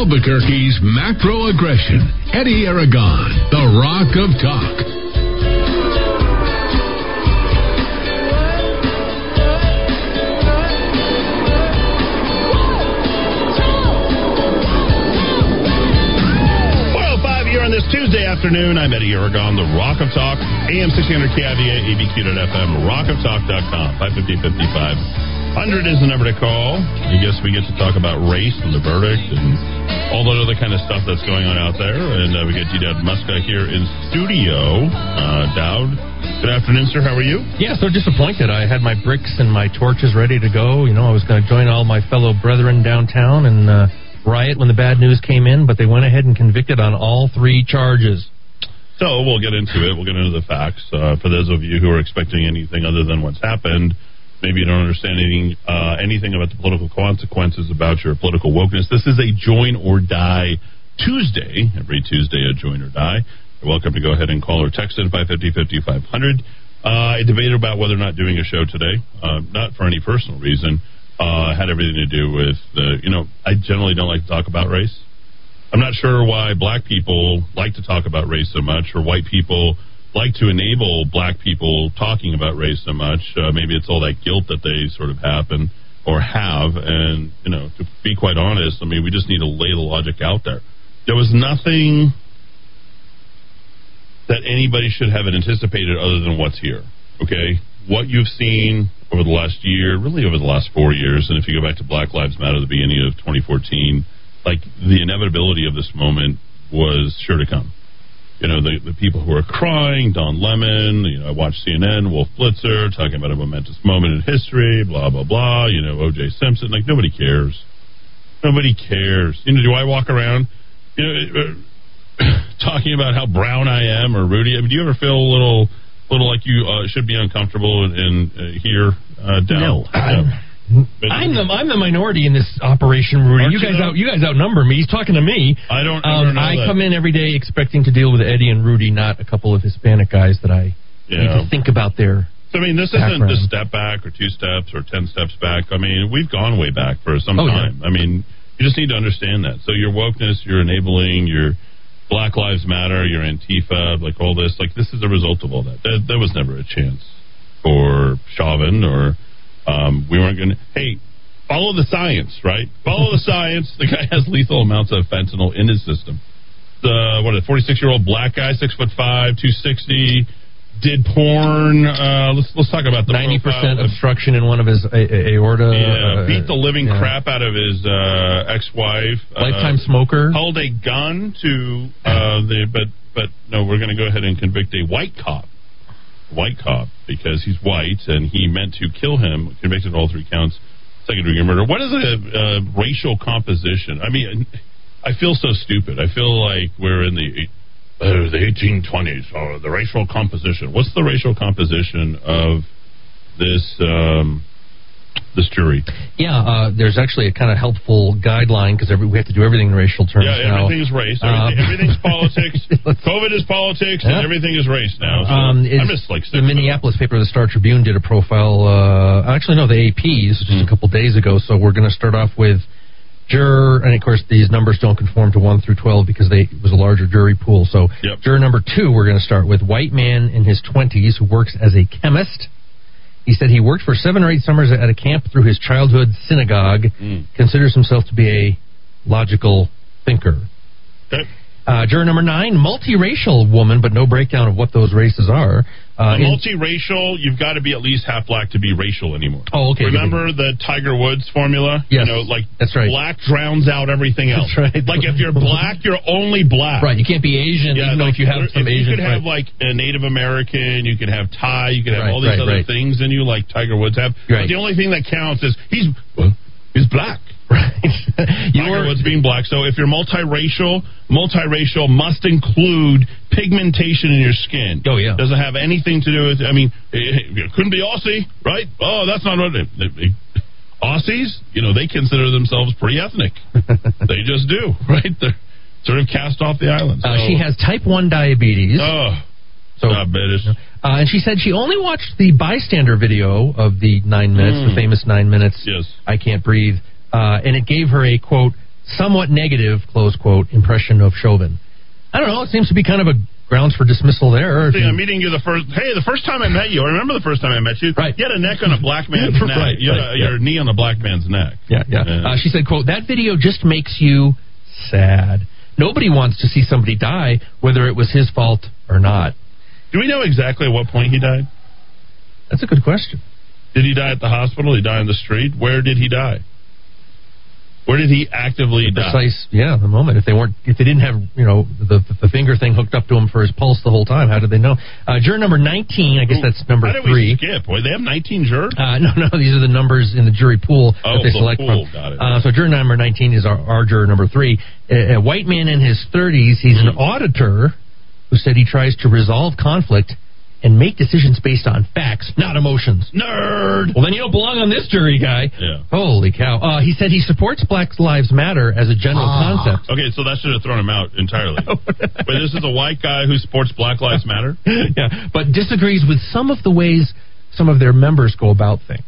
Albuquerque's macro aggression. Eddy Aragon, the Rock of Talk. this Tuesday afternoon. I'm Eddy Aragon, the Rock of Talk, AM 1600 KIVA, ABQ.FM, rockoftalk.com, 550 100 is the number to call. I guess we get to talk about race and the verdict and all that other kind of stuff that's going on out there. And uh, we get G. Dowd Muska here in studio. Uh, Dowd, good afternoon, sir. How are you? Yeah, so disappointed. I had my bricks and my torches ready to go. You know, I was going to join all my fellow brethren downtown and. Uh, riot when the bad news came in, but they went ahead and convicted on all three charges. So we'll get into it. We'll get into the facts. Uh, for those of you who are expecting anything other than what's happened, maybe you don't understand anything, uh, anything about the political consequences about your political wokeness. This is a join or die Tuesday. Every Tuesday, a join or die. You're welcome to go ahead and call or text in 550 5500. Uh, I debated about whether or not doing a show today, uh, not for any personal reason uh, had everything to do with the, you know, I generally don't like to talk about race. I'm not sure why black people like to talk about race so much, or white people like to enable black people talking about race so much. Uh, maybe it's all that guilt that they sort of and or have, and you know, to be quite honest, I mean, we just need to lay the logic out there. There was nothing that anybody should have anticipated other than what's here. Okay, what you've seen over the last year, really over the last four years, and if you go back to Black Lives Matter, the beginning of 2014, like the inevitability of this moment was sure to come. You know, the, the people who are crying, Don Lemon, you know, I watched CNN, Wolf Blitzer, talking about a momentous moment in history, blah, blah, blah, you know, O.J. Simpson, like nobody cares. Nobody cares. You know, do I walk around, you know, talking about how brown I am or Rudy? I mean, do you ever feel a little little like you uh, should be uncomfortable in, in uh, here uh, Dowd. No, I'm, the I'm the minority in this operation, Rudy. You guys you out you guys outnumber me. He's talking to me. I don't. Um, I that. come in every day expecting to deal with Eddy and Rudy, not a couple of Hispanic guys that I yeah. need to think about their. So, I mean, this background. isn't a step back or two steps or ten steps back. I mean, we've gone way back for some oh, time. Yeah. I mean, you just need to understand that. So, your wokeness, your enabling, your Black Lives Matter, your Antifa, like all this, like this is a result of all that. There, there was never a chance for Chauvin or um, we weren't going to. Hey, follow the science, right? Follow the science. The guy has lethal amounts of fentanyl in his system. The what a 46 year old black guy, six foot five, 260 did porn. Uh, let's let's talk about the ninety percent obstruction in one of his a- aorta. Yeah, uh, beat the living yeah. crap out of his uh, ex-wife. Lifetime uh, smoker. Held a gun to uh, the but but no, we're going to go ahead and convict a white cop, white cop because he's white and he meant to kill him. Convicted on all three counts, second degree murder. What is a racial composition? I mean. I feel so stupid. I feel like we're in the uh, the 1820s or the racial composition. What's the racial composition of this um, this jury? Yeah, uh, there's actually a kind of helpful guideline because we have to do everything in racial terms. Yeah, now. everything's race. Everything, uh, everything's politics. COVID is politics, yeah. and everything is race now. So um, I'm just like the Minneapolis paper, the Star Tribune, did a profile. Uh, actually, no, the AP. This was just mm. a couple days ago. So we're going to start off with juror, and of course these numbers don't conform to one through twelve because they it was a larger jury pool. So yep. juror number two, we're going to start with white man in his twenties who works as a chemist. He said he worked for seven or eight summers at a camp through his childhood synagogue. Mm. Considers himself to be a logical thinker. Okay. Uh, juror number nine, multiracial woman, but no breakdown of what those races are. Uh, multiracial, you've got to be at least half black to be racial anymore. Oh, okay. Remember the Tiger Woods formula? Yes. You know, like that's right. Black drowns out everything else. That's right. Like if you're black, you're only black. Right. You can't be Asian, yeah, even like, if you have some Asian. You could have like a Native American. You could have Thai. You could have right, all these right, other things in you, like Tiger Woods have. Right. But the only thing that counts is he's well, he's black. Right. Tiger Woods being black. So if you're multiracial, multiracial must include pigmentation in your skin. Oh yeah. Doesn't have anything to do with. I mean, it couldn't be Aussie, right? Oh, that's not what. It, it, Aussies, you know, they consider themselves pretty ethnic. they just do, right? They're sort of cast off the island. So. Uh, she has type one diabetes. Oh. So, diabetes. Uh, and she said she only watched the bystander video of the nine minutes, mm. the famous nine minutes. Yes. I can't breathe uh, and it gave her a quote somewhat negative, close quote, impression of Chauvin. I don't know. It seems to be kind of a grounds for dismissal there. See, I'm meeting you the first. Hey, the first time I met you, I remember the first time I met you. Right. You had a neck on a black man's neck. right, you had right, a, your knee on a black man's neck. Yeah, yeah. Uh, she said, "quote That video just makes you sad. Nobody wants to see somebody die, whether it was his fault or not." Do we know exactly at what point he died? That's a good question. Did he die at the hospital? Did he die on the street? Where did he die? Where did he actively the die? Precise, yeah, the moment. If they weren't, if they didn't have, you know, the the finger thing hooked up to him for his pulse the whole time, how did they know? Uh, juror number nineteen, I guess that's number How did three. skip? Wait, they have 19 jurors? Uh, no, no, these are the numbers in the jury pool Oh, that they the select pool, from. got it. Uh, so juror number 19 is our, our juror number three. A, a white man in his 30s. He's an Hmm. auditor who said he tries to resolve conflict and make decisions based on facts, not emotions. Nerd! Well, then you don't belong on this jury, guy. Yeah. Holy cow. Uh, he said he supports Black Lives Matter as a general Ah. concept. Okay, so that should have thrown him out entirely. But this is a white guy who supports Black Lives Matter? yeah, but disagrees with some of the ways some of their members go about things.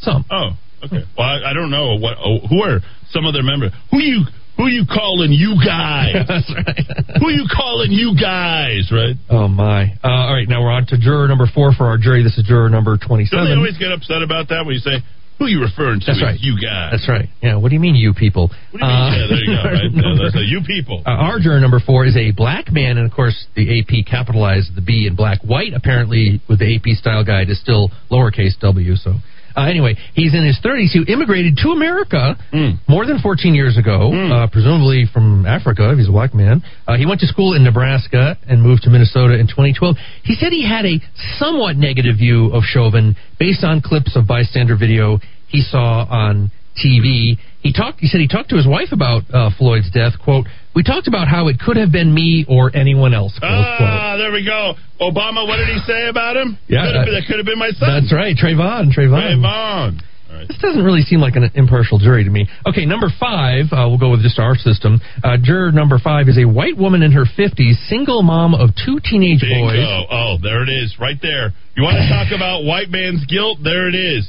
Some. Oh, okay. Well, I, I don't know what. Oh, who are some of their members? Who you who you calling you guys? That's right. who you calling you guys? Right? Oh my! Uh, all right, now we're on to juror number four for our jury. This is juror number 27. Don't they always get upset about that when you say who you referring to? That's right. You guys. That's right. Yeah. What do you mean, you people? What do you mean? yeah, there you go. Right. Number- that's a, you people. uh, our juror number four is a black man, and of course the AP capitalized the B in black. White, apparently, with the AP style guide, is still lowercase w. So. Uh, anyway, he's in his 30s. He immigrated to America Mm. more than 14 years ago, Mm. uh, presumably from Africa, if he's a black man. Uh, he went to school in Nebraska and moved to Minnesota in 2012. He said he had a somewhat negative view of Chauvin based on clips of bystander video he saw on TV. He talked. He said he talked to his wife about uh, Floyd's death. "Quote: We talked about how it could have been me or anyone else." Close quote. Ah, there we go. Obama, what did he say about him? Yeah, Could uh, been, that could have been my son. That's right, Trayvon. Trayvon. Trayvon. Right. This doesn't really seem like an impartial jury to me. Okay, number five, uh, we'll go with just our system. Uh, juror number five is a white woman in her 50s, single mom of two teenage Bingo. boys. Oh, there it is, right there. You want to talk about white man's guilt? There it is.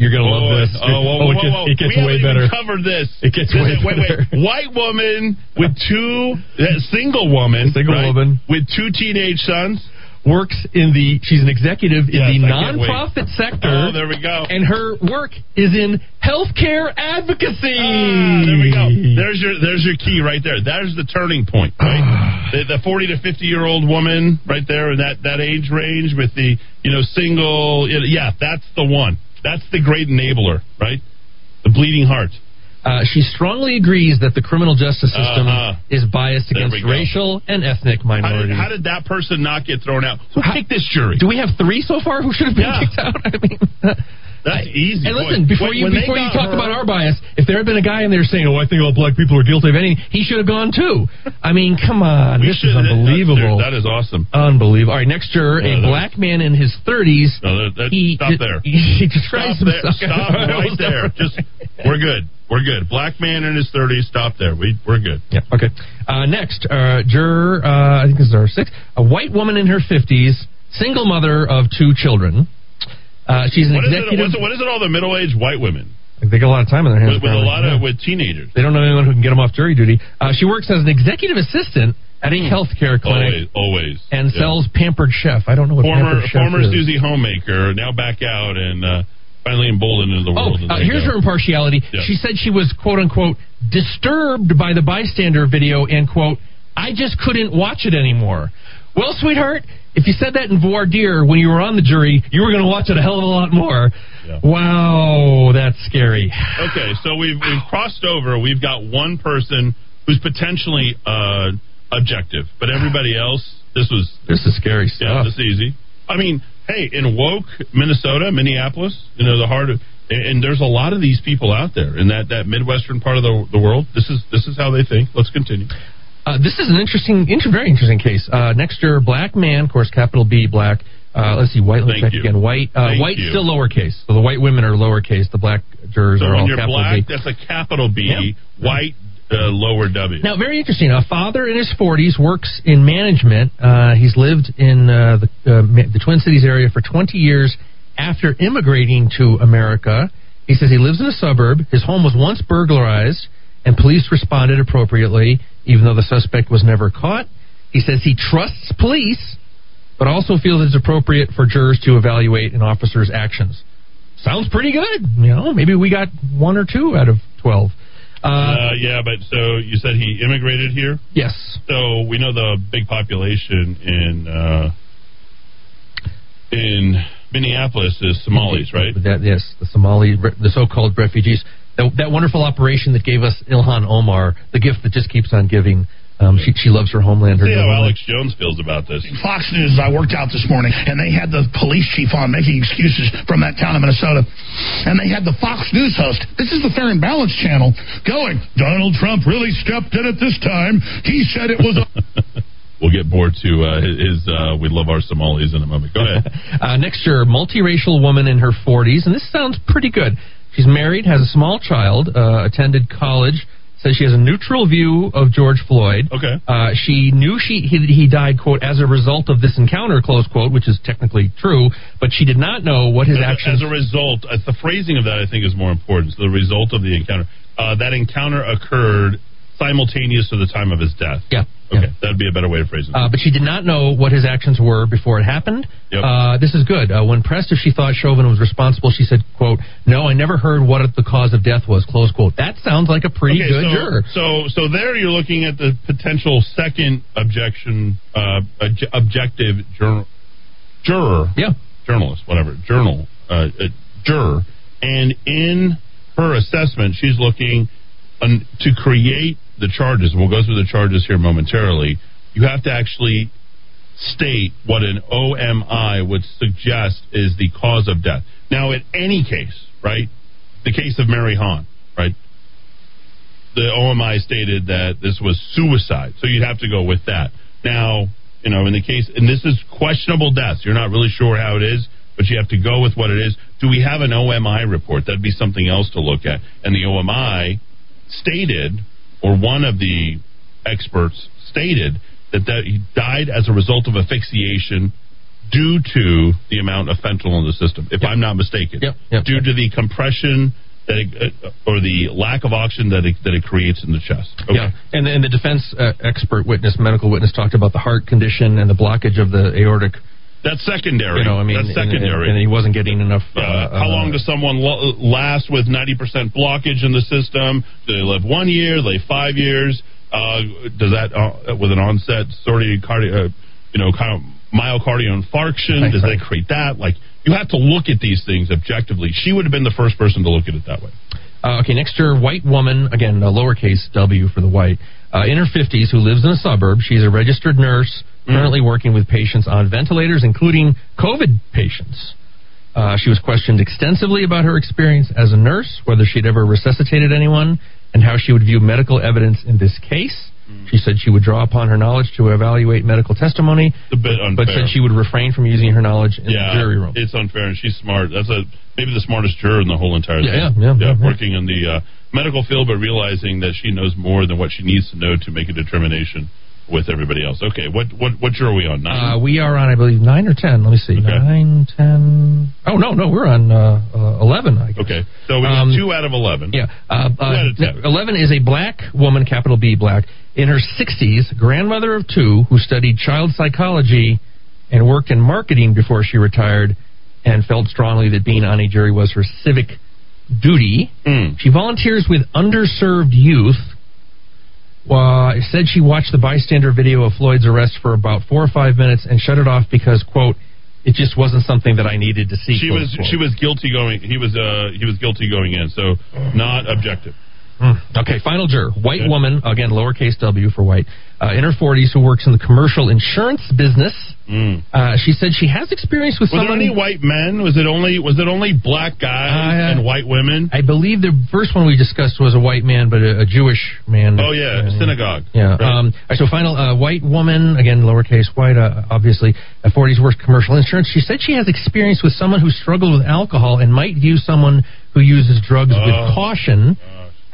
You're going to love this. Oh, whoa, whoa, it gets, whoa. it gets we way better. Covered this. It gets This way is- wait, better. wait. White woman with two, uh, single woman, Single right, woman. with two teenage sons. Works in the, she's an executive in the I nonprofit sector. Oh, there we go. And her work is in healthcare advocacy. Ah, there we go. There's your there's your key right there. There's the turning point, right? the, the 40 to 50 year old woman right there in that that age range with the you know single. Yeah, that's the one. That's the great enabler, right? The bleeding heart. Uh, she strongly agrees that the criminal justice system Uh-huh. is biased There against racial and ethnic How minorities. how did that person not get thrown out? Who How- picked this jury? Do we have three so far who should have been Yeah. kicked out? I mean, That's easy. And listen, before when- you when before you got talk her- about our bias, if there had been a guy in there saying, "Oh, I think all black people are guilty of anything," he should have gone too. I mean, come on, We this should- is unbelievable. That is awesome. Unbelievable. All right, next juror, a black man in his 30s. No, that, that, he stop there. He Stop describes there. himself. Stop right there. Just we're good. We're good. Black man in his thirties. Stop there. We we're good. Yeah. Okay. Uh, next, uh, juror. Uh, I think this is our sixth. A white woman in her fifties, single mother of two children. Uh, she's an What is, it, executive. what's it? What is it? All the middle aged white women they get a lot of time in their hands. with, with a apparently. lot Yeah. with teenagers. They don't know anyone who can get them off jury duty. Uh, she works as an executive assistant at a healthcare clinic Always, always. and Hmm. Yeah. sells Pampered Chef. I don't know what former Pampered Chef former is. Susie homemaker now back out and uh, finally emboldened into the Oh, world. and uh, here's go. her impartiality. Yeah. She said she was quote unquote disturbed by the bystander video and quote I just couldn't watch it anymore. Well, sweetheart, if you said that in voir dire when you were on the jury, you were going to watch it a hell of a lot more. Yeah. Wow, that's scary. Okay, so we've we've crossed over. We've got one person who's potentially uh, objective, but everybody else, this was This is scary yeah, stuff. this is easy. I mean, hey, in woke Minnesota, Minneapolis, you know the heart of, and, and there's a lot of these people out there in that that midwestern part of the the world. This is this is how they think. Let's continue. Uh, this is an interesting, inter- very interesting case. Uh, next year, black man, of course, capital B, black. Uh, let's see, white. Let's check again. White. Uh, white you. still lowercase. So the white women are lowercase. The black jurors So are when all you're capital black, B. that's a capital B, Yeah. white uh, lower W. Now, very interesting. A father in his 40s works in management. Uh, he's lived in uh, the, uh, the Twin Cities area for 20 years after immigrating to America. He says he lives in a suburb. His home was once burglarized, and police responded appropriately, even though the suspect was never caught. He says he trusts police, but also feels it's appropriate for jurors to evaluate an officer's actions. Sounds pretty good. You know, maybe we got one or two out of 12. Uh, Uh, yeah, but so you said he immigrated here. yes. So we know the big population in uh, in Minneapolis is Somalis, right? That, yes, the Somali, the so-called refugees. That, that wonderful operation that gave us Ilhan Omar, the gift that just keeps on giving. Um, she, she loves her homeland. Her See how. Alex Jones feels about this. Fox News, I worked out this morning, and they had the police chief on making excuses from that town of Minnesota. And they had the Fox News host, this is the Fair and Balance channel, going, Donald Trump really stepped in at this time. He said it was a. We'll get bored to uh, his. Uh, we love our Somalis in a moment. Go ahead. Uh, next year, multiracial woman in her 40s, and this sounds pretty good. She's married, has a small child, uh, attended college, says she has a neutral view of George Floyd. Okay. Uh, she knew she he, he died, quote, as a result of this encounter, close quote, which is technically true, but she did not know what his As a- actions. As a result, uh, the phrasing of that I think is more important. So the result of the encounter. Uh, that encounter occurred simultaneous to the time of his death. yeah. Okay, yeah. that'd be a better way to phrase it. Uh, but she did not know what his actions were before it happened. Yep. Uh, this is good. Uh, when pressed if she thought Chauvin was responsible, she said, "quote No, I never heard what the cause of death was." Close quote. That sounds like a pretty okay, good so, juror. So, so there you're looking at the potential second objection, uh, obj- objective jur- juror, Yeah. journalist, whatever, journal, uh, uh, juror, and in her assessment, she's looking to create the charges. We'll go through the charges here momentarily. You have to actually state what an OMI would suggest is the cause of death. Now, in any case, right, the case of Mary Han, right, the OMI stated that this was suicide, so you'd have to go with that. Now, you know, in the case, and this is questionable deaths. You're not really sure how it is, but you have to go with what it is. Do we have an OMI report? That'd be something else to look at. And the OMI stated, or one of the experts stated, that, that he died as a result of asphyxiation due to the amount of fentanyl in the system, if I'm not mistaken. Yep, yep, due yep. to the compression that it, uh, or the lack of oxygen that it, that it creates in the chest. Okay. Yeah, and and the defense uh, expert witness, medical witness, talked about the heart condition and the blockage of the aortic. That's secondary. You know, I mean, That's and- secondary. and, he wasn't getting enough. Yeah, uh, how long uh, does someone lo- last with 90% blockage in the system? Do they live one year? They five years? Uh, does that uh, with an onset sort of cardio, uh, you know, kind of myocardial infarction? Right, does right. that create that? Like you have to look at these things objectively. She would have been the first person to look at it that way. Uh, okay, next year, white woman, again, a lowercase w for the white, uh, in her 50s, who lives in a suburb. She's a registered nurse, currently working with patients on ventilators, including COVID patients. Uh, she was questioned extensively about her experience as a nurse, whether she'd ever resuscitated anyone, and how she would view medical evidence in this case. She said she would draw upon her knowledge to evaluate medical testimony, a bit unfair. but said she would refrain from using her knowledge in yeah, the jury room. it's unfair, and she's smart. That's a maybe the smartest juror in the whole entire Yeah, thing. yeah, yeah, yeah. working in the uh, medical field, but realizing that she knows more than what she needs to know to make a determination with everybody else. Okay, what what what juror are we on? Nine. Uh, we are on, I believe, nine or ten. Let me see, Okay. nine, ten. Oh no, no, we're on uh, uh, eleven. I guess. okay, so we got Um, two out of eleven. Yeah. Uh, uh, out of 10. Eleven is a black woman, capital B, black, in her sixties, grandmother of two, who studied child psychology and worked in marketing before she retired, and felt strongly that being on a jury was her civic duty. Mm. She volunteers with underserved youth. Uh, said she watched the bystander video of Floyd's arrest for about four or five minutes and shut it off because, quote, it just wasn't something that I needed to see. She was quote. she was guilty going. He was uh he was guilty going in. So not objective. Mm. Okay, final juror. White Okay. woman, again, lowercase w for white, uh, in her 40s who works in the commercial insurance business. Mm. Uh, she said she has experience with Was there someone. any white men? Was it only was it only black guys Uh, and white women? I believe the first one we discussed was a white man, but a, a Jewish man. Oh yeah, synagogue. Yeah. Right. Um, right, so final uh, white woman, again, lowercase white, uh, obviously, uh, 40s works commercial insurance. She said she has experience with someone who struggled with alcohol and might view someone who uses drugs Oh. with caution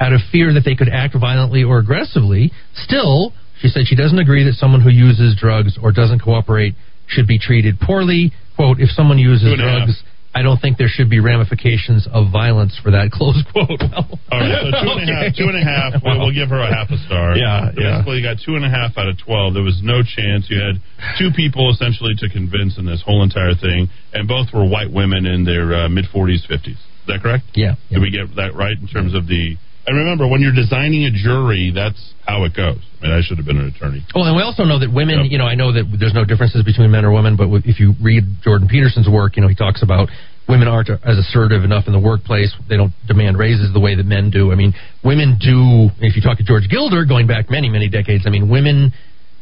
out of fear that they could act violently or aggressively. Still, she said she doesn't agree that someone who uses drugs or doesn't cooperate should be treated poorly. Quote, if someone uses Two and a half. drugs I don't think there should be ramifications of violence for that. Close quote. All right, so two and a half. Two and a half. We'll, we'll give her a half a star. Yeah, So yeah. Basically, you got two and a half out of twelve. There was no chance. You had two people essentially to convince in this whole entire thing, and both were white women in their uh, mid forties, fifties. Is that correct? Yeah. Did we get that right in terms of the? And remember, when you're designing a jury, that's how it goes. I mean, I should have been an attorney. Well, and we also know that women, Yep. you know, I know that there's no differences between men or women, but if you read Jordan Peterson's work, you know, he talks about women aren't as assertive enough in the workplace. They don't demand raises the way that men do. I mean, women do, if you talk to George Gilder, going back many, many decades, I mean, women,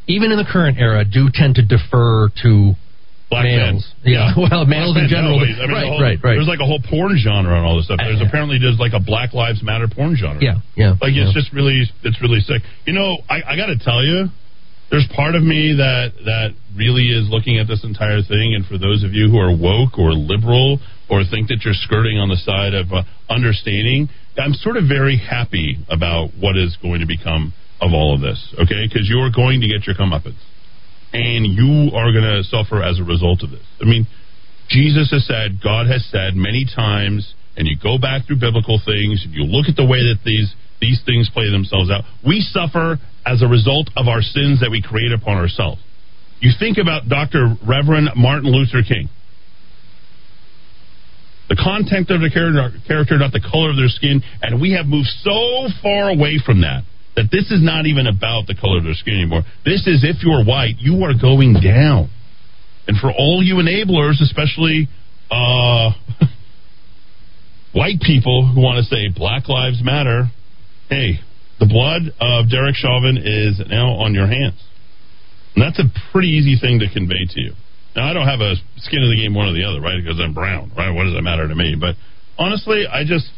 even in the current era, do tend to defer to Black males. men. Yeah, well, males in general. no, I mean, right, whole- right, right. There's like a whole porn genre and all this stuff. There's Uh, apparently there's like a Black Lives Matter porn genre. Yeah, yeah. Like yeah. it's just really it's really sick. You know, I, I got to tell you, there's part of me that that really is looking at this entire thing, and for those of you who are woke or liberal or think that you're skirting on the side of uh, understanding, I'm sort of very happy about what is going to become of all of this. Okay, because you are going to get your comeuppance, and you are going to suffer as a result of this. I mean, Jesus has said, God has said many times, and you go back through biblical things, and you look at the way that these these things play themselves out. We suffer as a result of our sins that we create upon ourselves. You think about Dr. Reverend Martin Luther King. The content of the character, character, not the color of their skin, and we have moved so far away from that that this is not even about the color of their skin anymore. This is if you're white, you are going down. And for all you enablers, especially uh, white people who want to say Black Lives Matter, hey, the blood of Derek Chauvin is now on your hands. And that's a pretty easy thing to convey to you. Now, I don't have a skin in the game one or the other, right? Because I'm brown, right? What does that matter to me? But honestly, I just,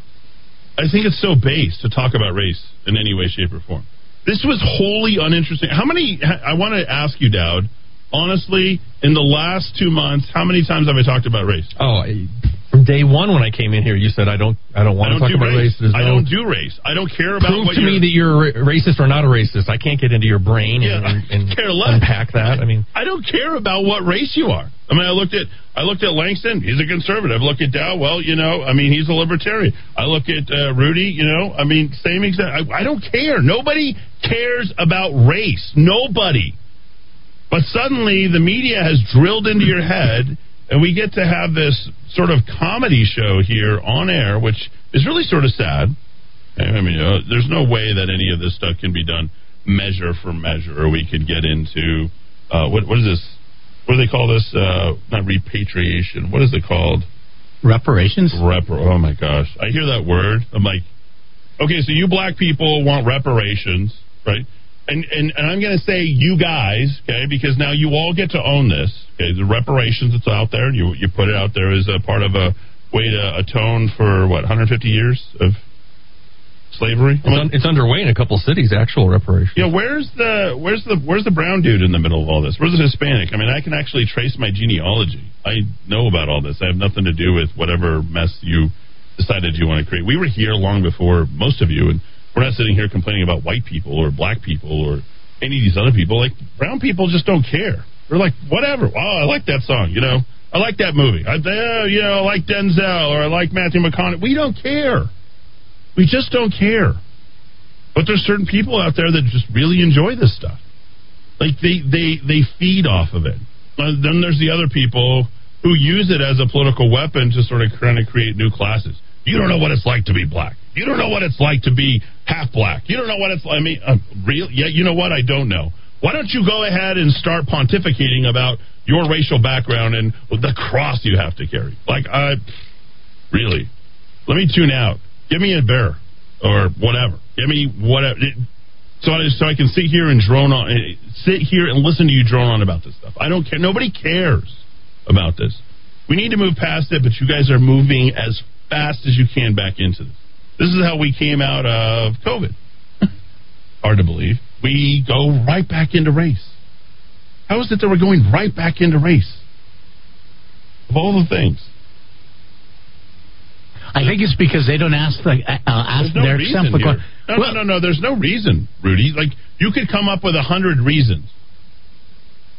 I think it's so base to talk about race in any way, shape, or form. This was wholly uninteresting. How many, I want to ask you, Dowd, honestly, in the last two months, how many times have I talked about race? Oh, I- from day one when I came in here, you said I don't, I don't I want don't to talk do about race. race. I no- don't do race. I don't care about prove what to me that you're a racist or not a racist. I can't get into your brain Yeah, and, and care less. unpack that. I mean, I don't care about what race you are. I mean, I looked at I looked at Langston. He's a conservative. I Look at Dowd. Well, you know, I mean, he's a libertarian. I look at uh, Rudy. You know, I mean, same exact. I, I don't care. Nobody cares about race. Nobody. But suddenly, the media has drilled into your head, and we get to have this sort of comedy show here on air, which is really sort of sad. I mean, uh, there's no way that any of this stuff can be done measure for measure, or we could get into uh, what what is this? What do they call this? Uh, not repatriation. What is it called? Reparations? Repar. Oh my gosh, I hear that word. I'm like, okay, so you black people want reparations, right? And and, and I'm going to say you guys, okay, because now you all get to own this. Okay, the reparations that's out there, you you put it out there as a part of a way to atone for what 150 years of slavery. it's, un, it's underway in a couple cities. Actual reparations. Yeah, where's the where's the where's the brown dude in the middle of all this? Where's the Hispanic? I mean, I can actually trace my genealogy. I know about all this. I have nothing to do with whatever mess you decided you want to create. We were here long before most of you, and we're not sitting here complaining about white people or black people or any of these other people. Like brown people just don't care. They're like, whatever. Oh, I like that song. You know, I like that movie. I, uh, you know, I like Denzel or I like Matthew McConaughey. We don't care. We just don't care. But there's certain people out there that just really enjoy this stuff. Like they they they feed off of it. Then there's the other people who use it as a political weapon to sort of kind of create new classes. You don't know what it's like to be black. You don't know what it's like to be half black. You don't know what it's. I mean, uh, real? Yeah, you know what? I don't know. Why don't you go ahead and start pontificating about your racial background and the cross you have to carry? Like, I really, let me tune out. Give me a bear or whatever. Give me whatever. So I, so I can sit here and drone on, eh, sit here and listen to you drone on about this stuff. I don't care. Nobody cares about this. We need to move past it, but you guys are moving as fast as you can back into this. This is how we came out of COVID. Hard to believe. We go right back into race. How is it that we're going right back into race? Of all the things. I think it's because they don't ask the uh, ask no their reason here. question. No, no, no, no. There's no reason, Rudy. Like you could come up with a hundred reasons,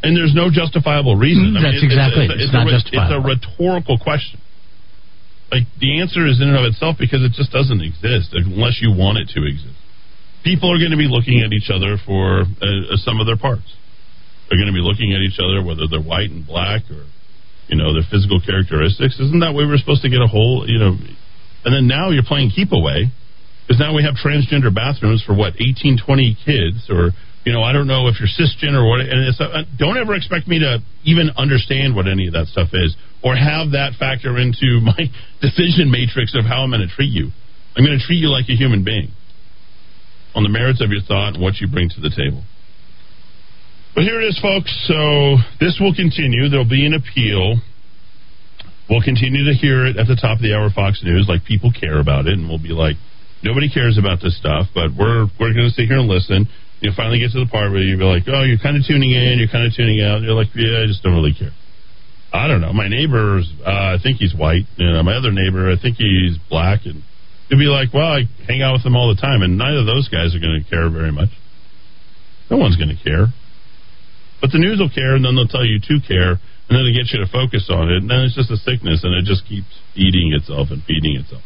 and there's no justifiable reason. Mm, that's exactly it. It's, It's not a, It's a rhetorical question. Like the answer is in and of itself because it just doesn't exist unless you want it to exist. People are going to be looking at each other for uh, some of their parts. They're going to be looking at each other whether they're white and black or you know their physical characteristics. Isn't that way we're supposed to get a whole you know? And then now you're playing keep away because now we have transgender bathrooms for what 18, 20 kids or you know I don't know if you're cisgender or what. And it's, uh, don't ever expect me to even understand what any of that stuff is or have that factor into my decision matrix of how I'm going to treat you. I'm going to treat you like a human being on the merits of your thought and what you bring to the table. But here it is, folks. So this will continue. There'll be an appeal. We'll continue to hear it at the top of the hour Fox News, like people care about it, and we'll be like, nobody cares about this stuff, but we're we're going to sit here and listen. You finally get to the part where you'll be like, oh, you're kind of tuning in, you're kind of tuning out. You're like, yeah, I just don't really care. I don't know. My neighbor's, uh, I think he's white. You know, my other neighbor, I think he's black, and you'll be like, well, I hang out with them all the time, and neither of those guys are going to care very much. No one's going to care. But the news will care, and then they'll tell you to care, and then it gets you to focus on it, and then it's just a sickness, and it just keeps feeding itself and feeding itself.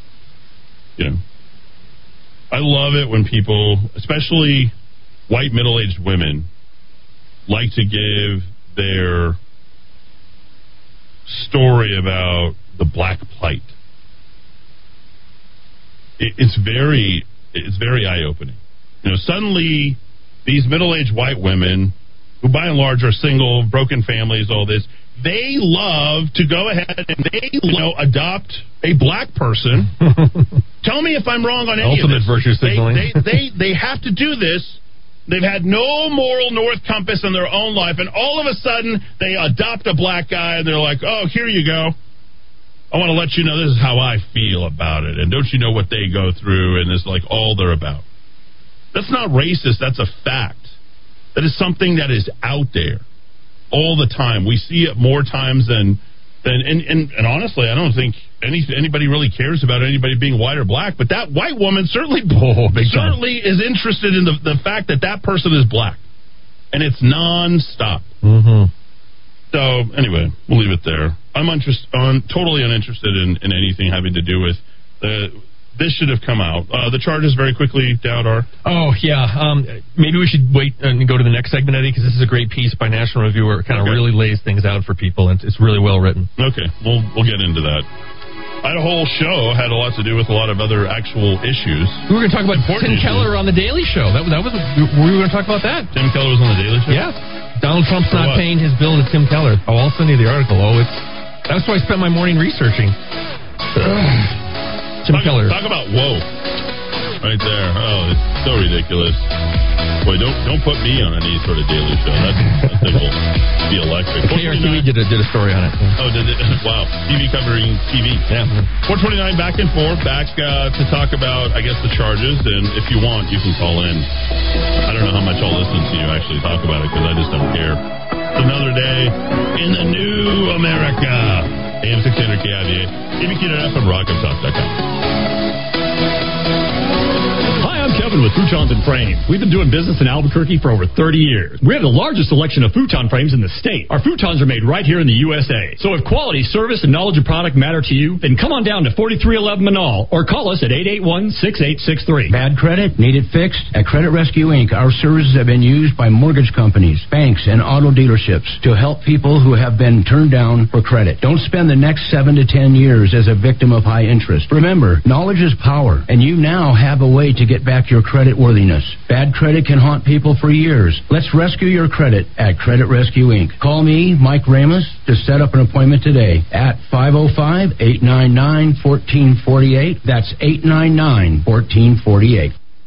You know, I love it when people, especially white middle-aged women, like to give their story about the black plight. it's very, it's very eye-opening. You know, suddenly these middle-aged white women who by and large are single, broken families, all this, they love to go ahead and they you know adopt a black person. Tell me if I'm wrong on any Ultimate of this. virtue signaling. They, they, they they have to do this. They've had no moral north compass in their own life, and all of a sudden they adopt a black guy, and they're like, "Oh, here you go." I want to let you know this is how I feel about it, and don't you know what they go through, and it's like all they're about. That's not racist. That's a fact. That is something that is out there all the time. We see it more times than than and, and, and honestly, I don't think any anybody really cares about anybody being white or black. But that white woman certainly oh, certainly time. is interested in the the fact that that person is black, and it's nonstop. Mm-hmm. So anyway, we'll leave it there. I'm interest, totally uninterested in, in anything having to do with the this should have come out. Uh, the charges very quickly, Dowd are. Oh yeah, um, maybe we should wait and go to the next segment, Eddy, because this is a great piece by National Review where it kind of Okay. really lays things out for people, and it's really well written. Okay, we'll we'll get into that. I had a whole show had a lot to do with a lot of other actual issues. We were going to talk about Important Tim issues. Keller on the Daily Show. That, that was were we were going to talk about that? Tim Keller was on the Daily Show. Yeah, Donald Trump's For not what? paying his bill to Tim Keller. Oh, I'll send you the article. Oh, it's that's why I spent my morning researching. Tim talk, Keller. Talk about whoa, right there. Oh, it's so ridiculous. Boy, don't don't put me on any sort of daily show. That, that thing will be electric. KRTV did a, did a story on it. Oh, did it? Wow. TV covering TV. Yeah. 429 back and forth, back uh, to talk about, I guess, the charges. And if you want, you can call in. I don't know how much I'll listen to you actually talk about it because I just don't care. It's another day in the new America. AM 600 KIVA. ABQ.F and rockoftalk.com with Futons and Frames. We've been doing business in Albuquerque for over 30 years. We have the largest selection of futon frames in the state. Our futons are made right here in the USA. So if quality, service, and knowledge of product matter to you, then come on down to 4311 Menaul or call us at 881-6863. Bad credit? Need it fixed? At Credit Rescue Inc., our services have been used by mortgage companies, banks, and auto dealerships to help people who have been turned down for credit. Don't spend the next 7 to 10 years as a victim of high interest. Remember, knowledge is power, and you now have a way to get back your credit worthiness. Bad credit can haunt people for years. Let's rescue your credit at Credit Rescue Inc. Call me, Mike Ramus, to set up an appointment today at 505 899 1448. That's 899 1448.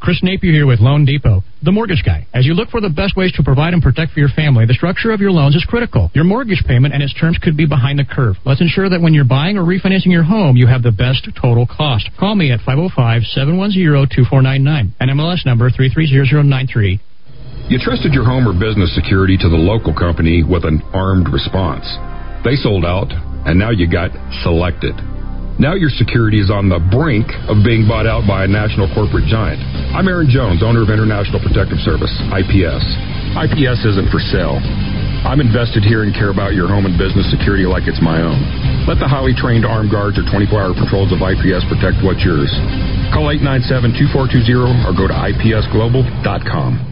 Chris Napier here with Loan Depot, the mortgage guy. As you look for the best ways to provide and protect for your family, the structure of your loans is critical. Your mortgage payment and its terms could be behind the curve. Let's ensure that when you're buying or refinancing your home, you have the best total cost. Call me at 505-710-2499 and MLS number 330093. You trusted your home or business security to the local company with an armed response. They sold out, and now you got selected. Now your security is on the brink of being bought out by a national corporate giant. I'm Aaron Jones, owner of International Protective Service, IPS. IPS isn't for sale. I'm invested here and care about your home and business security like it's my own. Let the highly trained armed guards or 24-hour patrols of IPS protect what's yours. Call 897-2420 or go to ipsglobal.com.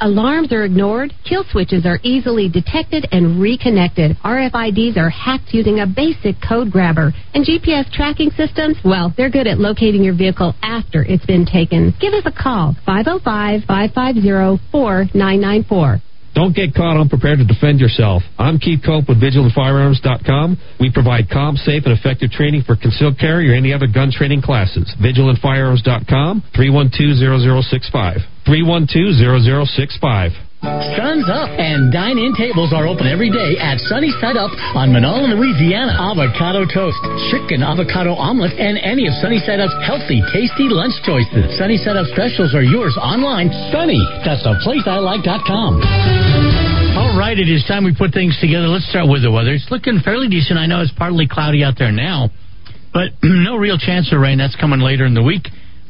Alarms are ignored, kill switches are easily detected and reconnected. RFIDs are hacked using a basic code grabber. And GPS tracking systems, well, they're good at locating your vehicle after it's been taken. Give us a call, 505 550 4994. Don't get caught unprepared to defend yourself. I'm Keith Cope with VigilantFirearms.com. We provide calm, safe, and effective training for concealed carry or any other gun training classes. VigilantFirearms.com, 312-0065. 312-0065. Sun's up and dine-in tables are open every day at Sunny Side Up on Menaul, Louisiana. Avocado toast, chicken avocado omelet, and any of Sunny Side Up's healthy, tasty lunch choices. Sunny Side Up specials are yours online. Sunny, that's the place I like.com. All right, it is time we put things together. Let's start with the weather. It's looking fairly decent. I know it's partly cloudy out there now, but no real chance of rain. That's coming later in the week.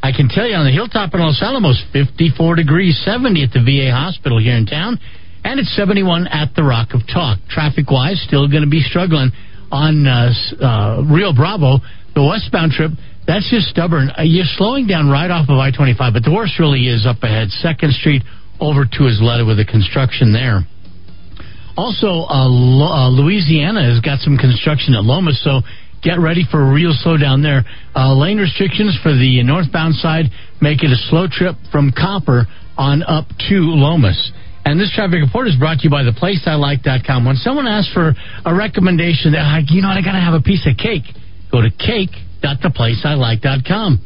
I can tell you on the hilltop in Los Alamos, 54 degrees, 70 at the VA hospital here in town, and it's 71 at the Rock of Talk. Traffic wise, still going to be struggling on uh, uh, Rio Bravo, the westbound trip. That's just stubborn. Uh, you're slowing down right off of I 25, but the worst really is up ahead. Second Street over to Isleta with the construction there. Also, uh, uh, Louisiana has got some construction at Lomas, so get ready for a real slowdown there. Uh, lane restrictions for the northbound side make it a slow trip from Copper on up to Lomas. And this traffic report is brought to you by theplaceilike.com. When someone asks for a recommendation, they're like, you know what, I got to have a piece of cake. Go to cake.theplaceilike.com.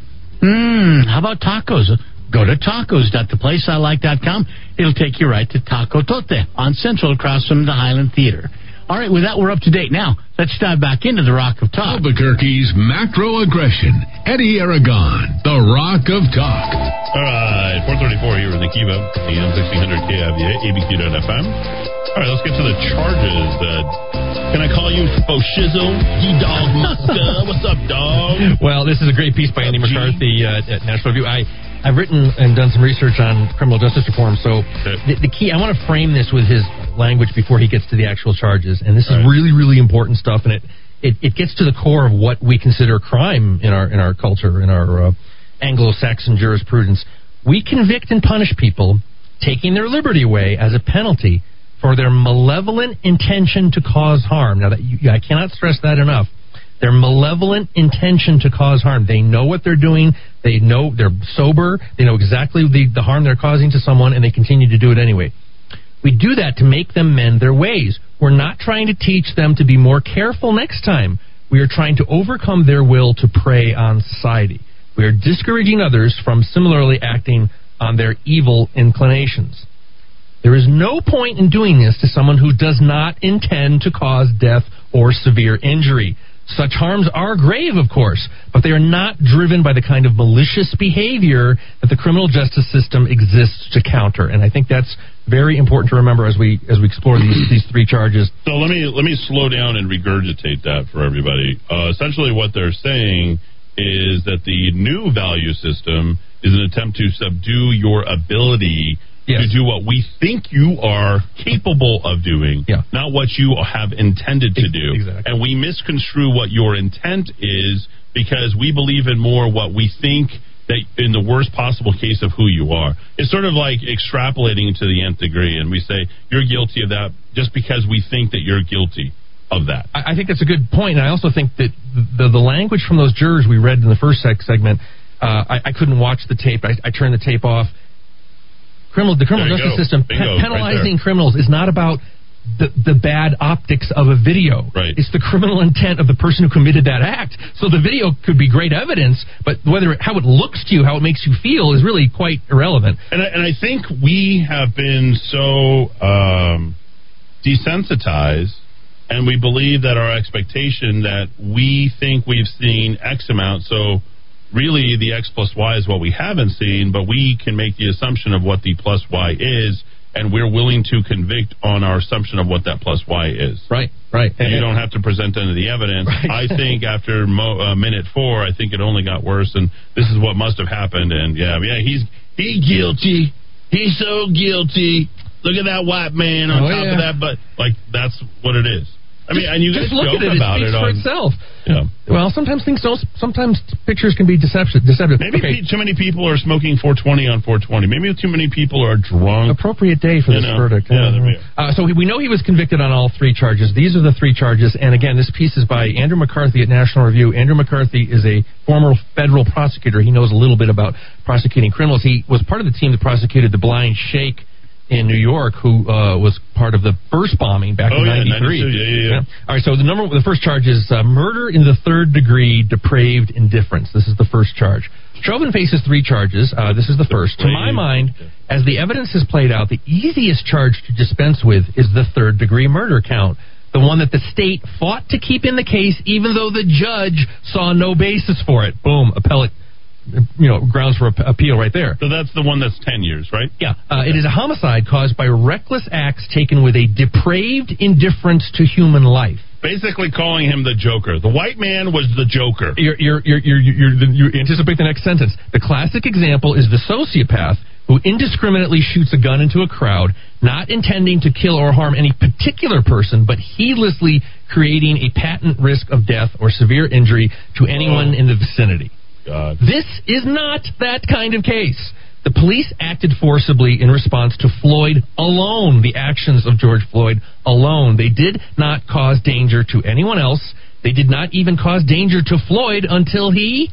Mmm, how about tacos? Go to tacos.theplaceilike.com. It'll take you right to Taco Tote on Central across from the Highland Theater. All right, with that, we're up to date. Now, let's dive back into the Rock of Talk. Albuquerque's macro aggression. Eddy Aragon, the Rock of Talk. All right, 434 here in the Kiva, AM 1600 KIVA, ABQ.FM. All right, let's get to the charges. Uh, can I call you Foshizo? D-Dog Muska? What's up, dog? Well, this is a great piece by Andy McCarthy uh, at National Review. I, I've written and done some research on criminal justice reform, so the, the key, I want to frame this with his language before he gets to the actual charges. And this is really, really important stuff, and it, it, it gets to the core of what we consider crime in our in our culture, in our uh, Anglo-Saxon jurisprudence. We convict and punish people taking their liberty away as a penalty for their malevolent intention to cause harm. Now, that you, I cannot stress that enough. Their malevolent intention to cause harm. They know what they're doing. They know they're sober. They know exactly the, the harm they're causing to someone, and they continue to do it anyway. We do that to make them mend their ways. We're not trying to teach them to be more careful next time. We are trying to overcome their will to prey on society. We are discouraging others from similarly acting on their evil inclinations. There is no point in doing this to someone who does not intend to cause death or severe injury. Such harms are grave, of course, but they are not driven by the kind of malicious behavior that the criminal justice system exists to counter. And I think that's very important to remember as we as we explore these these three charges. So let me let me slow down and regurgitate that for everybody. Uh, essentially, what they're saying is that the new value system is an attempt to subdue your ability Yes. to do what we think you are capable of doing, Yeah. not what you have intended to do. exactly. And we misconstrue what your intent is because we believe in more what we think that in the worst possible case of who you are. It's sort of like extrapolating to the nth degree, and we say you're guilty of that just because we think that you're guilty of that. I I think that's a good point, and I also think that the the language from those jurors we read in the first segment, uh, I, I couldn't watch the tape. I, I turned the tape off. Criminal, the criminal justice go. system Bingo, pe- penalizing there. criminals is not about the the bad optics of a video. Right. It's the criminal intent of the person who committed that act. So the video could be great evidence, but whether it, how it looks to you, how it makes you feel, is really quite irrelevant. And I, and I think we have been so um, desensitized, and we believe that our expectation that we think we've seen X amount, so really the X plus Y is what we haven't seen, but we can make the assumption of what the plus Y is, and we're willing to convict on our assumption of what that plus Y is. Right. Right. And you don't have to present any of the evidence. I think after mo- uh, minute four, I think it only got worse, and this is what must have happened. And yeah, yeah, he's he's guilty. He's so guilty. Look at that white man on Oh, top yeah. of that, but like that's what it is. I mean, and you guys just look joke at it. about it it, speaks for on. itself. Yeah. Well, sometimes things don't. Sometimes pictures can be deceptive. Deceptive. Maybe Okay. too many people are smoking 420 on 420. Maybe too many people are drunk. appropriate day for You this know, verdict. yeah. Uh, so we, know he was convicted on all three charges. These are the three charges. And again, this piece is by Andrew McCarthy at National Review. Andrew McCarthy is a former federal prosecutor. He knows a little bit about prosecuting criminals. He was part of the team that prosecuted the Blind Sheikh in New York, who uh, was part of the first bombing back Oh, in yeah, '93. 92, yeah, yeah, yeah. All right. So the number, the first charge is uh, murder in the third degree, depraved indifference. This is the first charge. Chauvin faces three charges. Uh, this is the first. To my mind, as the evidence has played out, the easiest charge to dispense with is the third degree murder count. The one that the state fought to keep in the case, even though the judge saw no basis for it. Boom, appellate, you know, grounds for appeal right there. So that's the one that's 10 years, right? Yeah, uh, it is a homicide caused by reckless acts taken with a depraved indifference to human life. Basically calling him the Joker. The white man was the Joker. You're, you're, you're, you anticipate the next sentence. The classic example is the sociopath who indiscriminately shoots a gun into a crowd, not intending to kill or harm any particular person, but heedlessly creating a patent risk of death or severe injury to anyone in the vicinity. God. This is not that kind of case. The police acted forcibly in response to Floyd alone, the actions of George Floyd alone. They did not cause danger to anyone else. They did not even cause danger to Floyd until he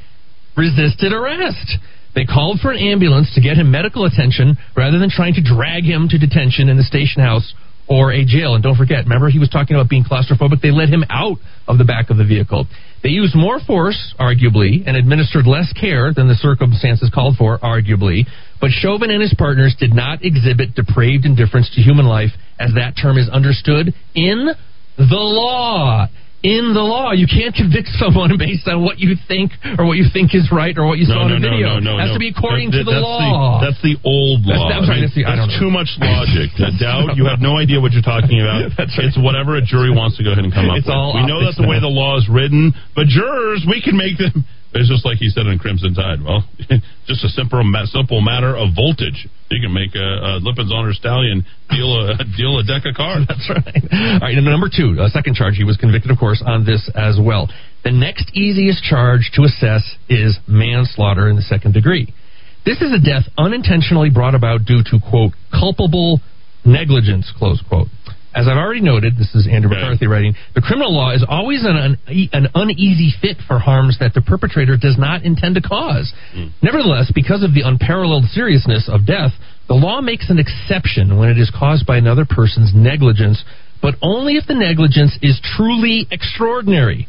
resisted arrest. They called for an ambulance to get him medical attention rather than trying to drag him to detention in the station house or a jail. And don't forget, remember he was talking about being claustrophobic? They let him out of the back of the vehicle. They used more force, arguably, and administered less care than the circumstances called for, arguably. But Chauvin and his partners did not exhibit depraved indifference to human life as that term is understood in the law. In the law, you can't convict someone based on what you think or what you think is right or what you saw no, in a no, video. no, no, it has no. to be according That- to the that's law. that's the old That's- law. Sorry, I mean, that's the- I don't that's know. too much logic. The doubt, you have no idea what you're talking about. That's right. It's whatever a jury wants to go ahead and come up It's with. all we know that's the way the law is written, but jurors, we can make them. It's just like he said in Crimson Tide. Well, just a simple, simple matter of voltage. You can make a, a Lipizzaner Stallion deal a deal a deck of cards. That's right. All right, and number two, a second charge. He was convicted, of course, on this as well. The next easiest charge to assess is manslaughter in the second degree. This is a death unintentionally brought about due to, quote, culpable negligence, close quote. As I've already noted, this is Andrew. McCarthy writing, the criminal law is always an, an, an uneasy fit for harms that the perpetrator does not intend to cause. Nevertheless, because of the unparalleled seriousness of death, the law makes an exception when it is caused by another person's negligence, but only if the negligence is truly extraordinary.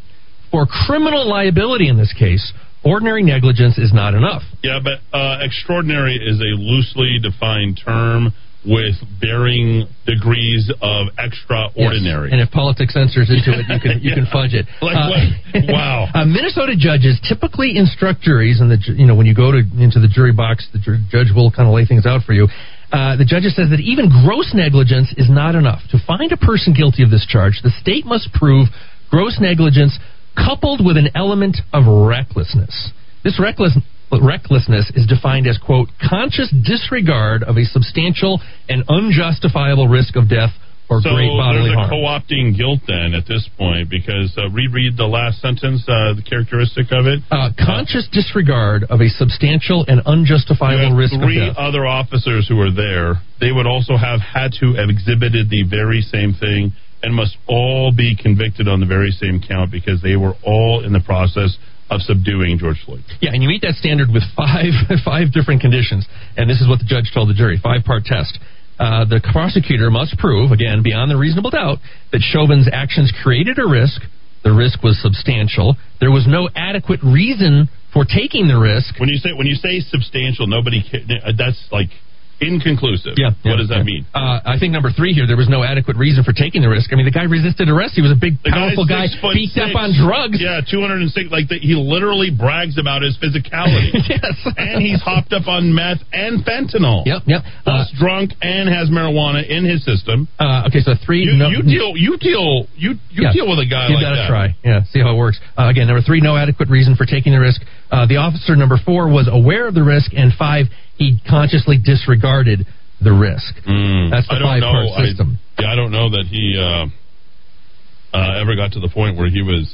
For criminal liability in this case, ordinary negligence is not enough. Yeah, but uh, extraordinary is a loosely defined term with varying degrees of extraordinary. Yes. And if politics enters into it, you can you can fudge it. Like Uh? Wow. uh, Minnesota judges typically instruct juries, and the you know when you go to into the jury box, the ju- judge will kind of lay things out for you. Uh, the judge says that even gross negligence is not enough to find a person guilty of this charge. The state must prove gross negligence coupled with an element of recklessness. This reckless recklessness is defined as quote conscious disregard of a substantial and unjustifiable risk of death or so great bodily there's a harm. co-opting guilt then at this point because uh, reread the last sentence, uh, the characteristic of it. Uh, conscious disregard of a substantial and unjustifiable risk of three death. other officers who were there. They would also have had to have exhibited the very same thing and must all be convicted on the very same count because they were all in the process of subduing George Floyd. Yeah, and you meet that standard with five five different conditions, and this is what the judge told the jury: five part test. Uh, the prosecutor must prove, again, beyond the reasonable doubt, that Chauvin's actions created a risk. The risk was substantial. There was no adequate reason for taking the risk. When you say when you say substantial, nobody uh, that's like inconclusive. Yeah. What yeah, does that yeah. mean? Uh, I think number three here, there was no adequate reason for taking the risk. I mean, the guy resisted arrest. He was a big, The powerful guy, six beat up on drugs. Yeah, 206. Like the, he literally brags about his physicality. yes. and he's hopped up on meth and fentanyl. Yep, yep. Plus drunk and has marijuana in his system. Uh, okay, so three. You, no, you deal. You deal. You you Yeah. deal with a guy you like gotta that. try. Yeah, see how it works. Uh, again, number three, no adequate reason for taking the risk. Uh, the officer number four was aware of the risk, and five, he consciously disregarded the risk. Mm. That's the five part know. I- system. yeah, I don't know that he uh, uh, ever got to the point where he was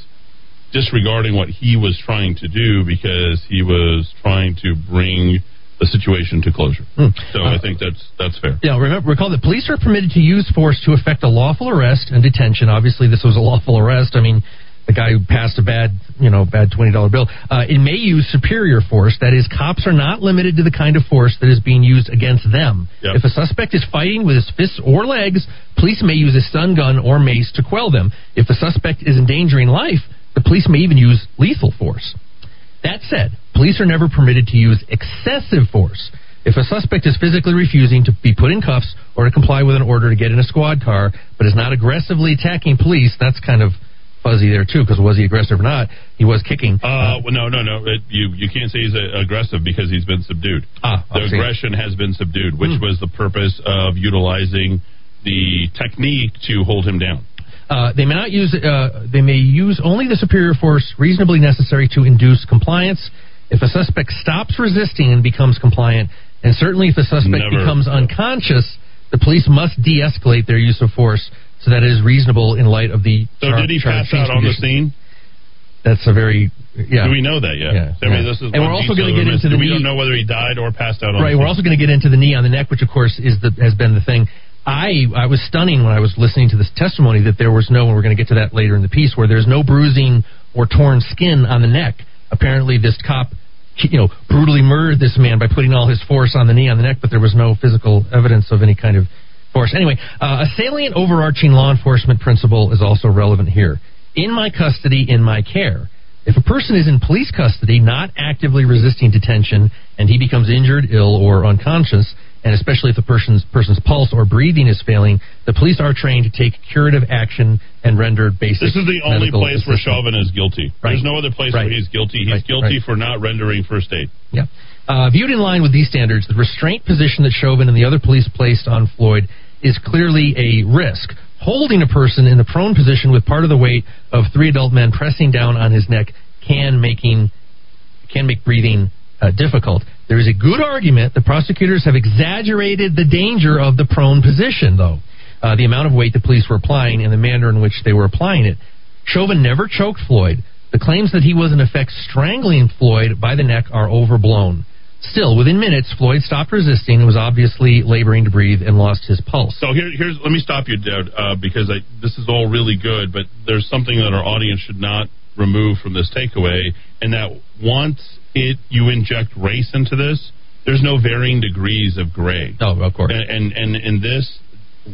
disregarding what he was trying to do because he was trying to bring the situation to closure. Hmm. So Uh, I think that's that's fair. Yeah, remember, recall that police are permitted to use force to effect a lawful arrest and detention. Obviously, this was a lawful arrest. I mean, the guy who passed a bad, you know, bad twenty dollar bill. Uh, it may use superior force. That is, cops are not limited to the kind of force that is being used against them. Yep. If a suspect is fighting with his fists or legs, police may use a stun gun or mace to quell them. If the suspect is endangering life, the police may even use lethal force. That said, police are never permitted to use excessive force. If a suspect is physically refusing to be put in cuffs or to comply with an order to get in a squad car, but is not aggressively attacking police, that's kind of fuzzy there too. Because was he aggressive or not? He was kicking. Uh, well, no, no, no. It, you you can't say he's uh, aggressive because he's been subdued. Ah, the aggression has been subdued, which Hmm. was the purpose of utilizing the technique to hold him down. Uh, they may not use. Uh, they may use only the superior force reasonably necessary to induce compliance. If a suspect stops resisting and becomes compliant, and certainly if the suspect Never. becomes unconscious, the police must de-escalate their use of force so that is reasonable in light of the. So char- did he pass out on the scene? That's a very yeah. Do we know that yet? Yeah, I mean, this is And we're also gonna get into the We don't know whether he died or passed out on Right. We're also going to get into the knee on the neck, which of course is the has been the thing. I I was stunning when I was listening to this testimony that there was no. and We're going to get to that later in the piece where there's no bruising or torn skin on the neck. Apparently, this cop, you know, brutally murdered this man by putting all his force on the knee on the neck, but there was no physical evidence of any kind of force. Anyway, uh, a salient overarching law enforcement principle is also relevant here. In my custody, in my care. If a person is in police custody, not actively resisting detention, and he becomes injured, ill, or unconscious, and especially if the person's person's pulse or breathing is failing, the police are trained to take curative action and render basic. This is the only place where Chauvin is guilty. Right. There's no other place Right. where he's guilty. He's Right. guilty for not rendering first aid. Yeah. Uh, viewed in line with these standards, the restraint position that Chauvin and the other police placed on Floyd is clearly a risk. Holding a person in the prone position with part of the weight of three adult men pressing down on his neck can making can make breathing uh, difficult. There is a good argument that prosecutors have exaggerated the danger of the prone position, though. Uh, the amount of weight the police were applying and the manner in which they were applying it. Chauvin never choked Floyd. The claims that he was in effect strangling Floyd by the neck are overblown. Still, within minutes, Floyd stopped resisting and was obviously laboring to breathe and lost his pulse. So here, here's let me stop you, Dad, uh, because I, this is all really good, but there's something that our audience should not remove from this takeaway, and that once it you inject race into this, there's no varying degrees of gray. Oh, of course. And and, and in this,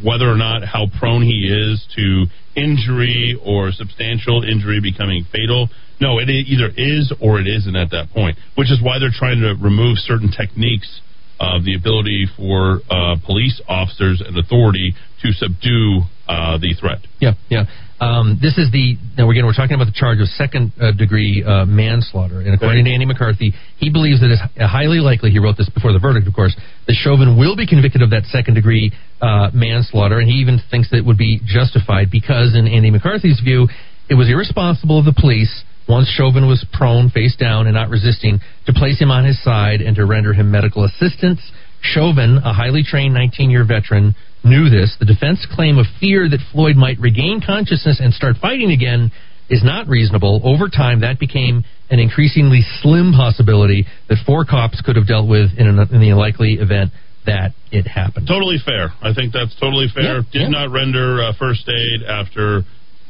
whether or not how prone he is to injury or substantial injury becoming fatal. No, it either is or it isn't at that point, which is why they're trying to remove certain techniques of the ability for uh, police officers and authority to subdue uh, the threat. Yeah, yeah. Um, this is the now again we're talking about the charge of second uh, degree uh, manslaughter, and according to Andy McCarthy, he believes that it's highly likely. He wrote this before the verdict, of course, that Chauvin will be convicted of that second degree uh, manslaughter, and he even thinks that it would be justified because, in Andy McCarthy's view, it was irresponsible of the police once Chauvin was prone, face down, and not resisting, to place him on his side and to render him medical assistance. Chauvin, a highly trained 19 year veteran, knew this. The defense claim of fear that Floyd might regain consciousness and start fighting again is not reasonable. Over time, that became an increasingly slim possibility that four cops could have dealt with in, an, in the unlikely event that it happened. Totally fair. I think that's totally fair. Yeah, Did yeah. not render uh, first aid after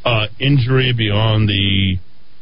uh, injury beyond the,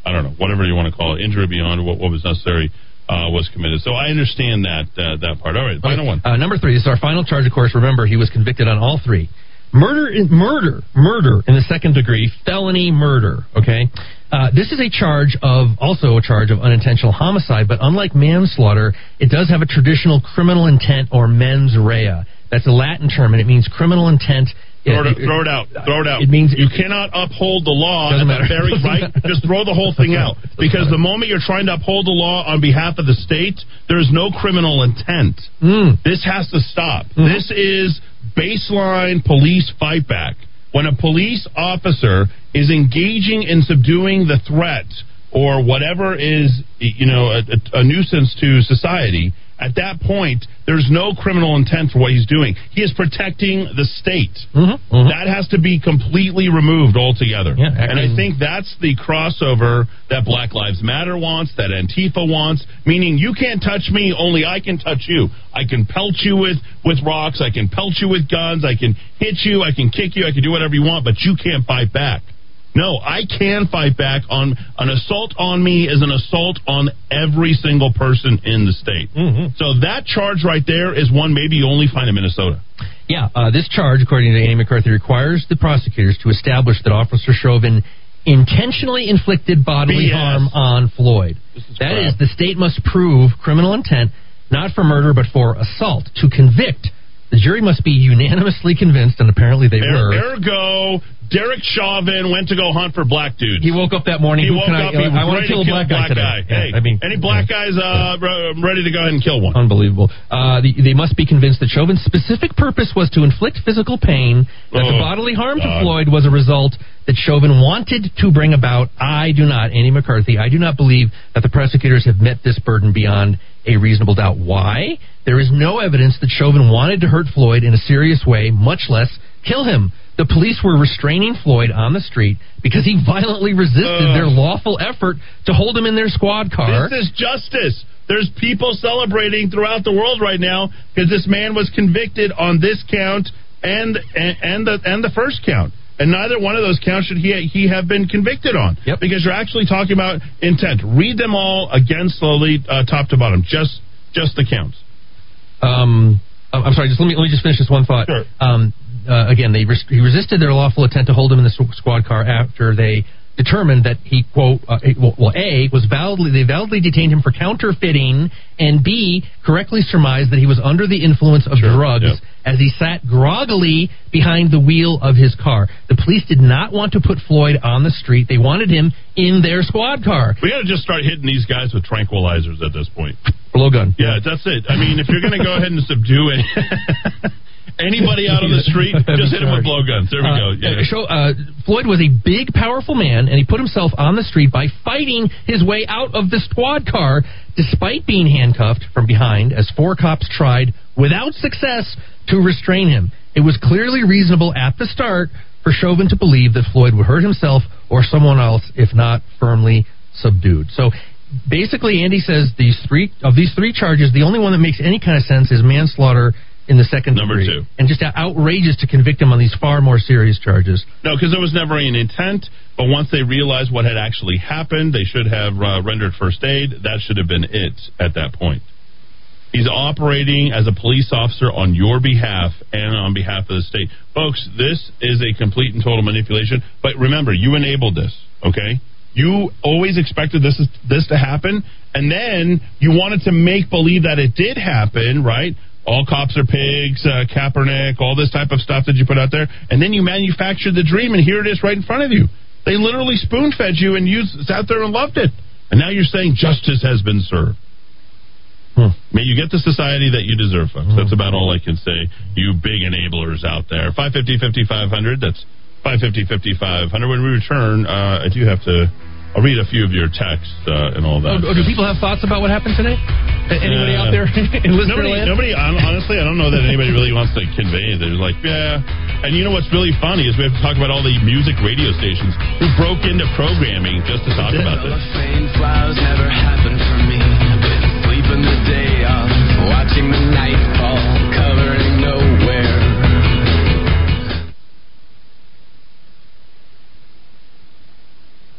I don't know, whatever you want to call it, injury beyond what, what was necessary uh, was committed. So I understand that uh, that part. All right, final one. Uh, number three, this is our final charge, of course. Remember, he was convicted on all three. Murder, in, murder, murder in the second degree, felony murder. Okay, uh, this is a charge of also a charge of unintentional homicide, but unlike manslaughter, it does have a traditional criminal intent or mens rea. That's a Latin term, and it means criminal intent. Throw it, throw it out. Throw it out. It means you cannot uphold the law at the very right. Just throw the whole thing out because the moment you're trying to uphold the law on behalf of the state, there is no criminal intent. Mm. This has to stop. Mm-hmm. This is baseline police fight back. When a police officer is engaging in subduing the threat or whatever is, you know, a, a nuisance to society, at that point, there's no criminal intent for what he's doing. He is protecting the state. Mm-hmm. That has to be completely removed altogether. Yeah, and I think that's the crossover that Black Lives Matter wants, that Antifa wants, meaning you can't touch me, only I can touch you. I can pelt you with, with rocks, I can pelt you with guns, I can hit you, I can kick you, I can do whatever you want, but you can't fight back. No, I can fight back on an assault on me is an assault on every single person in the state. Mm-hmm. So that charge right there is one maybe you only find in Minnesota. Yeah, uh, this charge, according to Andy McCarthy, requires the prosecutors to establish that Officer Chauvin intentionally inflicted bodily BS. harm on Floyd. That crap. is, the state must prove criminal intent, not for murder, but for assault. To convict, the jury must be unanimously convinced, and apparently they were. Er- ergo, Derek Chauvin went to go hunt for black dudes. He woke up that morning. He who woke up. I, he was I want to kill a black guy today. Hey, Yeah, I mean, any black guys uh, re- ready to go ahead and kill one? Unbelievable. Uh, the, they must be convinced that Chauvin's specific purpose was to inflict physical pain, that the Oh, bodily harm to. Floyd was a result that Chauvin wanted to bring about. I do not, Andy McCarthy, I do not believe that the prosecutors have met this burden beyond a reasonable doubt. Why? There is no evidence that Chauvin wanted to hurt Floyd in a serious way, much less kill him. The police were restraining Floyd on the street because he violently resisted Ugh. their lawful effort to hold him in their squad car. This is justice. There's people celebrating throughout the world right now because this man was convicted on this count and and, and the and the first count. And neither one of those counts should he he have been convicted on. Yep. Because you're actually talking about intent. Read them all again slowly, uh, top to bottom. Just just the counts. um, I'm sorry. Just let me let me just finish this one thought. Sure. Um, uh, again, they res- he resisted their lawful intent to hold him in the squad car after they determined that he quote uh, well, a was validly they validly detained him for counterfeiting and b correctly surmised that he was under the influence of Sure, drugs yep. as he sat groggily behind the wheel of his car. The police did not want to put Floyd on the street. They wanted him in their squad car. We got to just start hitting these guys with tranquilizers at this point. Blowgun. Yeah, that's it. I mean, if you're going to go ahead and subdue any, anybody out on the street, just hit him with blowguns. There we Uh, go. Yeah. uh, show, uh, Floyd was a big, powerful man, and he put himself on the street by fighting his way out of the squad car, despite being handcuffed from behind, as four cops tried, without success, to restrain him. It was clearly reasonable at the start for Chauvin to believe that Floyd would hurt himself or someone else if not firmly subdued. So. Basically, Andy says these three of these three charges, the only one that makes any kind of sense is manslaughter in the second Number degree, two. and just outrageous to convict him on these far more serious charges. No, because there was never an intent. But once they realized what had actually happened, they should have uh, rendered first aid. That should have been it at that point. He's operating as a police officer on your behalf and on behalf of the state. Folks, this is a complete and total manipulation. But remember, you enabled this, okay? You always expected this this to happen, and then you wanted to make believe that it did happen, right? All cops are pigs, uh, Kaepernick, all this type of stuff that you put out there, and then you manufactured the dream, and here it is right in front of you. They literally spoon fed you, and you sat there and loved it. And now you're saying justice has been served. Hmm. May you get the society that you deserve, folks. That's about all I can say. You big enablers out there. 550 5500. That's 550 5500. When we return, uh, I do have to. I'll read a few of your texts uh, and all that. Oh, do people have thoughts about what happened today? Anybody Uh, out there in listener nobody, land? nobody, hon- honestly, I don't know that anybody really wants to convey. They're like, yeah. And you know what's really funny is we have to talk about all the music radio stations who broke into programming just to talk about this. flowers never happened for me. I've been sleeping the day off, watching the night fall,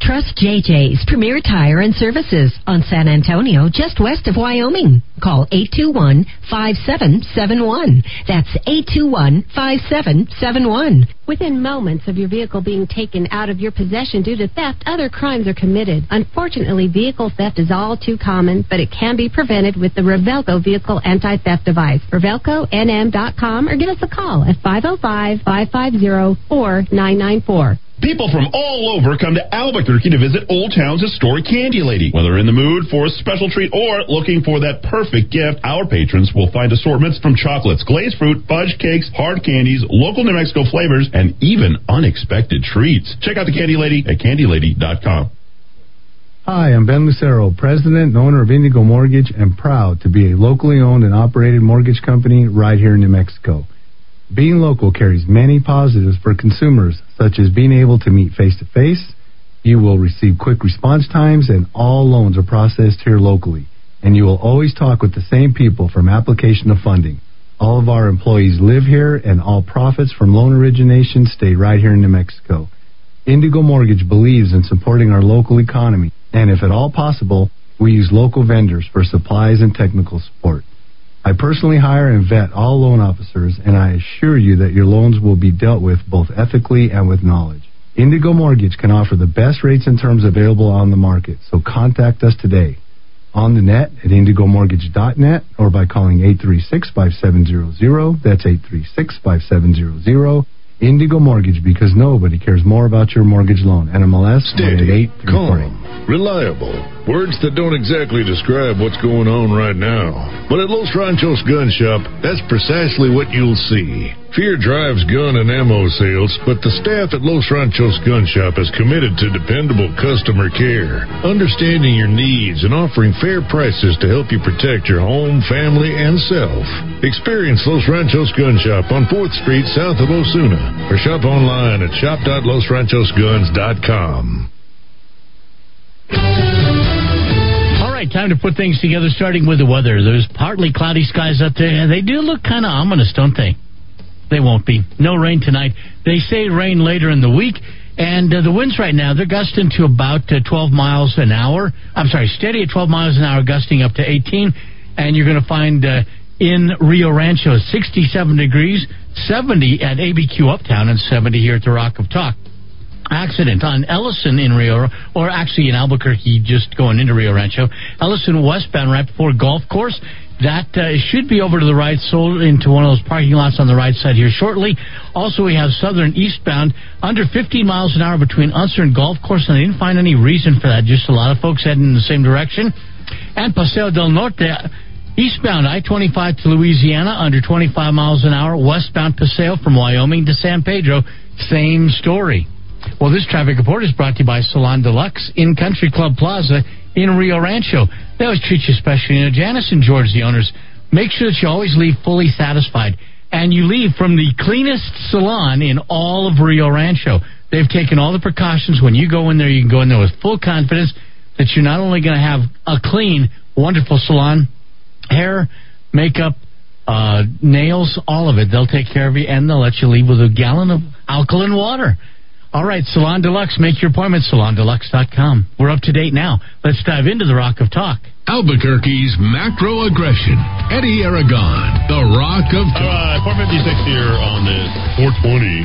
Trust JJ's Premier Tire and Services on San Antonio, just west of Wyoming. Call 821-5771. That's 821-5771. Within moments of your vehicle being taken out of your possession due to theft, other crimes are committed. Unfortunately, vehicle theft is all too common, but it can be prevented with the Revelco Vehicle Anti-Theft Device. RevelcoNM.com or give us a call at 505-550-4994. People from all over come to Albuquerque to visit Old Town's historic Candy Lady. Whether in the mood for a special treat or looking for that perfect gift, our patrons will find assortments from chocolates, glazed fruit, fudge cakes, hard candies, local New Mexico flavors, and even unexpected treats. Check out the Candy Lady at candylady.com. Hi, I'm Ben Lucero, president and owner of Indigo Mortgage, and proud to be a locally owned and operated mortgage company right here in New Mexico. Being local carries many positives for consumers, such as being able to meet face to face. You will receive quick response times, and all loans are processed here locally. And you will always talk with the same people from application to funding. All of our employees live here, and all profits from loan origination stay right here in New Mexico. Indigo Mortgage believes in supporting our local economy, and if at all possible, we use local vendors for supplies and technical support. I personally hire and vet all loan officers, and I assure you that your loans will be dealt with both ethically and with knowledge. Indigo Mortgage can offer the best rates and terms available on the market, so contact us today on the net at indigomortgage.net or by calling 836-5700. That's 836-5700. Indigo Mortgage, because nobody cares more about your mortgage loan. NMLS Steady, 188 calm, reliable. Words that don't exactly describe what's going on right now. But at Los Ranchos Gun Shop, that's precisely what you'll see. Fear drives gun and ammo sales, but the staff at Los Ranchos Gun Shop is committed to dependable customer care, understanding your needs and offering fair prices to help you protect your home, family, and self. Experience Los Ranchos Gun Shop on 4th Street south of Osuna or shop online at shop.losranchosguns.com. Right, time to put things together, starting with the weather. There's partly cloudy skies up there, and they do look kind of ominous, don't they? They won't be. No rain tonight. They say rain later in the week. And uh, the winds right now, they're gusting to about uh, 12 miles an hour. I'm sorry, steady at 12 miles an hour, gusting up to 18. And you're going to find uh, in Rio Rancho 67 degrees, 70 at ABQ Uptown, and 70 here at the Rock of Talk accident on Ellison in Rio, or actually in Albuquerque, just going into Rio Rancho. Ellison westbound right before golf course. That uh, should be over to the right, sold into one of those parking lots on the right side here shortly. Also, we have southern eastbound under 15 miles an hour between Unser and Golf Course, and I didn't find any reason for that. Just a lot of folks heading in the same direction. And Paseo del Norte. Eastbound I 25 to Louisiana under 25 miles an hour. Westbound Paseo from Wyoming to San Pedro. Same story. Well, this traffic report is brought to you by Salon Deluxe in Country Club Plaza in Rio Rancho. They always treat you special. You know, Janice and George, the owners, make sure that you always leave fully satisfied. And you leave from the cleanest salon in all of Rio Rancho. They've taken all the precautions. When you go in there, you can go in there with full confidence that you're not only going to have a clean, wonderful salon, hair, makeup, uh, nails, all of it. They'll take care of you, and they'll let you leave with a gallon of alkaline water. All right, Salon Deluxe. Make your appointment, salondeluxe.com. We're up to date now. Let's dive into the Rock of Talk. Albuquerque's macro aggression. Eddy Aragon, the Rock of Talk. All right, 456 here on this 420.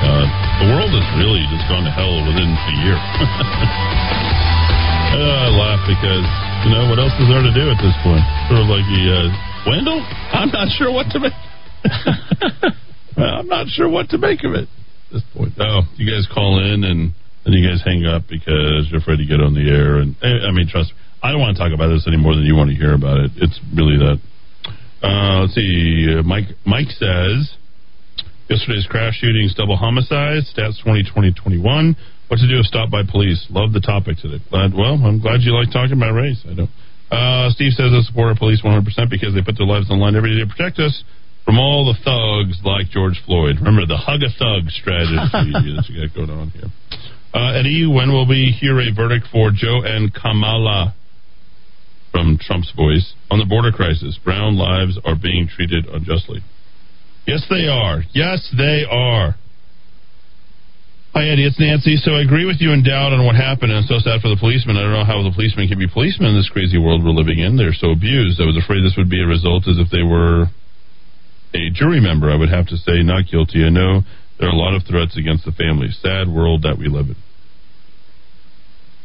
Uh, the world has really just gone to hell within a year. uh, I laugh because, you know, what else is there to do at this point? Sort of like the, uh, Wendell? I'm not sure what to make. I'm not sure what to make of it at this point. Oh, you guys call in and then you guys hang up because you're afraid to get on the air. And I mean, trust me, I don't want to talk about this any more than you want to hear about it. It's really that. Uh, let's see. Mike Mike says yesterday's crash shootings, double homicides, stats 2020 21. What to do if stopped by police? Love the topic today. Glad. Well, I'm glad you like talking about race. I don't. Uh, Steve says I support our police 100% because they put their lives on line every day to protect us from all the thugs like George Floyd. Remember the hug a thug strategy that you got going on here. Uh, Eddy, when will we hear a verdict for Joe and Kamala from Trump's voice on the border crisis? Brown lives are being treated unjustly. Yes, they are. Yes, they are. Hi, Eddy. It's Nancy. So I agree with you in doubt on what happened, and I'm so sad for the policemen. I don't know how the policemen can be policemen in this crazy world we're living in. They're so abused. I was afraid this would be a result as if they were a jury member. I would have to say not guilty. I know there are a lot of threats against the family. Sad world that we live in.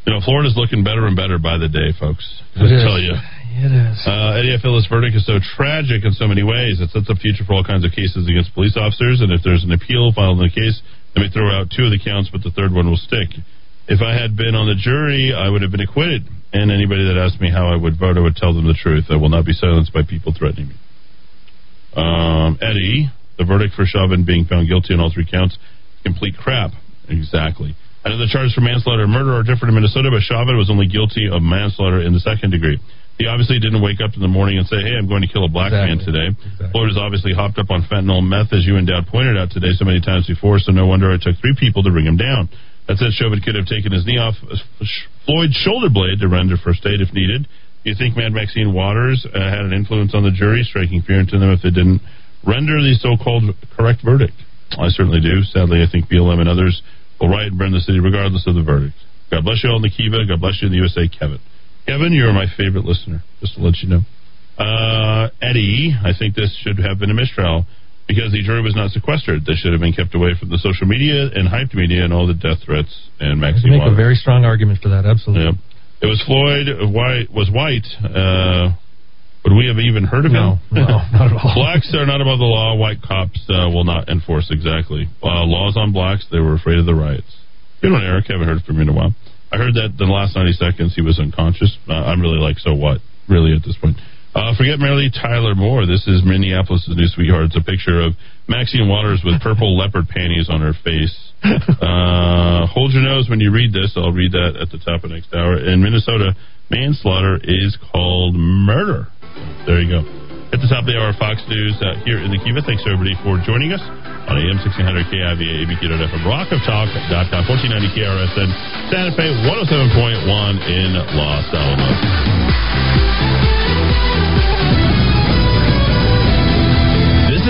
You know, Florida's looking better and better by the day, folks. I tell you. It is. Uh, Eddy, this verdict is so tragic in so many ways. It sets up future for all kinds of cases against police officers, and if there's an appeal filed in the case, they may throw out two of the counts, but the third one will stick. If I had been on the jury, I would have been acquitted. And anybody that asked me how I would vote, I would tell them the truth. I will not be silenced by people threatening me. Um, Eddy, the verdict for Chauvin being found guilty on all three counts, complete crap. Exactly. I know the charges for manslaughter and murder are different in Minnesota, but Chauvin was only guilty of manslaughter in the second degree. He obviously didn't wake up in the morning and say, "Hey, I'm going to kill a black man today." Florida's obviously hopped up on fentanyl meth, as you and Dad pointed out today so many times before. So no wonder it took three people to bring him down. That said, Chauvin could have taken his knee off Floyd's shoulder blade to render first aid if needed. Do you think Mad Maxine Waters uh, had an influence on the jury, striking fear into them if they didn't render the so-called correct verdict? I certainly do. Sadly, I think BLM and others will riot and burn the city regardless of the verdict. God bless you all in the Kiva. God bless you in the USA, Kevin. Kevin, you're my favorite listener, just to let you know. Uh, Eddy, I think this should have been a mistrial because the jury was not sequestered. They should have been kept away from the social media and hyped media and all the death threats and Maxine make a very strong argument for that. Absolutely. Yeah. It was Floyd. uh, White was white. Uh, would we have even heard of No, him? no, not at all. Blacks are not above the law. White cops uh, will not enforce exactly uh, laws on blacks. They were afraid of the riots. Good one, Eric. Haven't heard from you in a while. I heard that in the last ninety seconds he was unconscious. Uh, I'm really like, so what? Really at this point. Uh, forget Mary Tyler Moore. This is Minneapolis' new sweetheart. It's a picture of Maxine Waters with purple leopard panties on her face. Uh, hold your nose when you read this. I'll read that at the top of next hour. In Minnesota, manslaughter is called murder. There you go. At the top of the hour, Fox News uh, here in the Kiva. Thanks everybody for joining us on AM 1600 KIVA, ABQ.FM, rockoftalk.com, 1490 KRSN, Santa Fe, 107.1 in Los Alamos.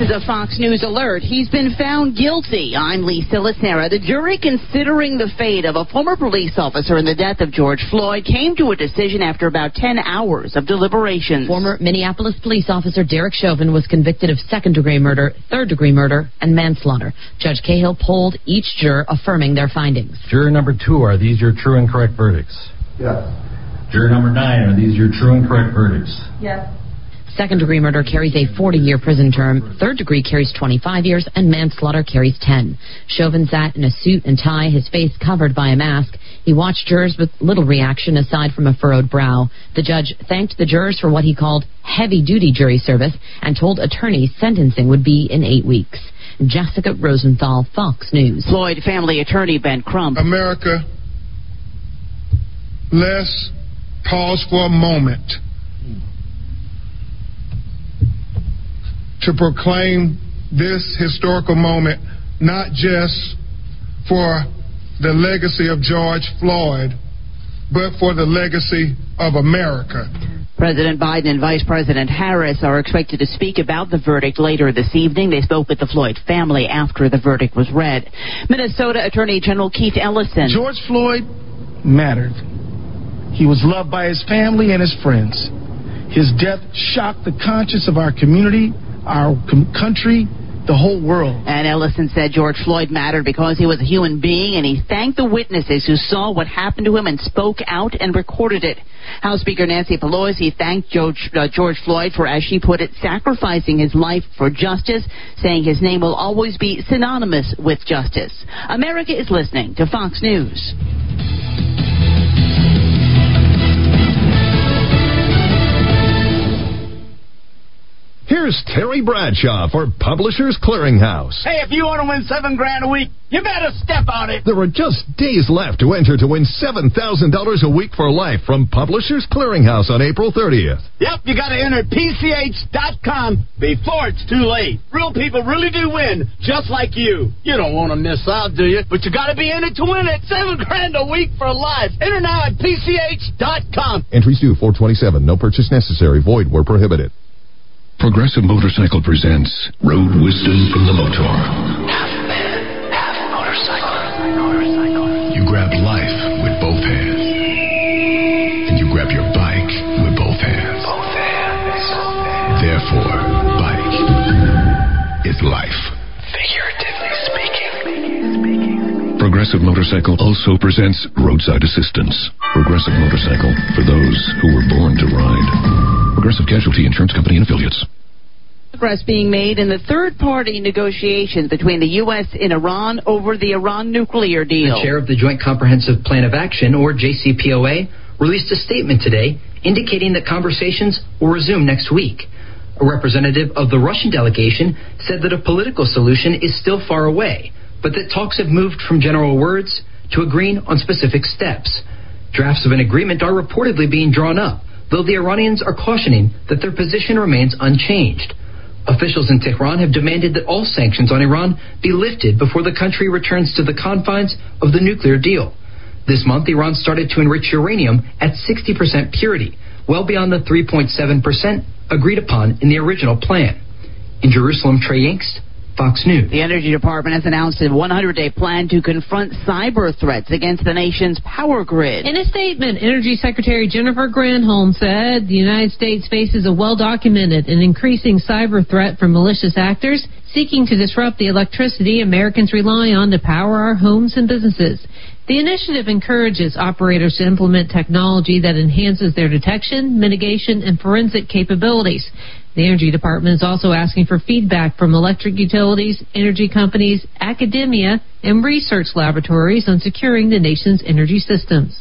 This is a Fox News alert. He's been found guilty. I'm Lisa Lacera. The jury considering the fate of a former police officer in the death of George Floyd came to a decision after about 10 hours of deliberations. Former Minneapolis police officer Derek Chauvin was convicted of second degree murder, third degree murder, and manslaughter. Judge Cahill polled each juror affirming their findings. Juror number two, are these your true and correct verdicts? Yes. Juror number nine, are these your true and correct verdicts? Yes. Second degree murder carries a 40 year prison term. Third degree carries 25 years, and manslaughter carries 10. Chauvin sat in a suit and tie, his face covered by a mask. He watched jurors with little reaction aside from a furrowed brow. The judge thanked the jurors for what he called heavy duty jury service and told attorneys sentencing would be in eight weeks. Jessica Rosenthal, Fox News. Floyd family attorney Ben Crump. America, let's pause for a moment to proclaim this historical moment not just for the legacy of George Floyd, but for the legacy of America. President Biden and Vice President Harris are expected to speak about the verdict later this evening. They spoke with the Floyd family after the verdict was read. Minnesota Attorney General Keith Ellison. George Floyd mattered. He was loved by his family and his friends. His death shocked the conscience of our community, our country, the whole world. And Ellison said George Floyd mattered because he was a human being, and he thanked the witnesses who saw what happened to him and spoke out and recorded it. House Speaker Nancy Pelosi thanked George, uh, George Floyd for, as she put it, sacrificing his life for justice, saying his name will always be synonymous with justice. America is listening to Fox News. Here's Terry Bradshaw for Publishers Clearinghouse. Hey, if you want to win seven grand a week, you better step on it. There are just days left to enter to win $7,000 a week for life from Publishers Clearinghouse on April 30th. Yep, you got to enter PCH.com before it's too late. Real people really do win, just like you. You don't want to miss out, do you? But you got to be in it to win it. Seven grand a week for life. Enter now at PCH.com. Entries due 427. No purchase necessary. Void where prohibited. Progressive Motorcycle presents Road Wisdom from the Motor. Progressive Motorcycle also presents Roadside Assistance. Progressive Motorcycle for those who were born to ride. Progressive Casualty Insurance Company and Affiliates. Progress being made in the third party negotiations between the U.S. and Iran over the Iran nuclear deal. The chair of the Joint Comprehensive Plan of Action, or JCPOA, released a statement today indicating that conversations will resume next week. A representative of the Russian delegation said that a political solution is still far away, but that talks have moved from general words to agreeing on specific steps. Drafts of an agreement are reportedly being drawn up, though the Iranians are cautioning that their position remains unchanged. Officials in Tehran have demanded that all sanctions on Iran be lifted before the country returns to the confines of the nuclear deal. This month, Iran started to enrich uranium at 60% purity, well beyond the 3.7% agreed upon in the original plan. In Jerusalem, Trey Yingst, Fox News. The Energy Department has announced a 100 day plan to confront cyber threats against the nation's power grid. In a statement, Energy Secretary Jennifer Granholm said the United States faces a well documented and increasing cyber threat from malicious actors seeking to disrupt the electricity Americans rely on to power our homes and businesses. The initiative encourages operators to implement technology that enhances their detection, mitigation, and forensic capabilities. The Energy Department is also asking for feedback from electric utilities, energy companies, academia, and research laboratories on securing the nation's energy systems.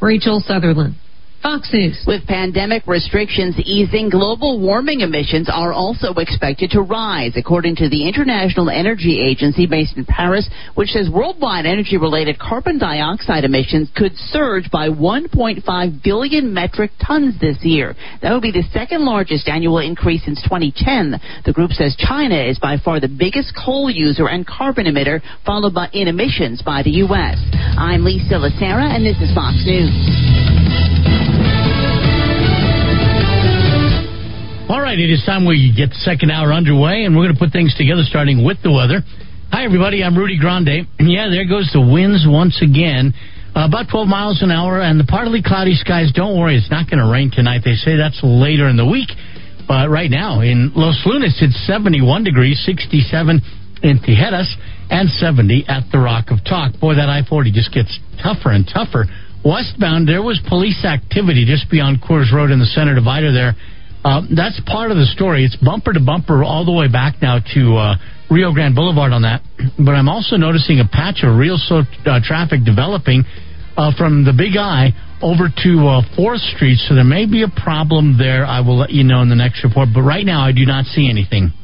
Rachel Sutherland, Fox News. With pandemic restrictions easing, global warming emissions are also expected to rise, according to the International Energy Agency based in Paris, which says worldwide energy related carbon dioxide emissions could surge by 1.5 billion metric tons this year. That would be the second largest annual increase since 2010. The group says China is by far the biggest coal user and carbon emitter, followed by in emissions by the U.S. I'm Lisa Lacera, and this is Fox News. All right, it is time we get the second hour underway, and we're going to put things together starting with the weather. Hi, everybody. I'm Rudy Grande. Yeah, there goes the winds once again. Uh, about 12 miles an hour, and the partly cloudy skies. Don't worry, it's not going to rain tonight. They say that's later in the week. But right now in Los Lunas, it's 71 degrees, 67 in Tijeras, and 70 at the Rock of Talk. Boy, that I 40 just gets tougher and tougher. Westbound, there was police activity just beyond Coors Road in the center divider there Uh, that's part of the story. It's bumper to bumper all the way back now to uh, Rio Grande Boulevard on that. But I'm also noticing a patch of real slow uh, traffic developing uh, from the Big I over to uh, 4th Street. So there may be a problem there. I will let you know in the next report. But right now, I do not see anything.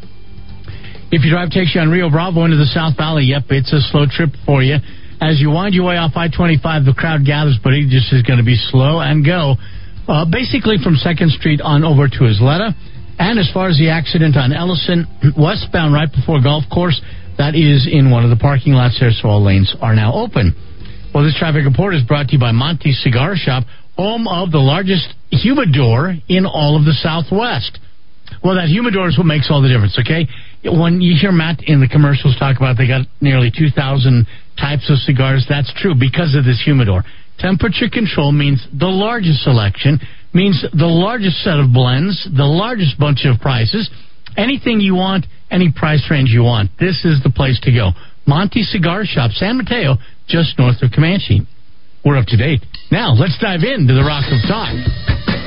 If your drive takes you on Rio Bravo into the South Valley, yep, it's a slow trip for you. As you wind your way off I 25, the crowd gathers, but it just is going to be slow and go uh, basically from Second Street on over to Isleta. And as far as the accident on Ellison, westbound right before Golf Course, that is in one of the parking lots there, so all lanes are now open. Well, this traffic report is brought to you by Monty Cigar Shop, home of the largest humidor in all of the Southwest. Well, that humidor is what makes all the difference, okay? When you hear Matt in the commercials talk about they got nearly 2,000 types of cigars, that's true because of this humidor. Temperature control means the largest selection, means the largest set of blends, the largest bunch of prices. Anything you want, any price range you want. This is the place to go. Monty Cigar Shop, San Mateo, just north of Comanche. We're up to date. Now, let's dive into the Rock of Talk.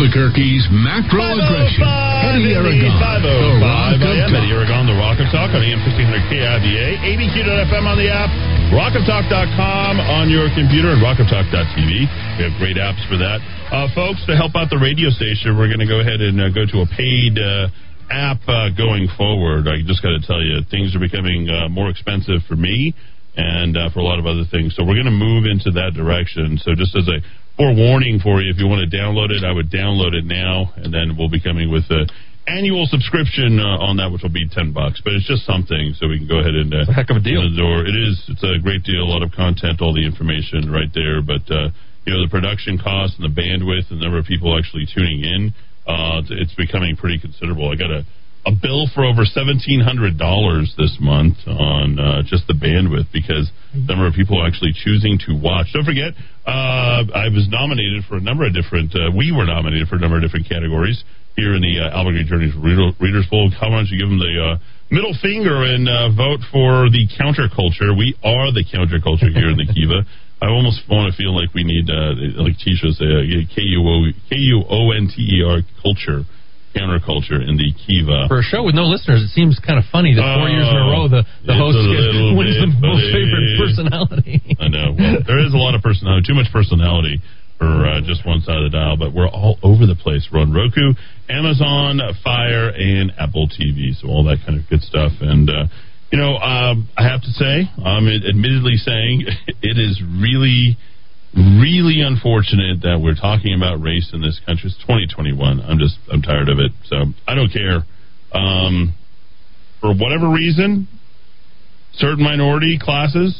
Albuquerque's macro aggression. Eddy Aragon. 505. I am Eddy Aragon, the Rock of Talk on AM 1500 KIVA, ABQ.FM on the app, rockoftalk.com on your computer, and rockoftalk.tv. We have great apps for that. Uh, folks, to help out the radio station, we're going to go ahead and uh, go to a paid uh, app uh, going forward. I just got to tell you, things are becoming uh, more expensive for me and uh, for a lot of other things. So we're going to move into that direction. So just as a forewarning for you, if you want to download it, I would download it now, and then we'll be coming with a annual subscription uh, on that, which will be ten bucks. But it's just something, so we can go ahead and uh, a heck of a deal. The door. It is. It's a great deal. A lot of content, all the information right there. But uh, you know, the production cost and the bandwidth, and the number of people actually tuning in, uh, it's becoming pretty considerable. I got a a bill for over seventeen hundred dollars this month on uh, just the bandwidth because the number of people actually choosing to watch. Don't forget, uh, I was nominated for a number of different. Uh, we were nominated for a number of different categories here in the uh, Albuquerque Journal's Reader, Readers Poll. How don't you give them the uh, middle finger and uh, vote for the counterculture? We are the counterculture here in the Kiva. I almost want to feel like we need, like Tisha say, K U O K U O N T E R culture counterculture in the Kiva. For a show with no listeners, it seems kind of funny that four years in a row the, the host gets, wins the most favorite personality. I know. Well, there is a lot of personality, too much personality for uh, just one side of the dial, but we're all over the place. We're on Roku, Amazon, Fire, and Apple TV, so all that kind of good stuff. And, uh, you know, uh, I have to say, I'm admittedly saying it is really really unfortunate that we're talking about race in this country. It's 2021. I'm just I'm tired of it. So I don't care. Um, for whatever reason, certain minority classes,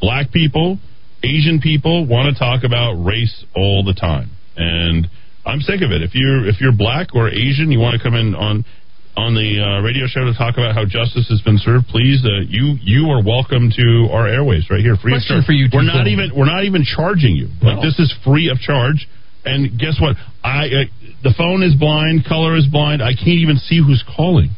black people, Asian people want to talk about race all the time, and I'm sick of it. If you're if you're black or Asian, you want to come in on on the uh, radio show to talk about how justice has been served, please, uh, you you are welcome to our airways right here, free Question of charge. for you, we're not even we're not even charging you. Like this is free of charge. And guess what? I uh, the phone is blind, color is blind. I can't even see who's calling.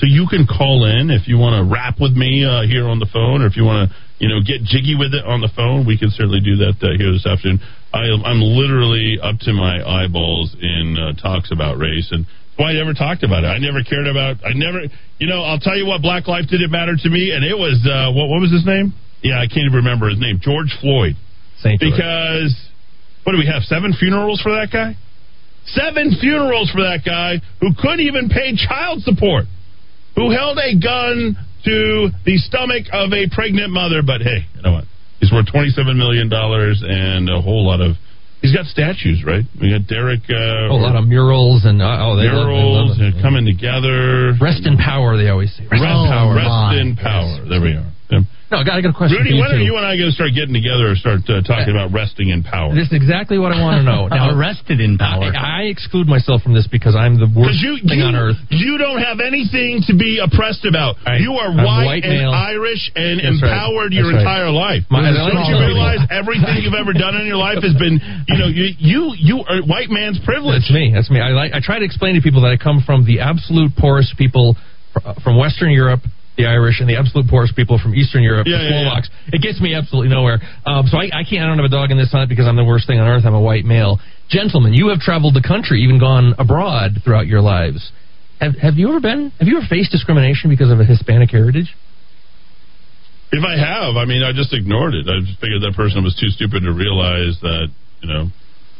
So you can call in if you want to rap with me uh, here on the phone, or if you want to, you know, get jiggy with it on the phone. We can certainly do that uh, here this afternoon. I, I'm literally up to my eyeballs in uh, talks about race, and why I never talked about it. I never cared about. I never, you know. I'll tell you what. Black life didn't matter to me, and it was uh, what? What was his name? Yeah, I can't even remember his name. George Floyd. Saint George. Because what do we have? Seven funerals for that guy. Seven funerals for that guy who couldn't even pay child support, who held a gun to the stomach of a pregnant mother. But hey, you know what? He's worth twenty-seven million dollars and a whole lot of He's got statues, right? We got Derek. Uh, a lot of murals and uh, oh, they murals love, they love and coming together. Rest in power, they always say. Rest Rest in power. Rest in power. There we are. Yeah. No, I got, I got a question. Rudy, for you when are you and I going to start getting together or start uh, talking about resting in power? This is exactly what I want to know. Now, Arrested in power. I, I exclude myself from this because I'm the worst you, thing you, on earth. You don't have anything to be oppressed about. Right. You are I'm white, white and male. Irish and That's right. empowered your right. entire life. My- I like don't you all that. realize everything you've ever done in your life has been, you know, you you, you are white man's privilege. That's me. That's me. I like. I try to explain to people that I come from the absolute poorest people from Western Europe the Irish, and the absolute poorest people from Eastern Europe, Yeah, the yeah, yeah. Slovaks. It gets me absolutely nowhere. Um, so I, I can't. I don't have a dog in this hunt because I'm the worst thing on earth. I'm a white male. Gentlemen, you have traveled the country, even gone abroad throughout your lives. Have Have you ever been? Have you ever faced discrimination because of a Hispanic heritage? If I have, I mean, I just ignored it. I just figured that person was too stupid to realize that, you know,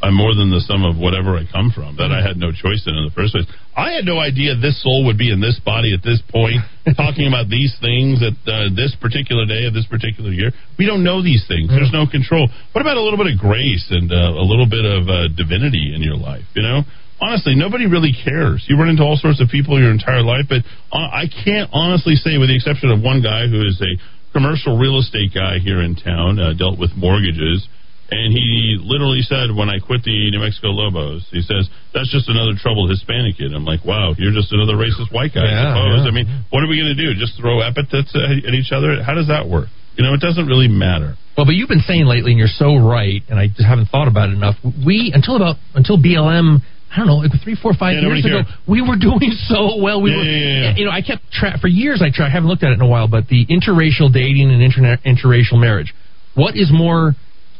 I'm more than the sum of whatever I come from, that I had no choice in in the first place. I had no idea this soul would be in this body at this point, talking about these things at uh, this particular day of this particular year. We don't know these things. There's no control. What about a little bit of grace and uh, a little bit of uh, divinity in your life, you know? honestly, nobody really cares. You run into all sorts of people your entire life, but uh, I can't honestly say, with the exception of one guy who is a commercial real estate guy here in town, uh, dealt with mortgages, and he literally said, when I quit the New Mexico Lobos, he says, that's just another troubled Hispanic kid. I'm like, wow, you're just another racist white guy, Yeah, I suppose. yeah. I mean, what are we going to do? Just throw epithets at, each other? How does that work? You know, it doesn't really matter. Well, but you've been saying lately, and you're so right, and I just haven't thought about it enough. We until about until BLM. I don't know, like three, four, five Yeah, years ago, cared. we were doing so well. We Yeah, were, yeah, you know, I kept track for years. I haven't looked at it in a while, but the interracial dating and interna- interracial marriage. What is more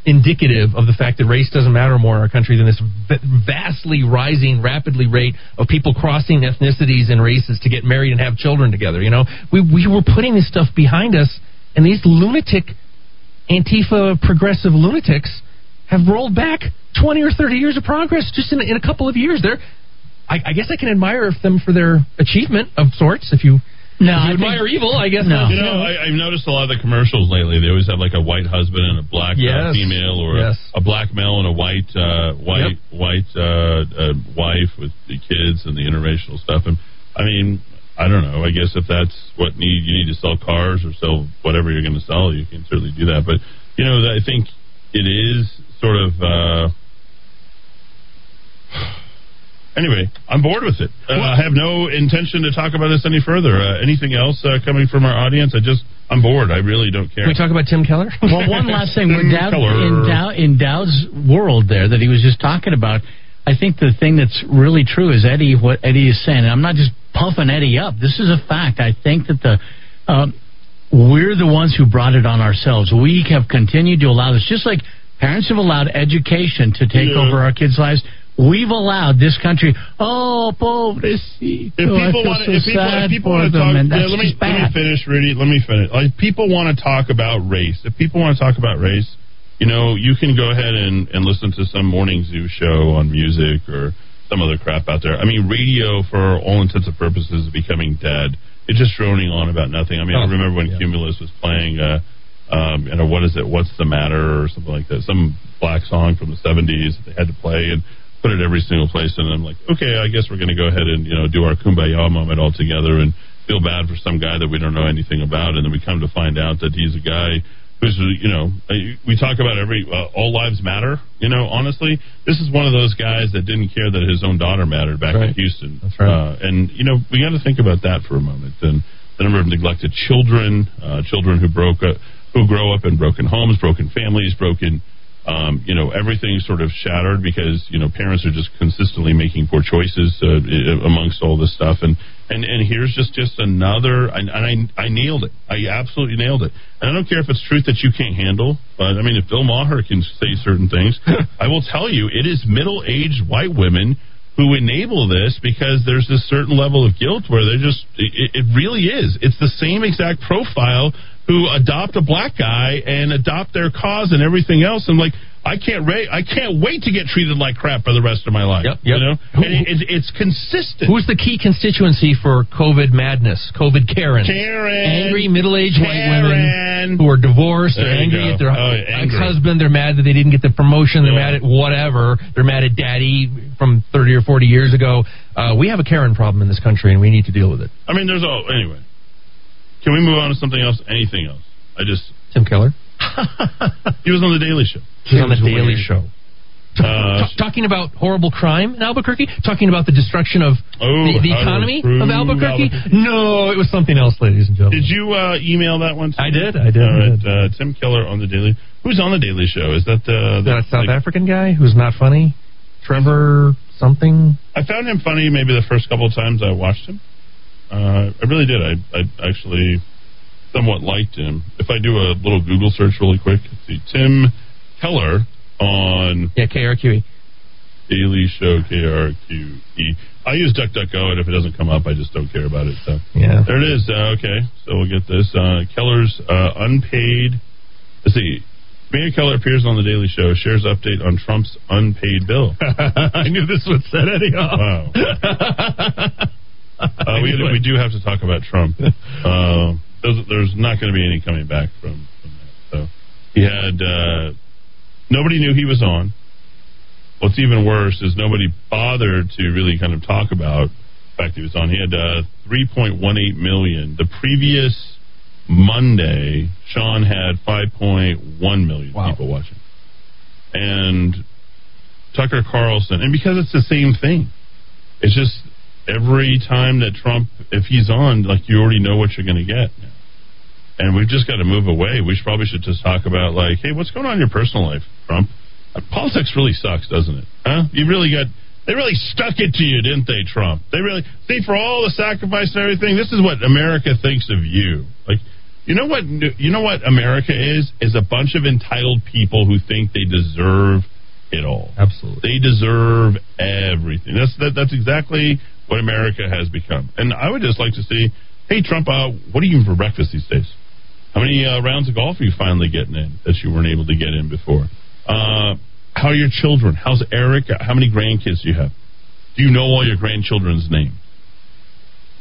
indicative of the fact that race doesn't matter more in our country than this vastly rising, rapidly rate of people crossing ethnicities and races to get married and have children together? You know, we we were putting this stuff behind us, and these lunatic Antifa progressive lunatics have rolled back 20 or 30 years of progress just in, in a couple of years. They're, I, I guess I can admire them for their achievement of sorts. If you, No, if I you think- admire evil, I guess No. You know, I, I've noticed a lot of the commercials lately. They always have like a white husband and a black uh, female, or Yes. a, a black male and a white uh, white white uh, uh, wife with the kids and the interracial stuff. And I mean, I don't know. I guess if that's what need you need to sell cars or sell whatever you're going to sell, you can certainly do that. But you know, I think it is sort of. Uh, Anyway, I'm bored with it. Uh, I have no intention to talk about this any further. Uh, anything else uh, coming from our audience? I just, I'm bored. I really don't care. Can we talk about Tim Keller? Well, one last thing. With Dowd, Keller. in, Dow, in Dowd's world there that he was just talking about, I think the thing that's really true is Eddy, what Eddy is saying. And I'm not just puffing Eddy up. This is a fact. I think that the um, we're the ones who brought it on ourselves. We have continued to allow this, just like parents have allowed education to take Yeah. over our kids' lives. We've allowed this country. Oh, pobrecito! If people want, so if people, if people want to talk, yeah, that's let me let me finish, Rudy. Let me finish. Like, people want to talk about race. If people want to talk about race, you know, you can go ahead and and listen to some morning zoo show on music or some other crap out there. I mean, radio, for all intents and purposes, is becoming dead. It's just droning on about nothing. I mean, I Oh, remember when yeah. Cumulus was playing. uh um, you know, what is it? What's the matter, or something like that? Some black song from the '70s that they had to play and put it every single place. And I'm like, okay, I guess we're going to go ahead and you know do our kumbaya moment all together and feel bad for some guy that we don't know anything about, and then we come to find out that he's a guy who's you know uh, we talk about every uh, all lives matter. You know, honestly, this is one of those guys that didn't care that his own daughter mattered back in Houston. That's right. Uh, and you know, we got to think about that for a moment. And the number of neglected children, uh, children who broke up, who grow up in broken homes, broken families, broken, um, you know, everything sort of shattered because you know parents are just consistently making poor choices uh, amongst all this stuff. And and and here's just just another. And and I I nailed it. I absolutely nailed it. And I don't care if it's truth that you can't handle. But I mean, if Bill Maher can say certain things, I will tell you, it is middle-aged white women who enable this because there's this certain level of guilt where they're just it, it really is it's the same exact profile who adopt a black guy and adopt their cause and everything else and like I can't ra- I can't wait to get treated like crap for the rest of my life Yep, you know Who- and it, it, it's consistent Who's the key constituency for COVID madness? COVID Karen. Karen Angry middle-aged white women who are divorced. There They're angry go. at their Oh, ex-husband. They're mad that they didn't get the promotion. They're Yeah. mad at whatever. They're mad at daddy from 30 or 40 years ago. Uh, we have a Karen problem in this country, and we need to deal with it. I mean there's all anyway can we move on to something else anything else I just Tim Keller. he was on the Daily Show He's on the Tim's Daily weird. Show. Uh, Ta- talking about horrible crime in Albuquerque, talking about the destruction of Oh, the, the economy of Albuquerque. Albuquerque. No, it was something else, ladies and gentlemen. Did you uh, email that one? To I did, I did, All I did. uh, Tim Keller on the Daily. Who's on the Daily Show? Is that uh, that South like- African guy who's not funny? Trevor something? I found him funny maybe the first couple of times I watched him. Uh, I really did. I, I actually somewhat liked him. If I do a little Google search really quick, let's see Tim Keller on yeah KRQE Daily Show KRQE. I use DuckDuckGo, and if it doesn't come up, I just don't care about it. So Yeah. there it is. Uh, okay, so we'll get this. Uh, Keller's uh, unpaid. Let's see. Mayor Keller appears on the Daily Show, shares update on Trump's unpaid bill. I knew this would set Eddy off. Wow. Uh, we, we do have to talk about Trump. Uh, there's, there's not going to be any coming back from, from that. So he had uh, nobody knew he was on. What's even worse is nobody bothered to really kind of talk about the fact he was on. He had uh, 3.18 million. The previous Monday, Sean had 5.1 million people watching, and Tucker Carlson, and because it's the same thing, it's just every time that Trump, if he's on, like you already know what you're going to get. And we've just got to move away. We should, probably should just talk about like, hey, what's going on in your personal life, Trump? Uh, politics really sucks, doesn't it? Huh? You really got. They really stuck it to you, didn't they, Trump? They really see for all the sacrifice and everything. This is what America thinks of you. Like, you know what? You know what America is? Is a bunch of entitled people who think they deserve it all. Absolutely. They deserve everything. That's that, that's exactly what America has become. And I would just like to see, hey Trump, uh, what are you eating for breakfast these days? How many uh, rounds of golf are you finally getting in that you weren't able to get in before? Uh, how are your children? How's Eric? How many grandkids do you have? Do you know all your grandchildren's names?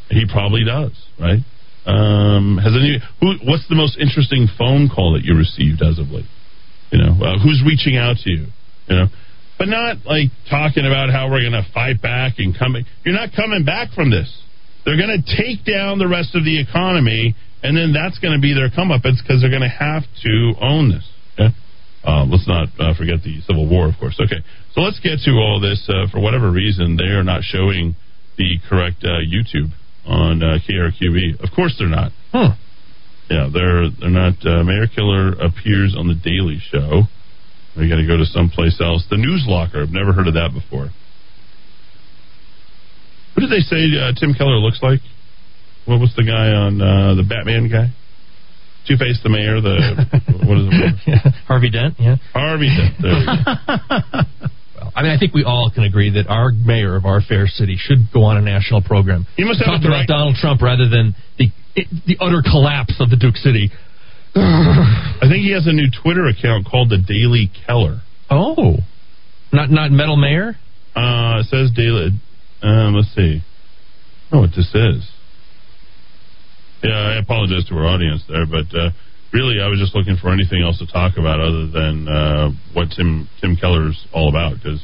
He probably does, right? Um, has any? Who? What's the most interesting phone call that you received as of late? You know, uh, who's reaching out to you? You know, but not like talking about how we're going to fight back and coming. You're not coming back from this. They're going to take down the rest of the economy, and then that's going to be their comeuppance because they're going to have to own this. Okay? Uh, let's not uh, forget the Civil War, of course. Okay, so let's get to all this. Uh, for whatever reason, they are not showing the correct uh, YouTube on uh, KRQE. Of course, they're not. Huh. Yeah, they're they're not. Uh, Mayor Killer appears on the Daily Show. We got to go to someplace else. The News Locker. I've never heard of that before. What did they say uh, Tim Keller looks like? What was the guy on uh, the Batman guy? Two Face the Mayor. The what is it? Harvey Dent. Yeah. Harvey Dent. There you go. Well, I mean, I think we all can agree that our mayor of our fair city should go on a national program. He must have talk a about Donald Trump rather than the the utter collapse of the Duke City. I think he has a new Twitter account called the Daily Keller. Oh, not not Metal Mayor. Uh, it says Daily. Um, let's see. Know what this is. Yeah, I apologize to our audience there, but uh, really, I was just looking for anything else to talk about other than uh, what Tim Tim Keller's all about because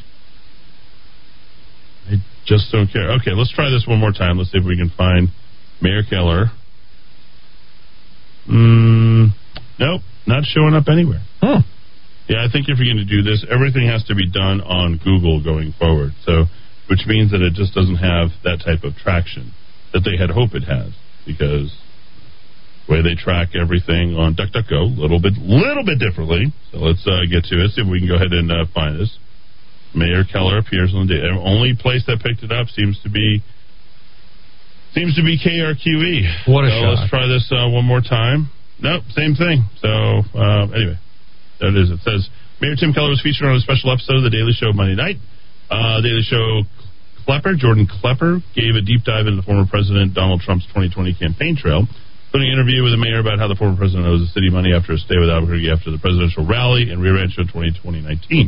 I just don't care. Okay, let's try this one more time. Let's see if we can find Mayor Keller. Mm, nope, not showing up anywhere. Huh. Yeah, I think if you're going to do this, everything has to be done on Google going forward. So, which means that it just doesn't have that type of traction that they had hoped it has, because the way they track everything on DuckDuckGo, a little bit, little bit differently. So let's uh, get to it. See if we can go ahead and uh, find this. Mayor Keller appears on the day. only place that picked it up seems to be seems to be KRQE. What a so shock. Let's try this uh, one more time. Nope, same thing. So uh, anyway, there it is. It says Mayor Tim Keller was featured on a special episode of The Daily Show Monday night. Uh, Daily Show Klepper, Jordan Klepper, gave a deep dive into former President Donald Trump's 2020 campaign trail, including an interview with the mayor about how the former president owes the city money after a stay with Albuquerque after the presidential rally in Rio Rancho 2019.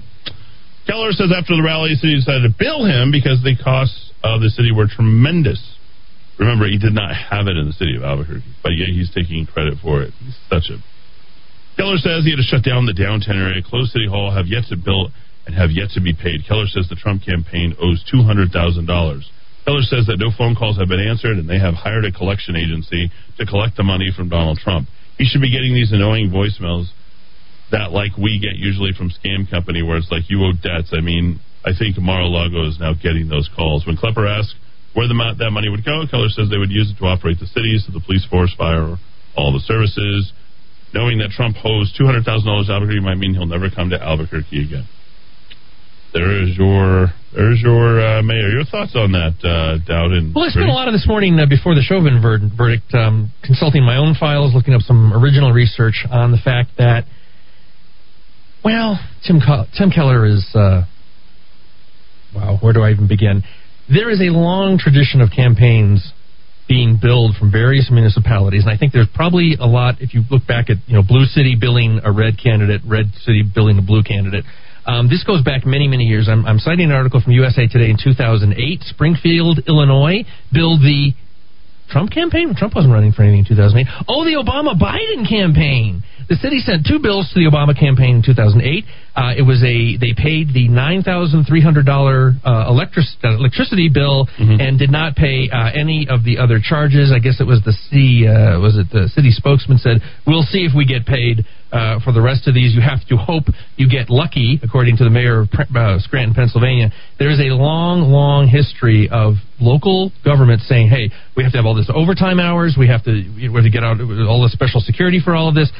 Keller says after the rally, the city decided to bill him because the costs of the city were tremendous. Remember, he did not have it in the city of Albuquerque, but yet he's taking credit for it. He's such a. Keller says he had to shut down the downtown area, close City Hall, have yet to build, and have yet to be paid. Keller says the Trump campaign owes two hundred thousand dollars. Keller says that no phone calls have been answered, and they have hired a collection agency to collect the money from Donald Trump. He should be getting these annoying voicemails that, like we get usually from scam company, where it's like you owe debts. I mean, I think Mar-a-Lago is now getting those calls. When Klepper asks where the that money would go, Keller says they would use it to operate the cities, the police force, fire, all the services. Knowing that Trump owes $200,000 to Albuquerque might mean he'll never come to Albuquerque again. There is your There's your uh, mayor. Your thoughts on that, uh, Dowd? Well, I spent a lot of this morning uh, before the Chauvin ver- verdict um, consulting my own files, looking up some original research on the fact that, well, Tim, Tim Keller is, uh, wow, where do I even begin? There is a long tradition of campaigns being billed from various municipalities, and I think there's probably a lot. If you look back at you know Blue City billing a red candidate, Red City billing a blue candidate. Um, this goes back many, many years. I'm, I'm citing an article from USA Today in 2008. Springfield, Illinois, billed the Trump campaign? Trump wasn't running for anything in 2008. Oh, the Obama Biden campaign. The city sent two bills to the Obama campaign in 2008. Uh, it was a they paid the nine thousand three hundred dollar uh, electric, uh, electricity bill Mm-hmm. and did not pay uh, any of the other charges. I guess it was the city uh, was it the city spokesman said we'll see if we get paid uh, for the rest of these. You have to hope you get lucky, according to the mayor of uh, Scranton, Pennsylvania. There is a long, long history of local government saying, "Hey, we have to have all this overtime hours. We have to we have to get out all the special security for all of this."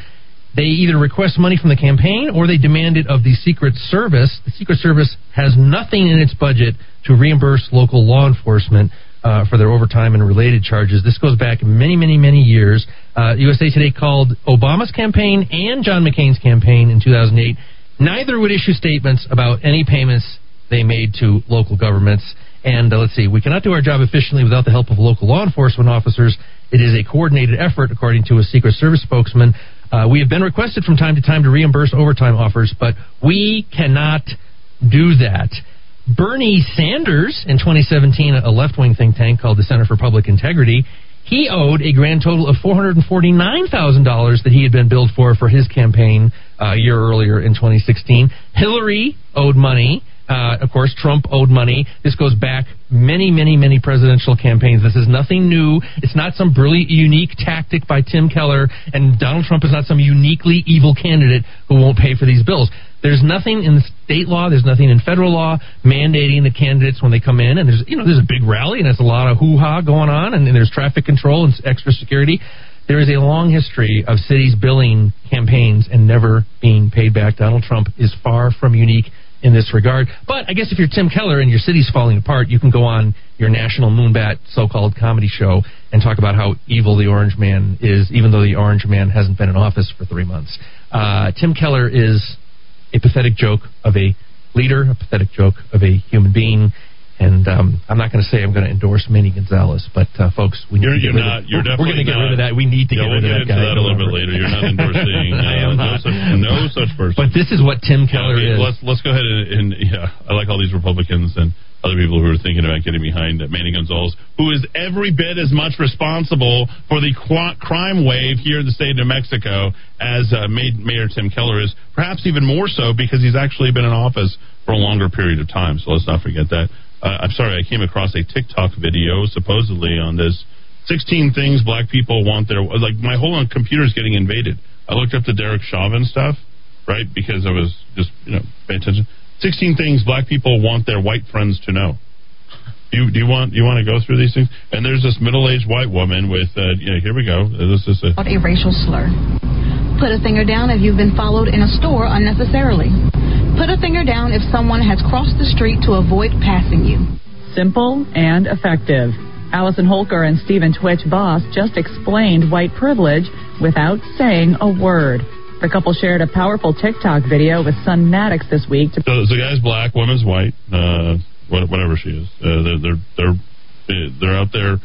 They either request money from the campaign or they demand it of the Secret Service. The Secret Service has nothing in its budget to reimburse local law enforcement uh, for their overtime and related charges. This goes back many, many, many years. Uh, USA Today called Obama's campaign and John McCain's campaign in 2008. Neither would issue statements about any payments they made to local governments. And uh, let's see, we cannot do our job efficiently without the help of local law enforcement officers. It is a coordinated effort, according to a Secret Service spokesman. Uh, we have been requested from time to time to reimburse overtime offers, but we cannot do that. Bernie Sanders in 2017, a left wing think tank called the Center for Public Integrity, he owed a grand total of $449,000 that he had been billed for for his campaign uh, a year earlier in 2016. Hillary owed money. Uh, of course, Trump owed money. This goes back many, many, many presidential campaigns. This is nothing new. It's not some brilliant, unique tactic by Tim Keller, and Donald Trump is not some uniquely evil candidate who won't pay for these bills. There's nothing in state law, there's nothing in federal law mandating the candidates when they come in, and there's you know there's a big rally and there's a lot of hoo ha going on, and, and there's traffic control and extra security. There is a long history of cities billing campaigns and never being paid back. Donald Trump is far from unique in this regard. But I guess if you're Tim Keller and your city's falling apart, you can go on your national moonbat so-called comedy show and talk about how evil the Orange Man is, even though the Orange Man hasn't been in office for three months. Uh, Tim Keller is a pathetic joke of a leader, a pathetic joke of a human being. And um, I'm not going to say I'm going to endorse Manny Gonzalez, but uh, folks, we You're, need to you're get rid not. of, You're we're going to get rid of that. We need to Yeah, get we'll rid of get that into guy. that a little bit later. You're not endorsing. Uh, I am no not. such, no such person. But this is what Tim Keller okay, is. Let's let's go ahead and, and yeah, I like all these Republicans and other people who are thinking about getting behind Manny Gonzalez, who is every bit as much responsible for the qu- crime wave here in the state of New Mexico as uh, Mayor Tim Keller is, perhaps even more so because he's actually been in office for a longer period of time. So let's not forget that. Uh, I'm sorry, I came across a TikTok video supposedly on this 16 things black people want their like my whole computer is getting invaded. I looked up the Derek Chauvin stuff, right? Because I was just you know paying attention. 16 things black people want their white friends to know. Do you, do you want you want to go through these things? And there's this middle-aged white woman with uh, you know, here we go. This is a a racial slur. Put a finger down if you've been followed in a store unnecessarily. Put a finger down if someone has crossed the street to avoid passing you. Simple and effective. Allison Holker and Stephen Twitch Boss just explained white privilege without saying a word. The couple shared a powerful TikTok video with son Maddox this week. To- So, so the guy's black, woman's white, uh, whatever she is. Uh, they're, they're they're they're out there.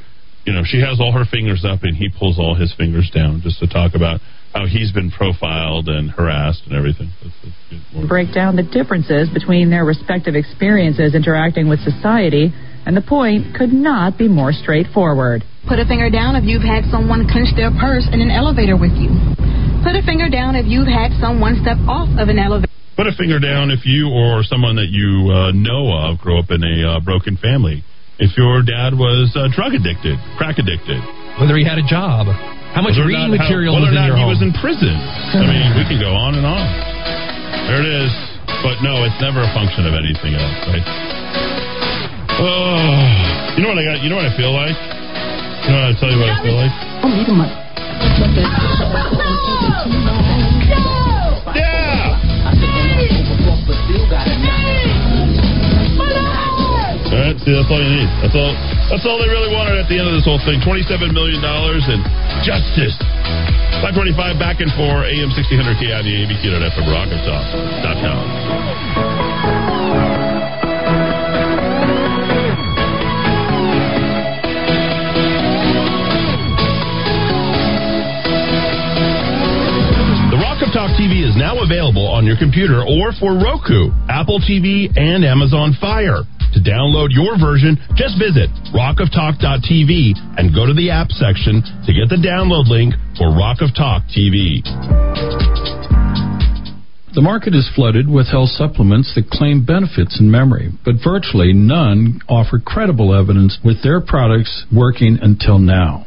You know, she has all her fingers up, and he pulls all his fingers down, just to talk about how he's been profiled and harassed and everything. That's, that's break down the differences between their respective experiences interacting with society, and the point could not be more straightforward. Put a finger down if you've had someone clench their purse in an elevator with you. Put a finger down if you've had someone step off of an elevator. Put a finger down if you or someone that you uh, know of grew up in a uh, broken family. If your dad was uh, drug addicted, crack addicted, Whether he had a job, how much whether reading not- material whether was in not your he home? was in prison. I mean, we can go on and on. There it is. But no, it's never a function of anything else, right? Oh, you know what I got? You know what I feel like? You know what I tell you what I feel like? Don't need money. Uh, all you need. That's all. That's all they really wanted at the end of this whole thing. Twenty-seven million dollars and justice. Five twenty-five back and four. AM sixteen hundred ABQ.FM rockoftalk.com. The Rock of Talk TV is now available on your computer or for Roku, Apple TV, and Amazon Fire. To download your version, just visit rockoftalk.tv and go to the app section to get the download link for Rock of Talk TV. The market is flooded with health supplements that claim benefits in memory, but virtually none offer credible evidence with their products working until now.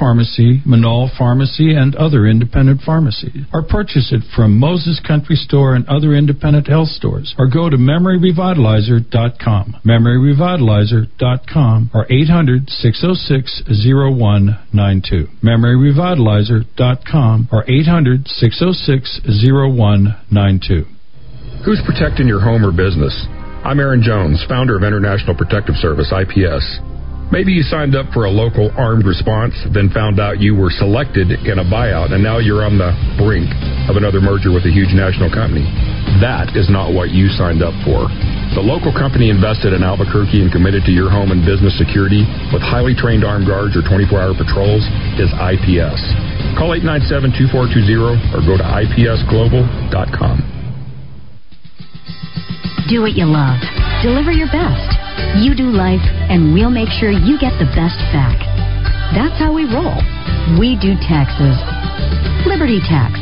Pharmacy, Menaul Pharmacy, and other independent pharmacies. Or purchase it from Moses Country Store and other independent health stores. Or go to memoryrevitalizer.com. Memoryrevitalizer.com or 800 606 0192. Memoryrevitalizer.com or 800 606 0192. Who's protecting your home or business? I'm Aaron Jones, founder of International Protective Service, IPS. Maybe you signed up for a local armed response, then found out you were selected in a buyout, and now you're on the brink of another merger with a huge national company. That is not what you signed up for. The local company invested in Albuquerque and committed to your home and business security with highly trained armed guards or 24 hour patrols is IPS. Call 897 2420 or go to IPSglobal.com. Do what you love. Deliver your best. You do life, and we'll make sure you get the best back. That's how we roll. We do taxes. Liberty Tax.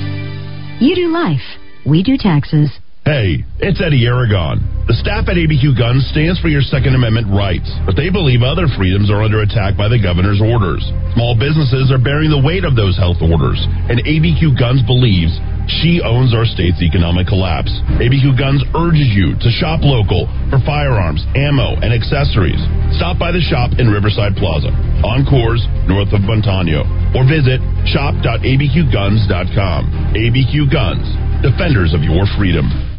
You do life. We do taxes. Hey, it's Eddy Aragon. The staff at ABQ Guns stands for your Second Amendment rights, but they believe other freedoms are under attack by the governor's orders. Small businesses are bearing the weight of those health orders, and ABQ Guns believes she owns our state's economic collapse. ABQ Guns urges you to shop local for firearms, ammo, and accessories. Stop by the shop in Riverside Plaza, on Coors, north of Montano, or visit shop.abqguns.com. ABQ Guns, defenders of your freedom.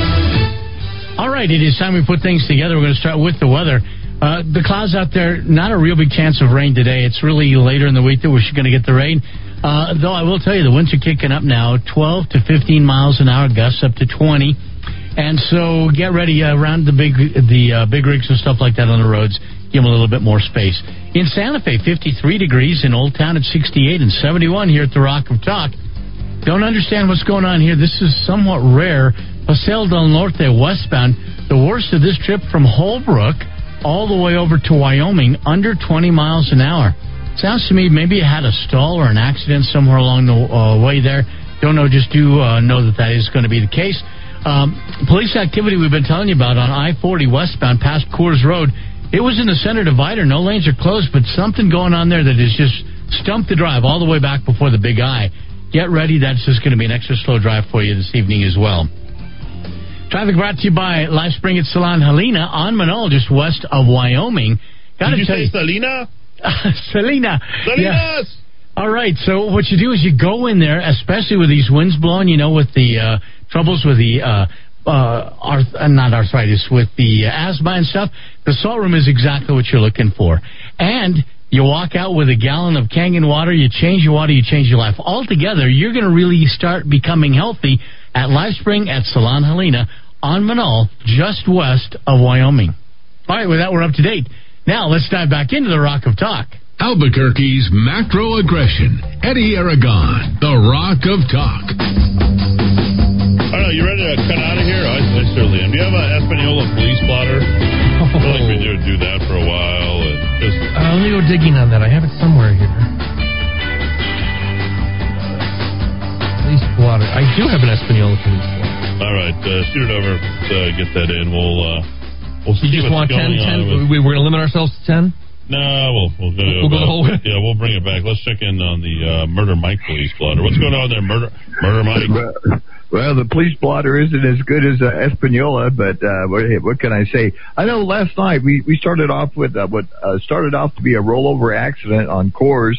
All right, it is time we put things together. We're going to start with the weather. Uh, the clouds out there, not a real big chance of rain today. It's really later in the week that we're going to get the rain. Uh, though I will tell you, the winds are kicking up now 12 to 15 miles an hour, gusts up to 20. And so get ready uh, around the big the uh, big rigs and stuff like that on the roads. give them a little bit more space. In Santa Fe, 53 degrees. In Old Town at 68 and 71 here at the Rock of Talk. Don't understand what's going on here. This is somewhat rare. Paseo del Norte westbound. The worst of this trip from Holbrook all the way over to Wyoming, under 20 miles an hour. Sounds to me maybe it had a stall or an accident somewhere along the uh, way there. Don't know, just do uh, know that that is going to be the case. Um, police activity we've been telling you about on I 40 westbound past Coors Road. It was in the center divider. No lanes are closed, but something going on there that is just stumped the drive all the way back before the Big I. Get ready. That's just going to be an extra slow drive for you this evening as well. Traffic brought to you by Life Spring at Salon Helena on Menaul, just west of Wyoming. Gotta Did you tell say you, Selena? Selena. Salinas! Yeah. All right. So what you do is you go in there, especially with these winds blowing. You know, with the uh, troubles with the uh, uh, arth- uh, not arthritis, with the uh, asthma and stuff. The salt room is exactly what you're looking for, and. You walk out with a gallon of Kangen water, you change your water, you change your life. Altogether, you're going to really start becoming healthy at Life Spring at Salon Helena on Menaul, just west of Wyoming. All right, with that, we're up to date. Now, let's dive back into the Rock of Talk. Albuquerque's macro aggression. Eddy Aragon, the Rock of Talk. I. You ready to cut out of here? I, I certainly am. Do you have an Espanola police blotter? I feel like we do do that for a while. And just Uh, let me go digging on that. I have it somewhere here. Police blotter. I do have an Espanola police blotter. all right. Uh, shoot it over. To get that in. We'll uh, we'll see You just what's want 10, going on 10? with- We, we're going to limit ourselves to 10? No, we'll we'll go, We'll go the whole way? Yeah, we'll bring it back. Let's check in on the uh, Murder Mike police blotter. What's going on there, Murder Murder Mike? Well, the police blotter isn't as good as uh, Espanola, but uh, what, what can I say? I know last night we, we started off with uh, what uh, started off to be a rollover accident on Coors,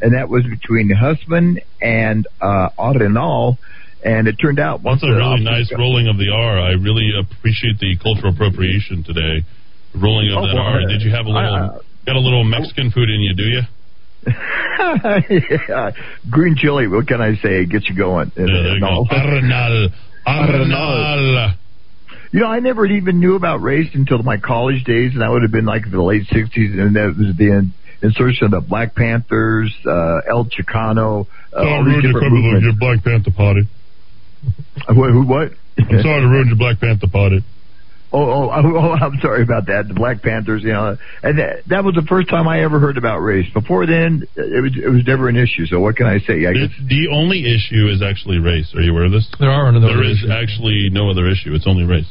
and that was between Husman and uh, Arenal, and it turned out once That's a really nice got- rolling of the R. I really appreciate the cultural appropriation today. Rolling of Oh, that well, R. Did you have a little I- got a little Mexican food in you? Do you? Yeah, green chili. What can I say? It gets you going. You go. Arenal. Arenal. You know, I never even knew about race until my college days, and that would have been like the late '60s, and that was the in- insertion of the Black Panthers, uh, El Chicano, uh, Oh, all these different movements. your Black Panther party. What? Who? What? I'm sorry to ruin your Black Panther party. Oh, oh, oh, oh, I'm sorry about that. The Black Panthers, you know, and that, that was the first time I ever heard about race. Before then, it was it was never an issue. So what can I say? I guess It's, the only issue is actually race. Are you aware of this? There are no There other is issues. actually no other issue. It's only race.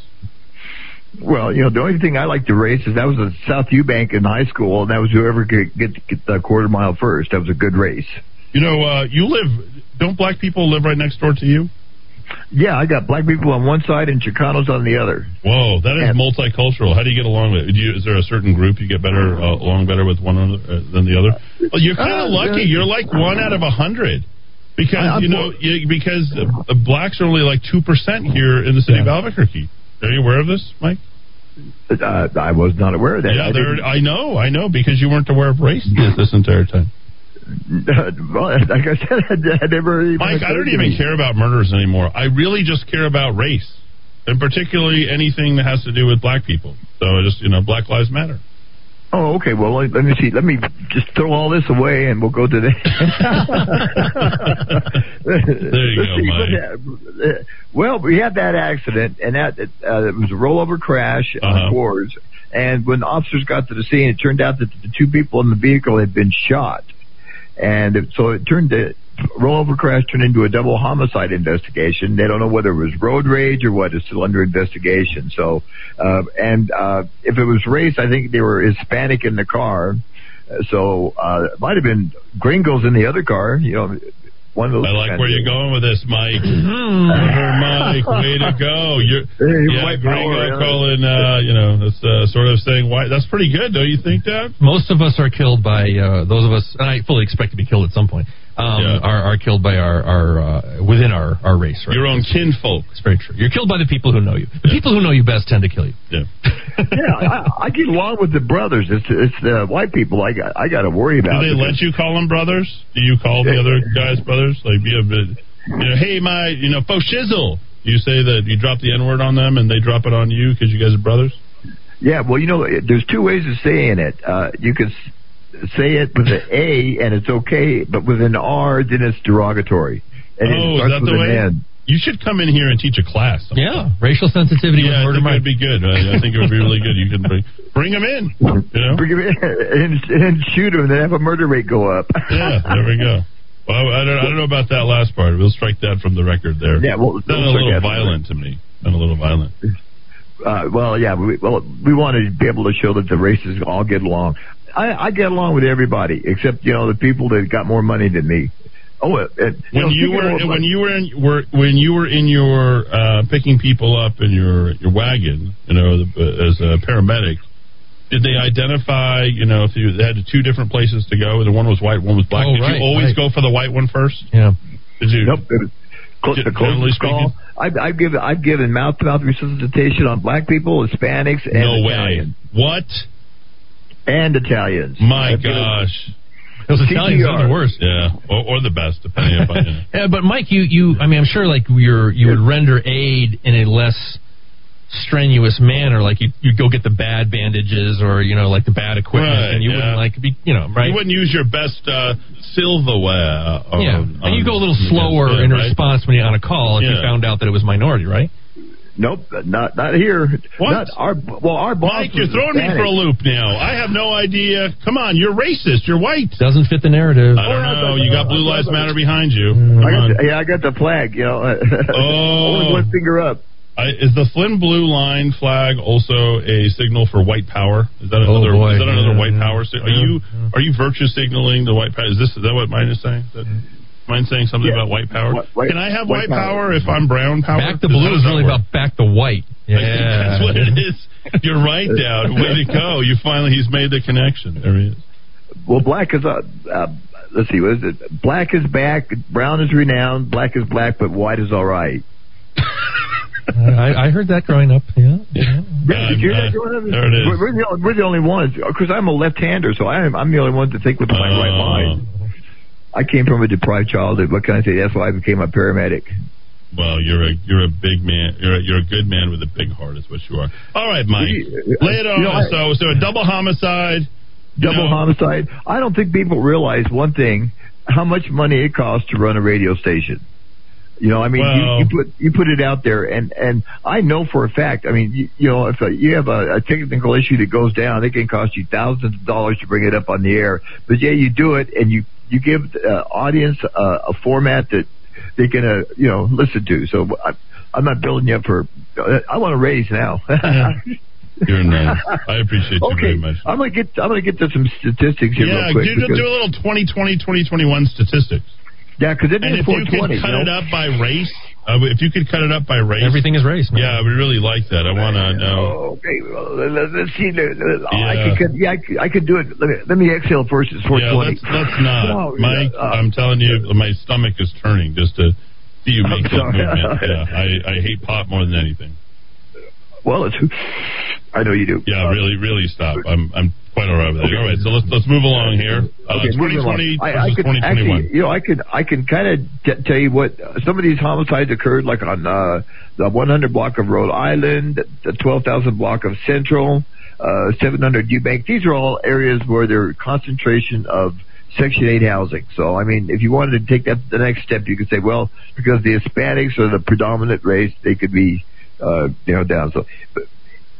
Well, you know, the only thing I like to race is that was a South Eubank in high school, and that was whoever could get, get the quarter mile first. That was a good race. You know, uh, you live. Don't black people live right next door to you? Yeah, I got black people on one side and Chicanos on the other. Whoa, that is multicultural. How do you get along with it? Do you, is there a certain group you get better uh, along better with one another, uh, than the other? Well, you're kind Uh, of lucky. yeah. You're like one out of a hundred. Because I- you know, you, because uh, blacks are only like two percent here in the city of Albuquerque. Are you aware of this, Mike? Uh, I was not aware of that. Yeah, I I know, I know, because you weren't aware of race this entire time. well, like I said, I never even Mike, I don't even me. care about murders anymore. I really just care about race, and particularly anything that has to do with black people. So just you know, Black Lives Matter. Oh, okay. Well, let, let me see. Let me just throw all this away, and we'll go to the. There you go, Mike. Mike. Well, we had that accident, and that uh, it was a rollover crash Uh-huh. on. And when officers got to the scene, it turned out that the two people in the vehicle had been shot, and so it turned to rollover crash turned into a double homicide investigation. They don't know whether it was road rage or what. It's still under investigation. So, uh, and uh, if it was race, I think they were Hispanic in the car. So uh, it might have been gringos in the other car. You know, one of those. I like where you're going with this, Mike. Mike, way to go! You're, Hey, yeah, white Gringo yeah. calling, uh, you know, that's uh, sort of saying white. That's pretty good, don't you think, Dowd? Most of us are killed by uh, those of us, and I fully expect to be killed at some point. Um, Yeah. are, are killed by our, our uh, within our, our race, right? Your own kinfolk. It's very true. You're killed by the people who know you. The people who know you best tend to kill you. Yeah. yeah, I, I get along with the brothers. It's it's the white people I got I got to worry about. Do they let you call them brothers? Do you call the other guys brothers? Like, be a bit, you know, hey, my, you know, faux shizzle. You say that you drop the N word on them and they drop it on you because you guys are brothers? Yeah, well, you know, there's two ways of saying it. Uh, you can s- say it with an A and it's okay, but with an R, then it's derogatory. And it oh, is starts that with the an way? N. You should come in here and teach a class. sometime. Yeah, racial sensitivity Yeah, I murder think it'd be good. I, I think it would be really good. You can bring, bring them in. You know? Bring him in and, and shoot them, and then have a murder rate go up. Yeah, there we go. Well, I don't, I don't know about that last part. We'll strike that from the record there. Yeah, we'll- we'll a little that from the violent to me. Sounded a little violent. Uh, well, yeah, we, well, we want to be able to show that the races all get along. I, I get along with everybody except you know the people that got more money than me. Oh, and, and, When know, you were of- when you were in were when you were in your uh, picking people up in your your wagon, you know, the, uh, as a paramedic, did they identify? You know, if you had two different places to go, the one was white, one was black. Oh, did right, you always right. go for the white one first? Yeah. Did you? Nope. It was close, the Generally closest call. I've, I've given I've given mouth to mouth resuscitation on black people, Hispanics, and No way. What? And Italians. My I've gosh. Those Italians are the worst. Yeah, or, or the best, depending upon. Yeah, but Mike, you, you, I mean, I'm sure like you're, you would render aid in a less strenuous manner. Like you, you go get the bad bandages or you know, like the bad equipment, Right, and you yeah. wouldn't like be, you know, right? You wouldn't use your best uh, silverware. On, yeah, on- and you go a little slower yeah, in right? response when you're on a call if you found out that it was minority, right? Nope, not not here. What? Not our well, our boss. Mike, you're was throwing me for a loop now. I have no idea. Come on, you're racist. You're white. Doesn't fit the narrative. I don't oh, know. You got Blue Lives Matter behind you. Mm, I got the, yeah, I got the flag. You know, Oh. only one finger up. I, is the Thin Blue Line flag also a signal for white power? Is that Oh, another? boy. is that another Yeah, white yeah. power? si- Are Yeah, you are you virtue signaling the white power? Is this is that what mine is saying? Is that, mm. Mine saying something Yeah. about white power? White- white- Can I have white white, power. power. if I'm brown power? Back the blue is really work? about back the white. I think Yeah, that's what it is. You're right, Dowd. Way to go! You finally he's made the connection. There he is. Well, black is uh, uh let's see, what is it? Black is back, brown is renowned, black is black, but white is all right. I, I heard that growing up. Yeah, yeah. Yeah, did you hear Uh, that, Jordan? there it is. We're, we're, the, only- we're the only ones because I'm a left-hander, so I'm I'm the only one to think with my right Oh. mind. I came from a deprived childhood. What can I say? That's why I became a paramedic. Well, you're a you're a big man. You're a, you're a good man with a big heart, is what you are. All right, Mike, You- uh, lay it on know. So, so a double homicide. Double know, homicide. I don't think people realize one thing: how much money it costs to run a radio station. You know, I mean, Well- you, you put you put it out there, and and I know for a fact. I mean, you, you know, if uh you have a, a technical issue that goes down, it can cost you thousands of dollars to bring it up on the air. But yeah, you do it, and you you give uh, audience uh, a format that they can uh, you know listen to. So I, I'm not building you up for. Uh, I want to raise now. You're nice. I appreciate you okay, very much. I'm gonna get I'm gonna get to some statistics here Yeah, real quick. do, do a little 2020, 2021 statistics. Yeah, because it And is if you 420. could cut you it up by race, uh, if you could cut it up by race, Everything is race, man. Yeah, we really like that. I want to know. Oh, okay, well, let- let's see. let- let- I Yeah. could, yeah, I could, I could do it. Let me, let me exhale first. It's Yeah, 420. let's, let's not, No, Mike. yeah, uh, I'm telling you, my stomach is turning just to see you I'm make this sorry. movement. Yeah, I, I hate pop more than anything. well, it's. I know you do. Yeah, really, really stop. I'm, I'm quite all right with it. All right, so let's let's move along here. Uh, Okay, 2020 I, I could 2021. actually, you know, I could, I can kind of tell you what uh, some of these homicides occurred, like on uh, the 100 block of Rhode Island, the 12,000 block of Central, uh, 700 Eubank. These are all areas where there are concentration of Section 8 housing. So, I mean, if you wanted to take that the next step, you could say, well, because the Hispanics are the predominant race, they could be, uh, you know, down. So, but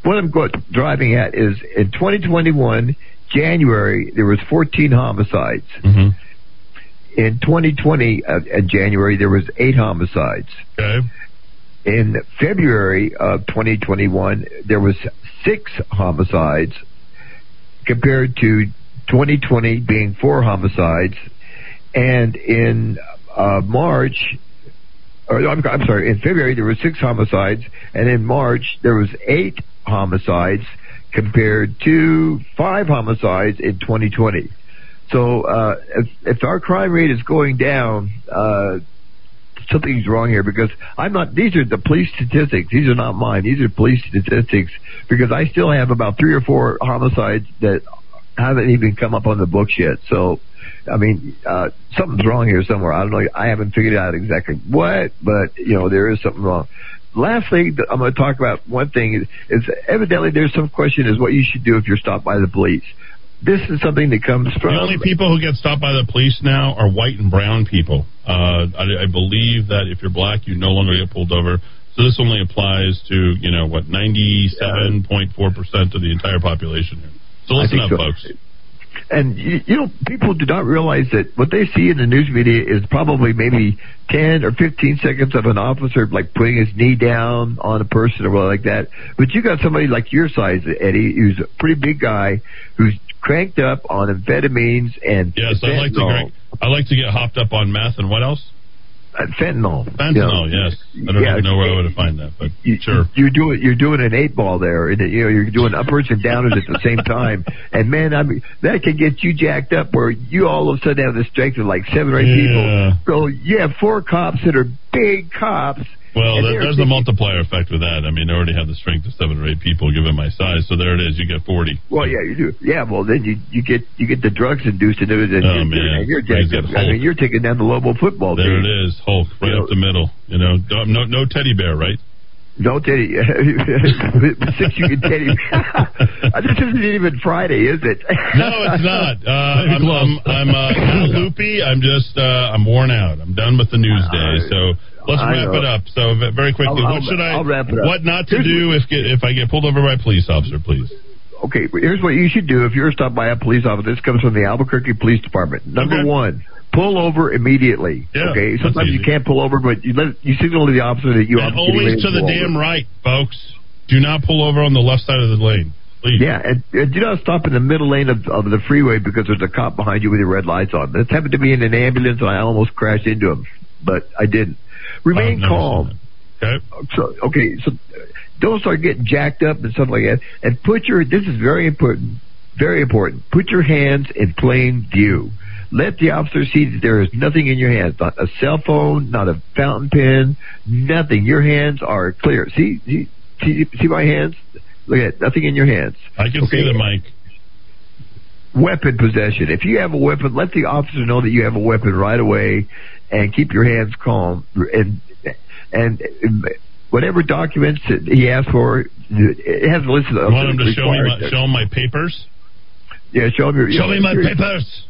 what I'm driving at is in 2021, January, there was 14 homicides. Mm-hmm. In 2020, uh, in January, there was eight homicides. Okay. In February of 2021, there was six homicides compared to 2020 being four homicides. And in uh, March, or I'm, I'm sorry, in February there were six homicides, and in March there was eight homicides compared to five homicides in 2020. So uh, if, if our crime rate is going down, uh, something's wrong here because I'm not. These are the police statistics. These are not mine. These are police statistics because I still have about three or four homicides that haven't even come up on the books yet. So, I mean, uh, something's wrong here somewhere. I don't know. I haven't figured out exactly what, but you know, there is something wrong. last thing I'm going to talk about, one thing is, is evidently there's some question is what you should do if you're stopped by the police. This is something that comes from. The only people who get stopped by the police now are white and brown people. Uh, I, I believe that if you're black, you no longer get pulled over. So this only applies to you know what 97.4 percent of the entire population here. So listen up, so. folks. And you, you know, people do not realize that what they see in the news media is probably maybe ten or fifteen seconds of an officer like putting his knee down on a person or what like that. But you got somebody like your size, Eddy, who's a pretty big guy, who's cranked up on amphetamines and Yes, I like to fentanyl. get, I like to get hopped up on meth and what else? Uh, fentanyl. Fentanyl. You know, yes, I don't yeah, even know where I would find that, but you, sure. You're doing you're doing an eight ball there, and you know you're doing uppers and downers at the same time. And man, I mean that can get you jacked up where you all of a sudden have the strength of like seven or eight Yeah. people. So you have four cops that are big cops. Well, there's a multiplier effect with that. I mean, I already have the strength of seven or eight people given my size, so there it is. You get forty. Well, yeah, you do. Yeah, well, then you you get you get the drugs induced into it, and Oh, you're, man. you're Crazy jacked up. I mean, you're taking down the Lobo football There team. it is, Hulk, right You up the middle. You know, no no teddy bear, right? No Teddy. Six you can Teddy. this isn't even Friday, is it? No, it's not. Uh, I'm I'm, I'm uh, loopy. I'm just uh, I'm worn out. I'm done with the news day. So let's I wrap know. it up. So very quickly, I'll- what I'll- should I? I'll wrap it up. What not to Here's do if get, if I get pulled over by a police officer, please? Okay, here's what you should do if you're stopped by a police officer. This comes from the Albuquerque Police Department. Number Okay. one, pull over immediately. Yeah, okay, sometimes you can't pull over, but you let you signal to the officer that you are always to the pull damn over. right, folks. Do not pull over on the left side of the lane, please. Yeah, and, and do not stop in the middle lane of, of the freeway because there's a cop behind you with your red lights on. This happened to me in an ambulance, and I almost crashed into him, but I didn't. Remain calm. Okay. So okay, so don't start getting jacked up and stuff like that. And put your this is very important, very important. Put your hands in plain view. Let the officer see that there is nothing in your hands, not a cell phone, not a fountain pen, nothing. Your hands are clear. See, see, see, see my hands. Look at it, nothing in your hands. I can see Okay. the mic. Weapon possession. If you have a weapon, let the officer know that you have a weapon right away, and keep your hands calm. And and whatever documents that he asks for, it has a list of. You want him to show me my, show him my papers? Yeah, show him your. Show me my your papers.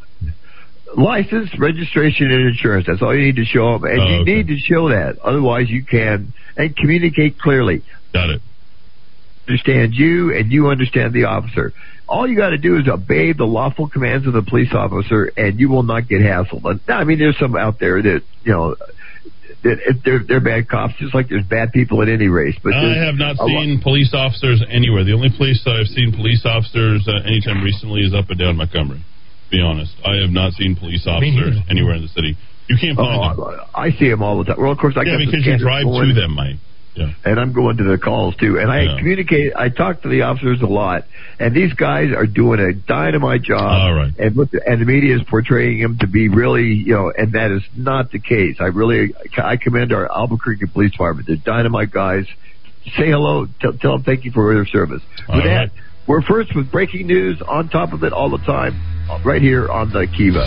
License, registration, and insurance. That's all you need to show them, and Oh, you okay. need to show that. Otherwise, you can and communicate clearly. Got it. Understand you, and you understand the officer. All you got to do is obey the lawful commands of the police officer, and you will not get hassled. And, I mean, there's some out there that you know. That they're they're bad cops, just like there's bad people at any race. But I have not a lot- seen police officers anywhere. The only place that I've seen police officers uh, anytime recently is up and down Montgomery. To be honest, I have not seen police officers anywhere in the city. You can't find them. Oh, I see them all the time. Well, of course, I yeah, got the because you drive going, to them, Mike. Yeah. and I'm going to the calls too. And I Yeah. communicate. I talk to the officers a lot, and these guys are doing a dynamite job. All right. And the, and the media is portraying them to be really, you know, and that is not the case. I really, I commend our Albuquerque Police Department. They're dynamite guys. Say hello. Tell, tell them thank you for their service. All with right. that, we're first with breaking news on top of it all the time, right here on the Kiva.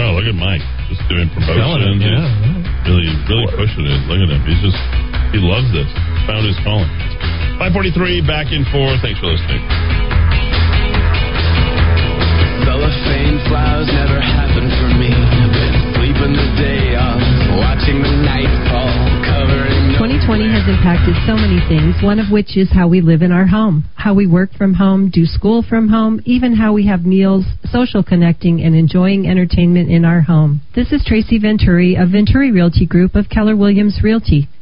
Oh, look at Mike, just doing promotions. Selling it, Really, really pushing it. Look at him. He's just, he loves this. Found his calling. 543, back and forth. Thanks for listening. Cellophane flowers never happened for me. Been sleeping the day off, watching the night fall, covering. 2020 has impacted so many things, one of which is how we live in our home, how we work from home, do school from home, even how we have meals, social connecting, and enjoying entertainment in our home. This is Tracy Venturi of Venturi Realty Group of Keller Williams Realty.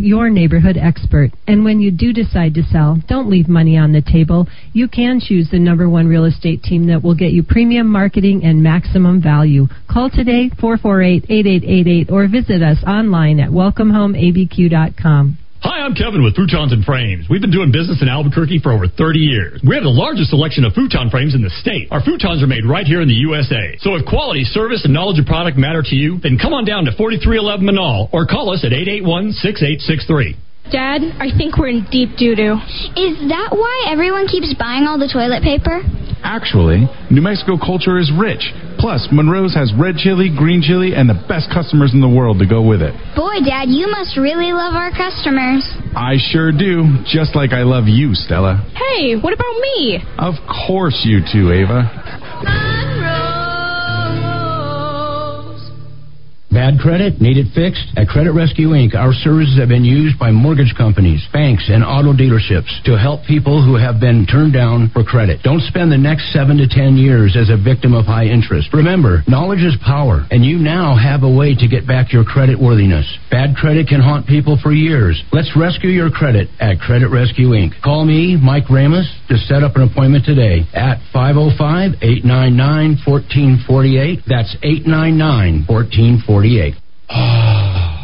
your neighborhood expert. And when you do decide to sell, don't leave money on the table. You can choose the number one real estate team that will get you premium marketing and maximum value. Call today, 448-8888, or visit us online at welcomehomeabq.com. Hi, I'm Kevin with Futons and Frames. We've been doing business in Albuquerque for over 30 years. We have the largest selection of futon frames in the state. Our futons are made right here in the USA. So if quality, service, and knowledge of product matter to you, then come on down to 4311 Menaul or call us at 881-6863. Dad, I think we're in deep doo doo. Is that why everyone keeps buying all the toilet paper? Actually, New Mexico culture is rich. Plus, Monroe's has red chili, green chili, and the best customers in the world to go with it. Boy, Dad, you must really love our customers. I sure do, just like I love you, Stella. Hey, what about me? Of course you too, Ava. Bad credit? Need it fixed? At Credit Rescue Inc., our services have been used by mortgage companies, banks, and auto dealerships to help people who have been turned down for credit. Don't spend the next seven to ten years as a victim of high interest. Remember, knowledge is power, and you now have a way to get back your credit worthiness. Bad credit can haunt people for years. Let's rescue your credit at Credit Rescue Inc. Call me, Mike Ramus, to set up an appointment today at 505 899 1448. That's 899 1448.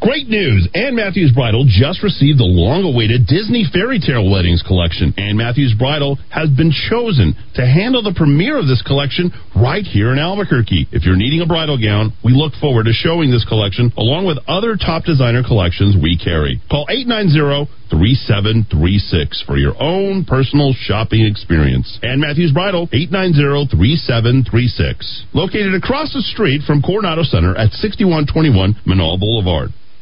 Great news! Ann Matthews Bridal just received the long awaited Disney Fairy Tale Weddings collection. Ann Matthews Bridal has been chosen to handle the premiere of this collection right here in Albuquerque. If you're needing a bridal gown, we look forward to showing this collection along with other top designer collections we carry. Call 890 3736 for your own personal shopping experience. Ann Matthews Bridal, 890-3736. Located across the street from Coronado Center at 6121 Menaul Boulevard.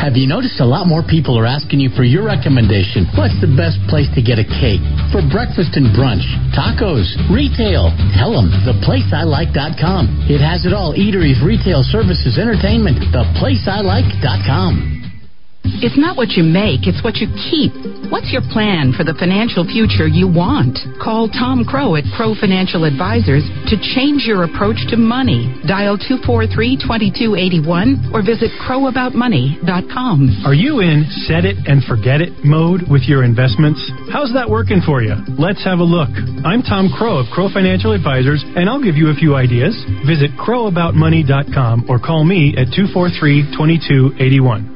Have you noticed a lot more people are asking you for your recommendation? What's the best place to get a cake? For breakfast and brunch, tacos, retail. Tell them theplaceilike.com. It has it all eateries, retail, services, entertainment. Theplaceilike.com. It's not what you make, it's what you keep. What's your plan for the financial future you want? Call Tom Crow at Crow Financial Advisors to change your approach to money. Dial 243-2281 or visit crowaboutmoney.com. Are you in set it and forget it mode with your investments? How's that working for you? Let's have a look. I'm Tom Crow of Crow Financial Advisors, and I'll give you a few ideas. Visit crowaboutmoney.com or call me at 243 2281.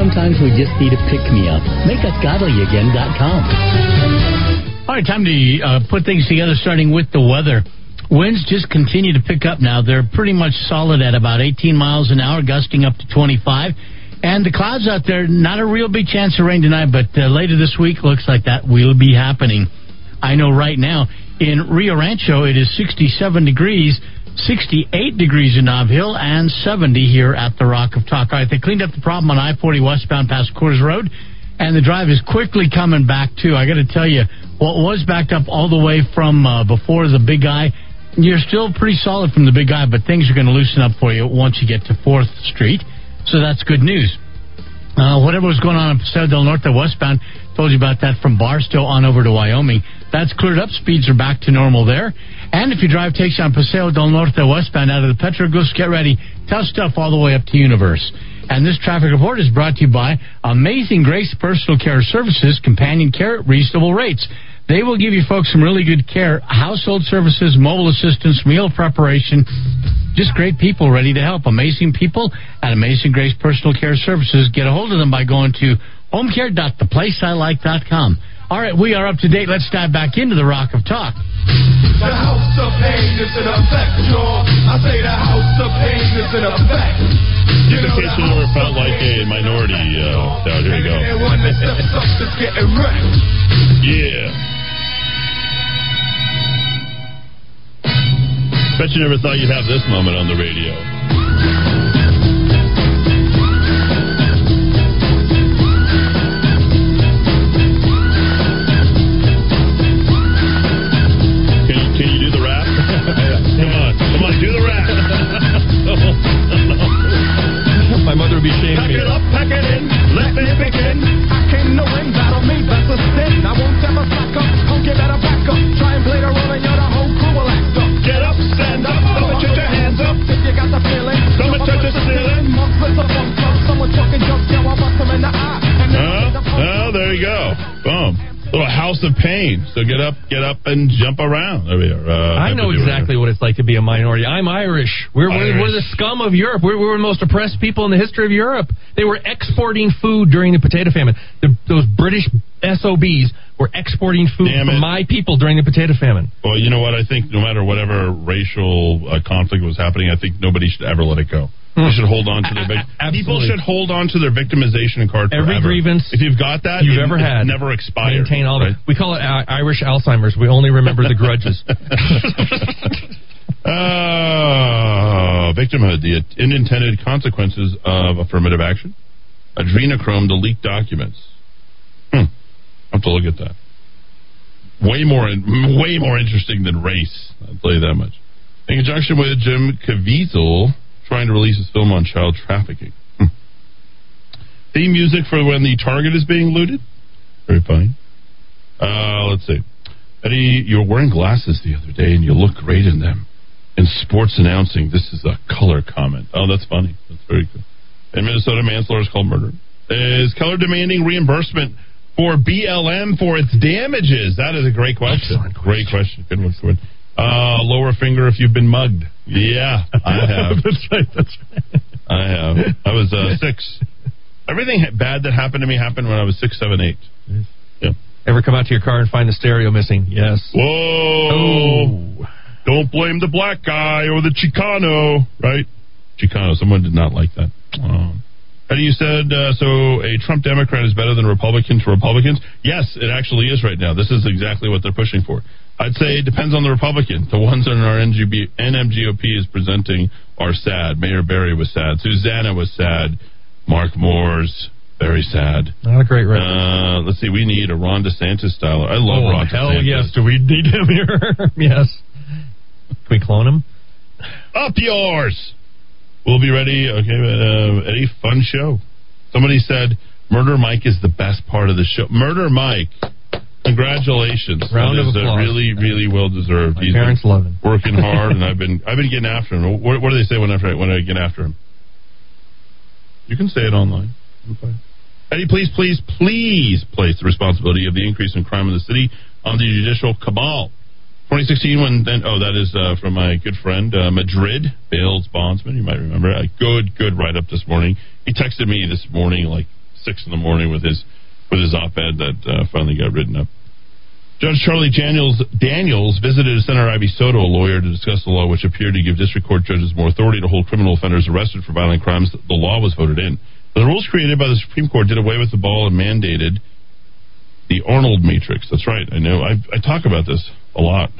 Sometimes we just need a pick me up. MakeUsGodlyAgain.com. All right, time to uh, put things together, starting with the weather. Winds just continue to pick up now. They're pretty much solid at about 18 miles an hour, gusting up to 25. And the clouds out there, not a real big chance of rain tonight, but uh, later this week looks like that will be happening. I know right now in Rio Rancho it is 67 degrees. 68 degrees in Nob Hill and 70 here at the Rock of Talk. All right, they cleaned up the problem on I 40 westbound past Coors Road, and the drive is quickly coming back, too. I got to tell you, what was backed up all the way from uh, before the Big I, you're still pretty solid from the Big I, but things are going to loosen up for you once you get to 4th Street. So that's good news. Uh, whatever was going on in Paseo del Norte westbound, told you about that from Barstow on over to Wyoming. That's cleared up. Speeds are back to normal there. And if you drive takes you on Paseo del Norte westbound out of the Petroglyphs, get ready. Tough stuff all the way up to Universe. And this traffic report is brought to you by Amazing Grace Personal Care Services, companion care at reasonable rates. They will give you folks some really good care, household services, mobile assistance, meal preparation, Just great people ready to help. Amazing people at Amazing Grace Personal Care Services. Get a hold of them by going to homecare.theplaceilike.com. All right, we are up to date. Let's dive back into the Rock of Talk. The house of pain is in effect, y'all. I say the house of pain is in effect. Just in case you ever felt like a minority, uh, so here you go. And when it steps up, it's getting wrecked. Yeah. Bet you never thought you'd have this moment on the radio. Pain. So get up, get up, and jump around. There we are. Uh, I know exactly what it's like to be a minority. I'm Irish. We're, we're, we're the scum of Europe. We're, we're the most oppressed people in the history of Europe. They were exporting food during the potato famine. The, those British SOBs were exporting food for my people during the potato famine. Well, you know what? I think no matter whatever racial uh, conflict was happening, I think nobody should ever let it go. They should hold on to their vic- people should hold on to their victimization card Forever. Every grievance If you've got that, you've it- ever had, never expired. Maintain all right? that. We call it uh, Irish Alzheimer's. We only remember the grudges. Uh, victimhood, the unintended consequences of affirmative action. Adrenochrome, the leaked documents. Hmm. I have to look at that. Way more, way more interesting than race. I'll tell you that much. In conjunction with Jim Caviezel trying to release his film on child trafficking. Hmm. Theme music for when the target is being looted. Very funny. Uh, let's see. Eddy, you were wearing glasses the other day and you look great in them. In sports announcing, this is a color comment. Oh, that's funny. That's very good. In Minnesota, manslaughter is called murder. Is Keller demanding reimbursement for BLM for its damages? That is a great question. Great question. Good one. Good one. Uh, lower finger if you've been mugged. Yeah, I have. that's right. That's right. I have. I was uh, six. Everything bad that happened to me happened when I was six, seven, eight. Yeah. Ever come out to your car and find the stereo missing? Yes. Whoa! Don't blame the black guy or the Chicano, right? Chicano. Someone did not like that. Oh. Eddy, you said uh, so. A Trump Democrat is better than Republican to Republicans. Yes, it actually is right now. This is exactly what they're pushing for. I'd say it depends on the Republican. The ones that our NGB, NMGOP is presenting are sad. Mayor Berry was sad. Susana was sad. Mark Moores very sad. Not a great record. Uh, let's see. We need a Ron DeSantis style. I love oh, Ron hell DeSantis. yes. Do we need him here? yes. Can we clone him? Up yours. We'll be ready. Okay, uh, Eddy, fun show. Somebody said Murder Mike is the best part of the show. Murder Mike, congratulations. Round That of is, uh, applause. really, really well deserved. My parents love him. Working hard, and I've been, I've been getting after him. What, what do they say when I when I get after him? You can say it online. Okay. Eddy, please, please, please place the responsibility of the increase in crime in the city on the judicial cabal. 2016, when then, oh, that is uh, from my good friend uh, Madrid, Bales Bondsman. You might remember. A good, good write up this morning. He texted me this morning, like six in the morning, with his with his op-ed that uh, finally got written up. Judge Charlie Daniels, Daniels visited Senator Ivey-Soto, a lawyer, to discuss the law which appeared to give district court judges more authority to hold criminal offenders arrested for violent crimes. The law was voted in. The rules created by the Supreme Court did away with the ball and mandated the Arnold matrix. That's right. I know. I, I talk about this a lot.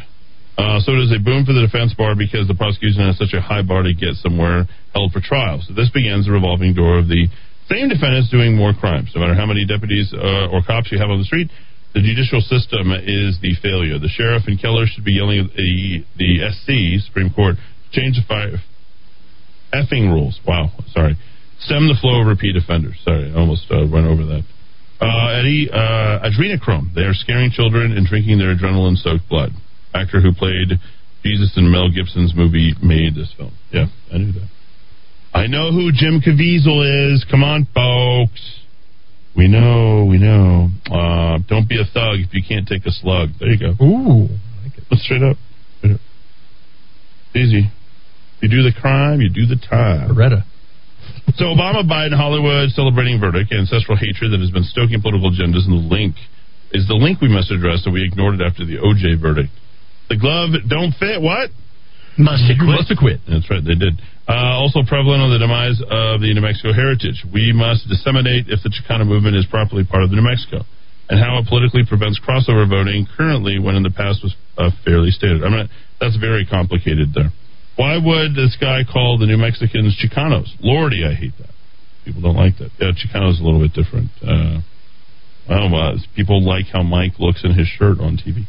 Uh, so it is a boom for the defense bar because the prosecution has such a high bar to get somewhere held for trial. So this begins the revolving door of the same defendants doing more crimes. No matter how many deputies uh, or cops you have on the street, the judicial system is the failure. The sheriff and Keller should be yelling at the, the SC, Supreme Court, change the effing rules. Wow, sorry. Stem the flow of repeat offenders. Sorry, I almost uh, went over that. Uh, Eddy, uh, adrenochrome. They are scaring children and drinking their adrenaline soaked blood. Actor who played Jesus in Mel Gibson's movie made this film. Yeah, I knew that. I know who Jim Caviezel is. Come on, folks. We know, we know. Uh, don't be a thug if you can't take a slug. There you go. Ooh. Let's straight up. Straight up. Easy. You do the crime, you do the time. Baretta. So Obama, Biden, Hollywood celebrating verdict, ancestral hatred that has been stoking political agendas, and the link is the link we must address that we ignored it after the OJ verdict. The glove don't fit. What? Must have quit. Must have quit. That's right, they did. Uh, also prevalent on the demise of the New Mexico heritage. We must disseminate if the Chicano movement is properly part of the New Mexico, and how it politically prevents crossover voting currently when in the past was uh, fairly stated. I mean, that's very complicated there. Why would this guy call the New Mexicans Chicanos? Lordy, I hate that. People don't like that. Yeah, Chicanos a little bit different. Uh, well, uh, people like how Mike looks in his shirt on TV.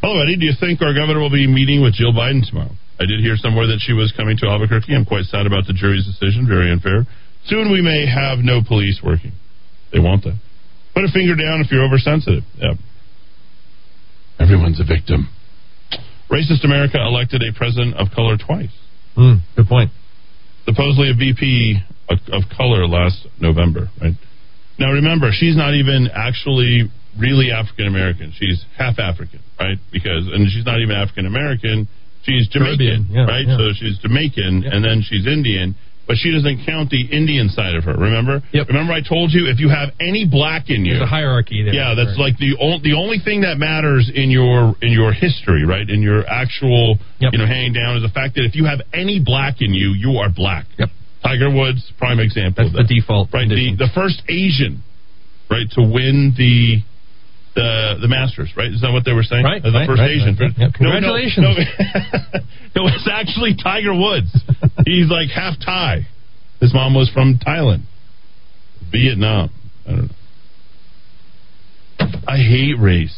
Hello, Eddy. Do you think our governor will be meeting with Jill Biden tomorrow? I did hear somewhere that she was coming to Albuquerque. I'm quite sad about the jury's decision. Very unfair. Soon we may have no police working. They want that. Put a finger down if you're oversensitive. Yeah. Everyone's a victim. Racist America elected a president of color twice. Mm, good point. Supposedly a VP of, of color last November, right? Now remember, she's not even actually really African American. She's half African, right? Because and she's not even African American. She's Jamaican, yeah, right? yeah. So she's Jamaican, and then she's Indian, but she doesn't count the Indian side of her. Remember? Yep. Remember, I told you if you have any black in you, There's a hierarchy there. yeah, that's Right. like the only the only thing that matters in your in your history, right? In your actual, Yep. you know, hanging down is the fact that if you have any black in you, you are black. Yep. Tiger Woods, prime example. That's the default right? The, the first Asian, right, to win the the the Masters, right? Is that what they were saying? Right, the right, first right, Asian. right, yeah. No, no, Congratulations. No, no, it was actually Tiger Woods. He's like half Thai. His mom was from Thailand, Vietnam. I don't know. I hate race.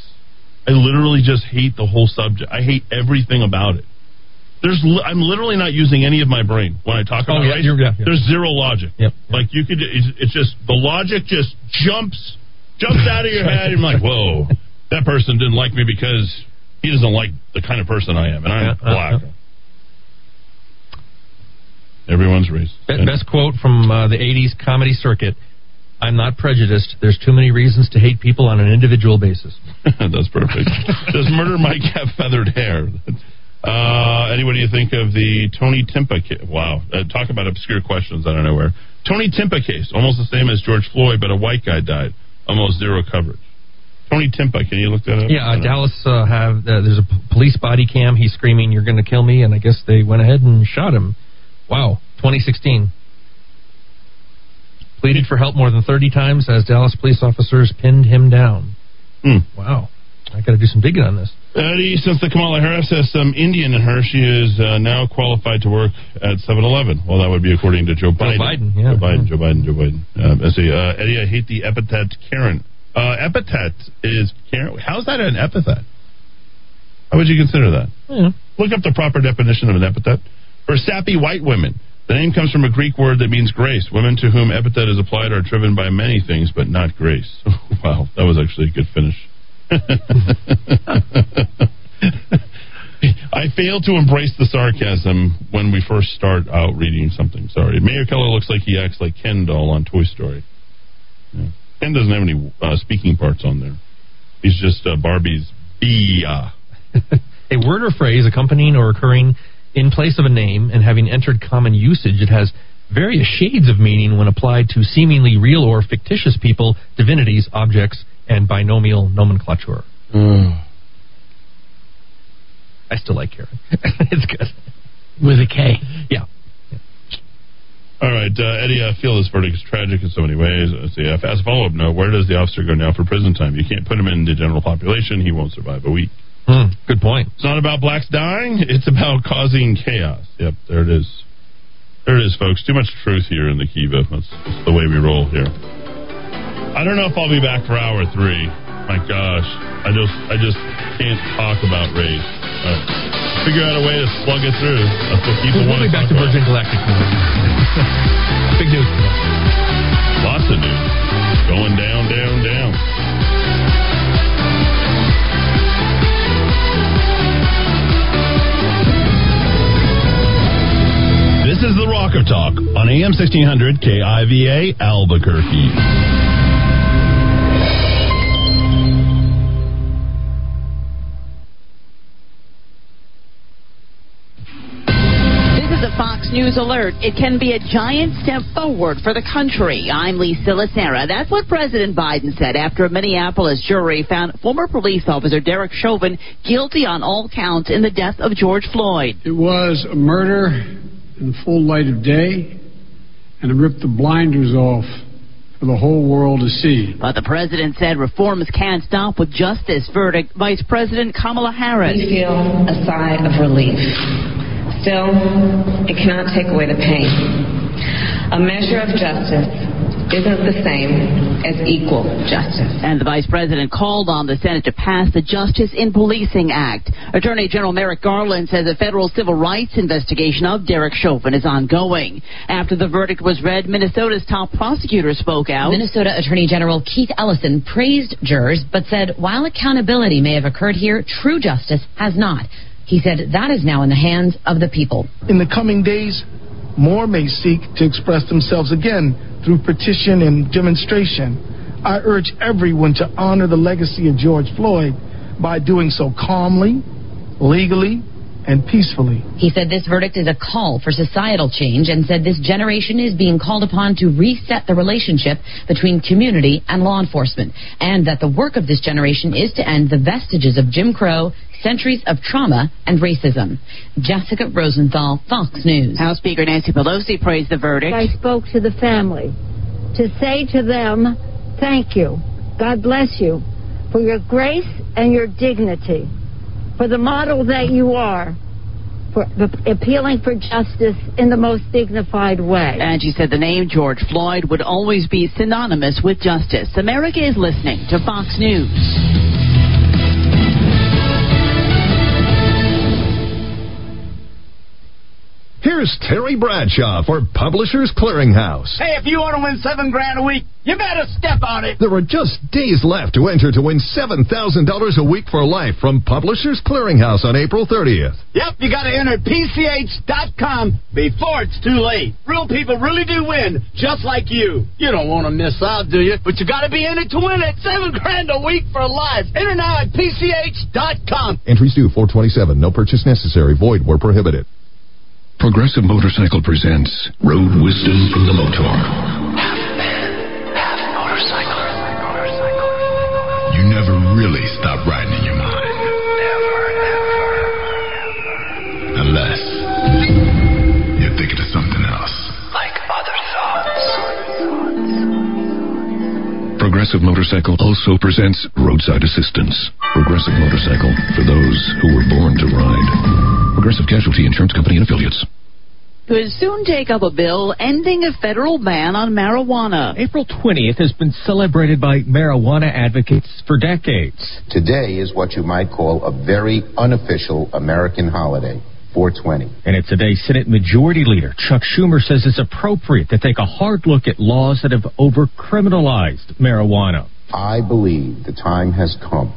I literally just hate the whole subject. I hate everything about it. There's, li- I'm literally not using any of my brain when I talk Oh, about yeah, race. yeah, yeah. There's zero logic. Yep. Like you could, it's, it's just the logic just jumps, jumps out of your head. And I'm like, whoa, that person didn't like me because he doesn't like the kind of person I am, and I'm Yeah, uh, black. yeah. Everyone's race. Best quote from uh, the 80s comedy circuit I'm not prejudiced. There's too many reasons to hate people on an individual basis. That's perfect. Does Murder Mike have feathered hair? Uh, Eddy, what do you think of the Tony Timpa case? Wow. Uh, talk about obscure questions out of nowhere. Tony Timpa case, almost the same as George Floyd, but a white guy died. Almost zero coverage. Tony Timpa, can you look that up? Yeah, uh. Dallas uh, have uh, there's a p- police body cam. He's screaming, "You're going to kill me!" And I guess they went ahead and shot him. Wow, 2016. Pleaded for help more than 30 times as Dallas police officers pinned him down. Hmm. Wow, I got to do some digging on this. Eddy, since the Kamala Harris has some Indian in her, she is uh, now qualified to work at 7-Eleven. Well, that would be according to Joe Biden. Joe Biden, yeah. Joe Biden, Joe Biden, Joe Biden. Let's see. Uh, Eddy, I hate the epithet Karen. Uh, epithet is Karen. How's that an epithet? How would you consider that? Yeah. Look up the proper definition of an epithet. For sappy white women, the name comes from a Greek word that means grace. Women to whom epithet is applied are driven by many things, but not grace. wow, that was actually a good finish. I fail to embrace the sarcasm when we first start out reading something. Sorry. Mayor Keller looks like he acts like Ken doll on Toy Story. Yeah. Ken doesn't have any uh, speaking parts on there. He's just uh, Barbie's Bia. a word or phrase accompanying or occurring in place of a name and having entered common usage, it has various shades of meaning when applied to seemingly real or fictitious people, divinities, objects, and binomial nomenclature. I still like Karen. it's good. With a K. Yeah. All right, uh, Eddy, I feel this verdict is tragic in so many ways. Let's see, as a follow up note, where does the officer go now for prison time? You can't put him in the general population. He won't survive a week. Hmm, good point. It's not about blacks dying. It's about causing chaos. Yep, there it is. There it is, folks. Too much truth here in the Kiva. That's, that's the way we roll here. I don't know if I'll be back for hour three. My gosh, I just I just can't talk about race. Uh, figure out a way to slug it through. That's what people We'll want be back to Virgin about. Galactic. Big news. Lots of news going down, down, down. This is the Rock of Talk on AM 1600 KIVA Albuquerque. This Fox News alert. It can be a giant step forward for the country. I'm Lisa Lacera. That's what President Biden said after a Minneapolis jury found former police officer Derek Chauvin guilty on all counts in the death of George Floyd. It was a murder in the full light of day, and it ripped the blinders off for the whole world to see. But the president said reforms can't stop with just this verdict. Vice President Kamala Harris. We feel a sigh of relief. Still, it cannot take away the pain. A measure of justice isn't the same as equal justice. And the vice president called on the Senate to pass the Justice in Policing Act. Attorney General Merrick Garland says a federal civil rights investigation of Derek Chauvin is ongoing. After the verdict was read, Minnesota's top prosecutor spoke out. Minnesota Attorney General Keith Ellison praised jurors, but said while accountability may have occurred here, true justice has not. He said that is now in the hands of the people. In the coming days, more may seek to express themselves again through petition and demonstration. I urge everyone to honor the legacy of George Floyd by doing so calmly, legally, and peacefully. He said this verdict is a call for societal change and said this generation is being called upon to reset the relationship between community and law enforcement, and that the work of this generation is to end the vestiges of Jim Crow, centuries of trauma and racism. Jessica Rosenthal, Fox News. House Speaker Nancy Pelosi praised the verdict. I spoke to the family to say to them, thank you. God bless you for your grace and your dignity, for the model that you are, for appealing for justice in the most dignified way. And she said the name George Floyd would always be synonymous with justice. America is listening to Fox News. Here's Terry Bradshaw for Publishers Clearinghouse. Hey, if you want to win seven grand a week, you better step on it. There are just days left to enter to win $7,000 a week for life from Publishers Clearinghouse on April 30th. Yep, you got to enter PCH.com before it's too late. Real people really do win, just like you. You don't want to miss out, do you? But you got to be in it to win it. Seven grand a week for life. Enter now at PCH.com. Entries due 427. No purchase necessary. Void where prohibited. Progressive Motorcycle presents Road Wisdom from the Motor. Progressive Motorcycle also presents Roadside Assistance. Progressive Motorcycle for those who were born to ride. Progressive Casualty Insurance Company and Affiliates. Could soon take up a bill ending a federal ban on marijuana. April 20th has been celebrated by marijuana advocates for decades. Today is what you might call a very unofficial American holiday. 420. And it's today Senate Majority Leader Chuck Schumer says it's appropriate to take a hard look at laws that have over-criminalized marijuana. I believe the time has come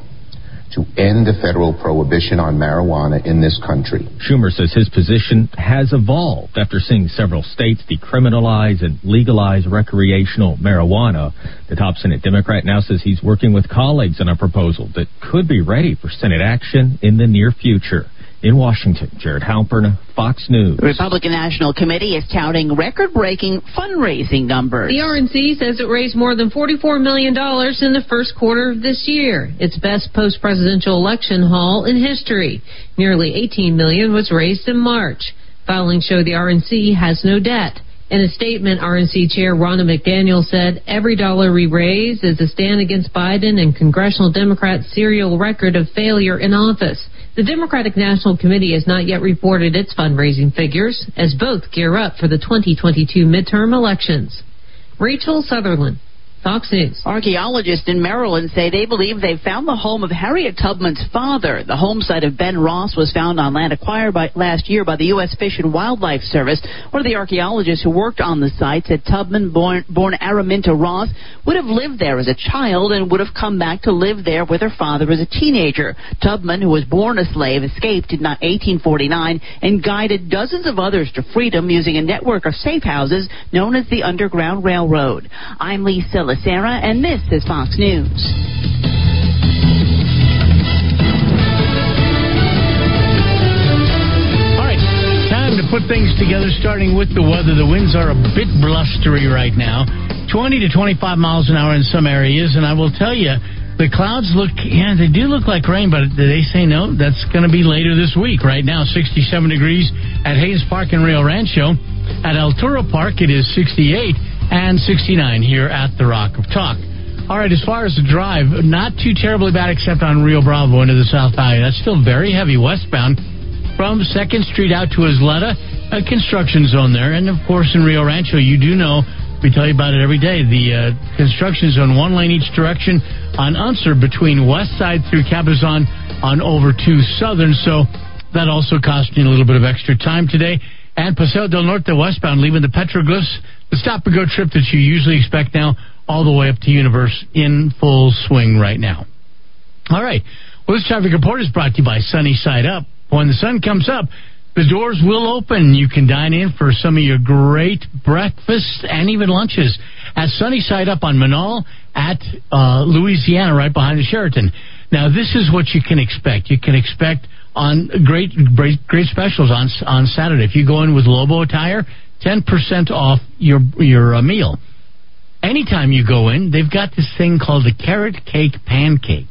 to end the federal prohibition on marijuana in this country. Schumer says his position has evolved after seeing several states decriminalize and legalize recreational marijuana. The top Senate Democrat now says he's working with colleagues on a proposal that could be ready for Senate action in the near future. In Washington, Jared Halpern, Fox News. The Republican National Committee is touting record-breaking fundraising numbers. The RNC says it raised more than $44 million in the first quarter of this year, its best post-presidential election haul in history. Nearly $18 million was raised in March. Filings show the RNC has no debt. In a statement, RNC Chair Ronna McDaniel said, Every dollar we raise is a stand against Biden and congressional Democrats' serial record of failure in office. The Democratic National Committee has not yet reported its fundraising figures, as both gear up for the 2022 midterm elections. Rachel Sutherland, Fox News. Archaeologists in Maryland say they believe they found the home of Harriet Tubman's father. The home site of Ben Ross was found on land acquired by, last year by the U.S. Fish and Wildlife Service. One of the archaeologists who worked on the site said Tubman, born, born Araminta Ross, would have lived there as a child and would have come back to live there with her father as a teenager. Tubman, who was born a slave, escaped in 1849 and guided dozens of others to freedom using a network of safe houses known as the Underground Railroad. I'm Lee Sillis. Sarah, and this is Fox News. All right, time to put things together, starting with the weather. The winds are a bit blustery right now, 20 to 25 miles an hour in some areas, and I will tell you, the clouds look, yeah, they do look like rain, but they say no, that's going to be later this week. Right now, 67 degrees at Hayes Park in Rio Rancho. At Altura Park, it is 68 and 69 here at the Rock of Talk. All right, as far as the drive, not too terribly bad except on Rio Bravo into the South Valley. That's still very heavy westbound from 2nd Street out to Isleta, a construction zone there. And of course, in Rio Rancho, you do know, we tell you about it every day, the uh, construction zone, one lane each direction on Unser between West Side through Cabezon on over to Southern. So that also cost me a little bit of extra time today. And Paseo del Norte westbound, leaving the Petroglyphs, the stop and go trip that you usually expect now all the way up to Universe in full swing right now. All right. Well, this traffic report is brought to you by Sunny Side Up. When the sun comes up, the doors will open. You can dine in for some of your great breakfasts and even lunches at Sunny Side Up on Menaul at uh, Louisiana, right behind the Sheraton. Now, this is what you can expect. You can expect on great, great, great specials on on Saturday. If you go in with Lobo attire, ten percent off your your uh, meal anytime you go in, they've got this thing called the carrot cake pancake.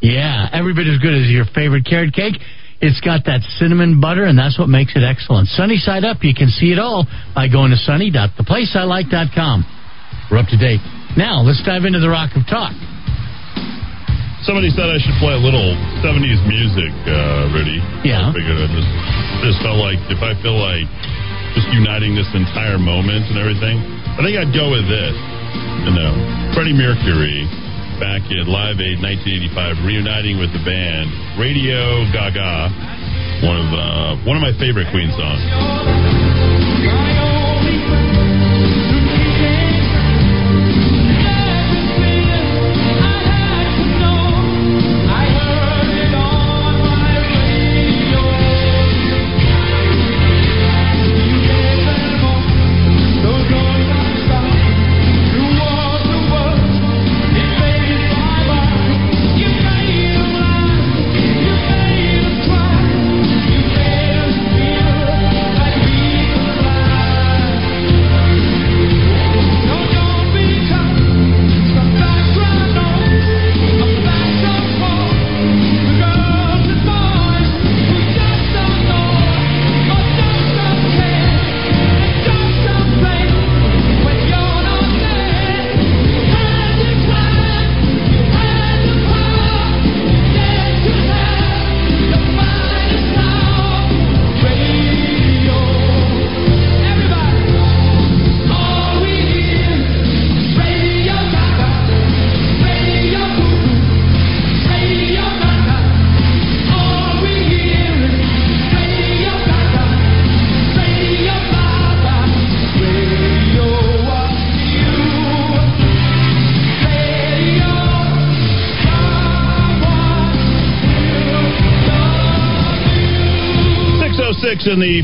Yeah, every bit as good as your favorite carrot cake. It's got that cinnamon butter, and that's what makes it excellent. Sunny side up, you can see it all by going to sunny.theplaceilike.com. We're up to date. Now, let's dive into the Rock of Talk. Somebody said I should play a little 70s music, uh, Rudy. Yeah. I figured I just, just felt like if I feel like just uniting this entire moment and everything, I think I'd go with this. You know, Freddie Mercury back in Live Aid 1985, reuniting with the band Radio Gaga, one of uh, one of my favorite Queen songs.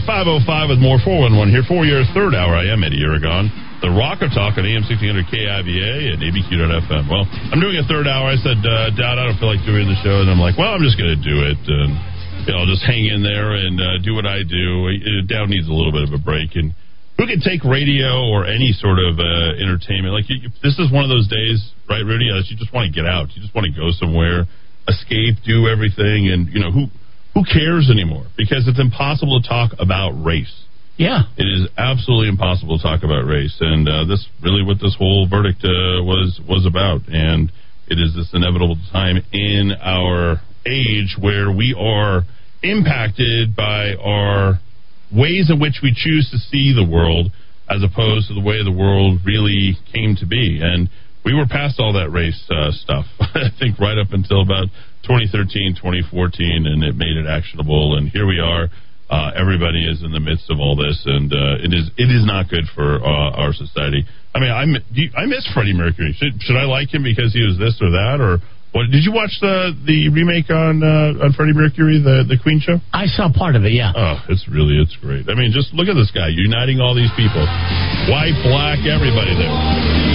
505 with more 411 here for your third hour. I am Eddy Aragon. The Rock of Talk on AM 1600 KIVA and ABQ.FM. Well, I'm doing a third hour. I said, uh, Dad, I don't feel like doing the show. And I'm like, well, I'm just going to do it. And, you know, I'll just hang in there and uh, do what I do. It, Dowd needs a little bit of a break. And who can take radio or any sort of uh, entertainment? Like, you, this is one of those days, right, Rudy? You just want to get out. You just want to go somewhere, escape, do everything. And, you know, who who cares anymore? Because it's impossible to talk about race. Yeah. It is absolutely impossible to talk about race, and uh, this really what this whole verdict uh, was was about. And it is this inevitable time in our age where we are impacted by our ways in which we choose to see the world, as opposed to the way the world really came to be. And we were past all that race uh, stuff. I think right up until about 2013, 2014, and it made it actionable. And here we are. Uh, everybody is in the midst of all this, and uh, it is it is not good for uh, our society. I mean, I I miss Freddie Mercury. Should, should I like him because he was this or that, or what? Did you watch the the remake on uh, on Freddie Mercury, the the Queen show? I saw part of it. Yeah. Oh, it's really it's great. I mean, just look at this guy uniting all these people, white, black, everybody there.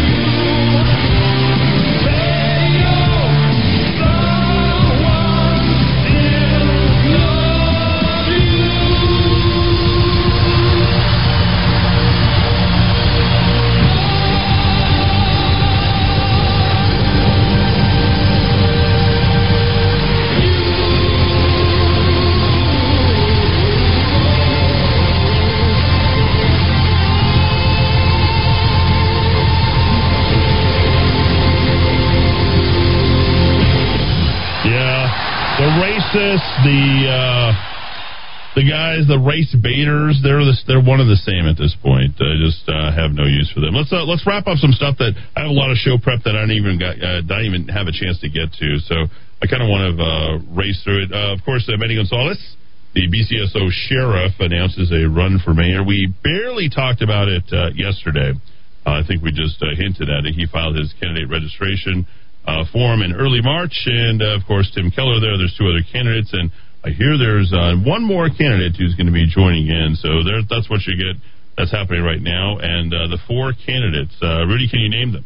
The uh, the guys, the race baiters, they're the, they're one of the same at this point. I just uh, have no use for them. Let's uh, let's wrap up some stuff that I have a lot of show prep that I don't even got, uh, don't even have a chance to get to. So I kind of want to uh, race through it. Uh, of course, uh, Benny Gonzalez, the BCSO sheriff, announces a run for mayor. We barely talked about it uh, yesterday. Uh, I think we just uh, hinted at it. He filed his candidate registration uh, form in early March, and uh, of course Tim Keller there. There's two other candidates, and I hear there's uh, one more candidate who's going to be joining in. So there, that's what you get. That's happening right now, and uh, the four candidates. Uh, Rudy, can you name them?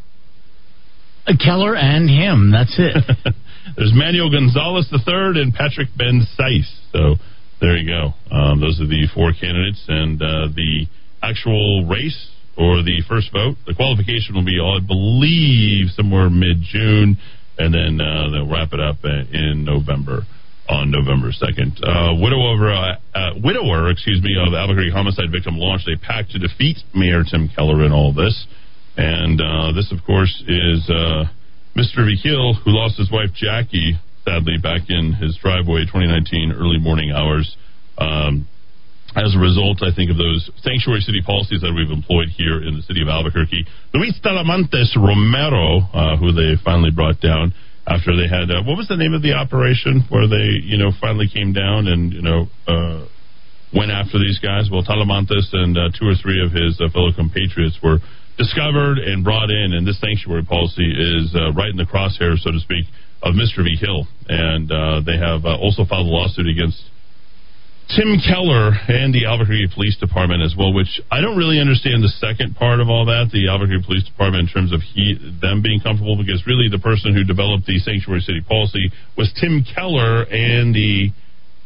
Uh, Keller and him. That's it. There's Manuel Gonzalez III and Patrick Ben Seiss. So there you go. Um, those are the four candidates, and uh, the actual race or the first vote. The qualification will be, I believe, somewhere mid June, and then uh, they'll wrap it up uh, in November. On November second, uh, widower, uh, uh, widower, excuse me, of Albuquerque homicide victim launched a PAC to defeat Mayor Tim Keller in all this, and uh, this, of course, is Mr. Vigil, who lost his wife Jackie sadly back in his driveway, 2019 early morning hours. Um, as a result, I think of those sanctuary city policies that we've employed here in the city of Albuquerque. Luis Talamantes Romero, uh, who they finally brought down after they had uh, what was the name of the operation where they you know finally came down and you know uh, went after these guys. Well, Talamantes and uh, two or three of his uh, fellow compatriots were discovered and brought in, and this sanctuary policy is uh, right in the crosshairs, so to speak, of Mr. Vigil, and they have also filed a lawsuit against Tim Keller and the Albuquerque Police Department as well, which I don't really understand the second part of all that, the Albuquerque Police Department in terms of he, them being comfortable, because really the person who developed the sanctuary city policy was Tim Keller and the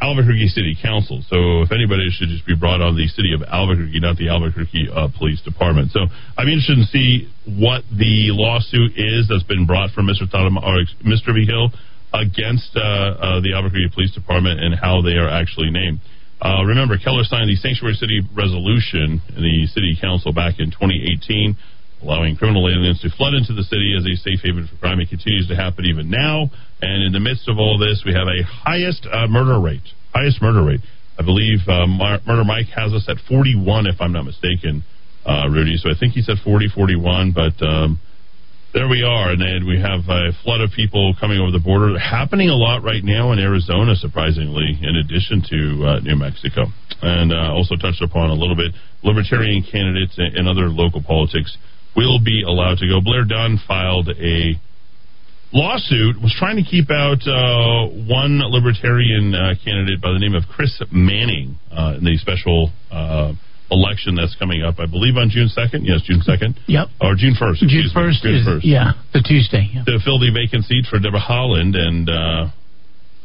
Albuquerque City Council. So if anybody should just be brought on the city of Albuquerque, not the Albuquerque uh, Police Department. So I'm interested to see what the lawsuit is that's been brought from Mr. Tadam, or Mr. Vigil against uh, uh, the Albuquerque Police Department and how they are actually named. Uh, remember, Keller signed the Sanctuary City Resolution in the City Council back in 2018, allowing criminal aliens to flood into the city as a safe haven for crime. It continues to happen even now. And in the midst of all this, we have a highest uh, murder rate. Highest murder rate. I believe uh, Mar- Murder Mike has us at 41, if I'm not mistaken, uh, Rudy. So I think he said 40, 41, but. Um, there we are, and then we have a flood of people coming over the border. Happening a lot right now in Arizona, surprisingly, in addition to uh, New Mexico. And uh, also touched upon a little bit libertarian candidates and, other local politics will be allowed to go. Blair Dunn filed a lawsuit, was trying to keep out uh, one libertarian uh, candidate by the name of Chris Manning uh, in the special uh, election that's coming up, I believe on June 2nd. Yes, June 2nd. Yep. Or June 1st. June first June 1st. yeah, the Tuesday. Yeah. To fill the vacant seat for Debra Haaland and uh,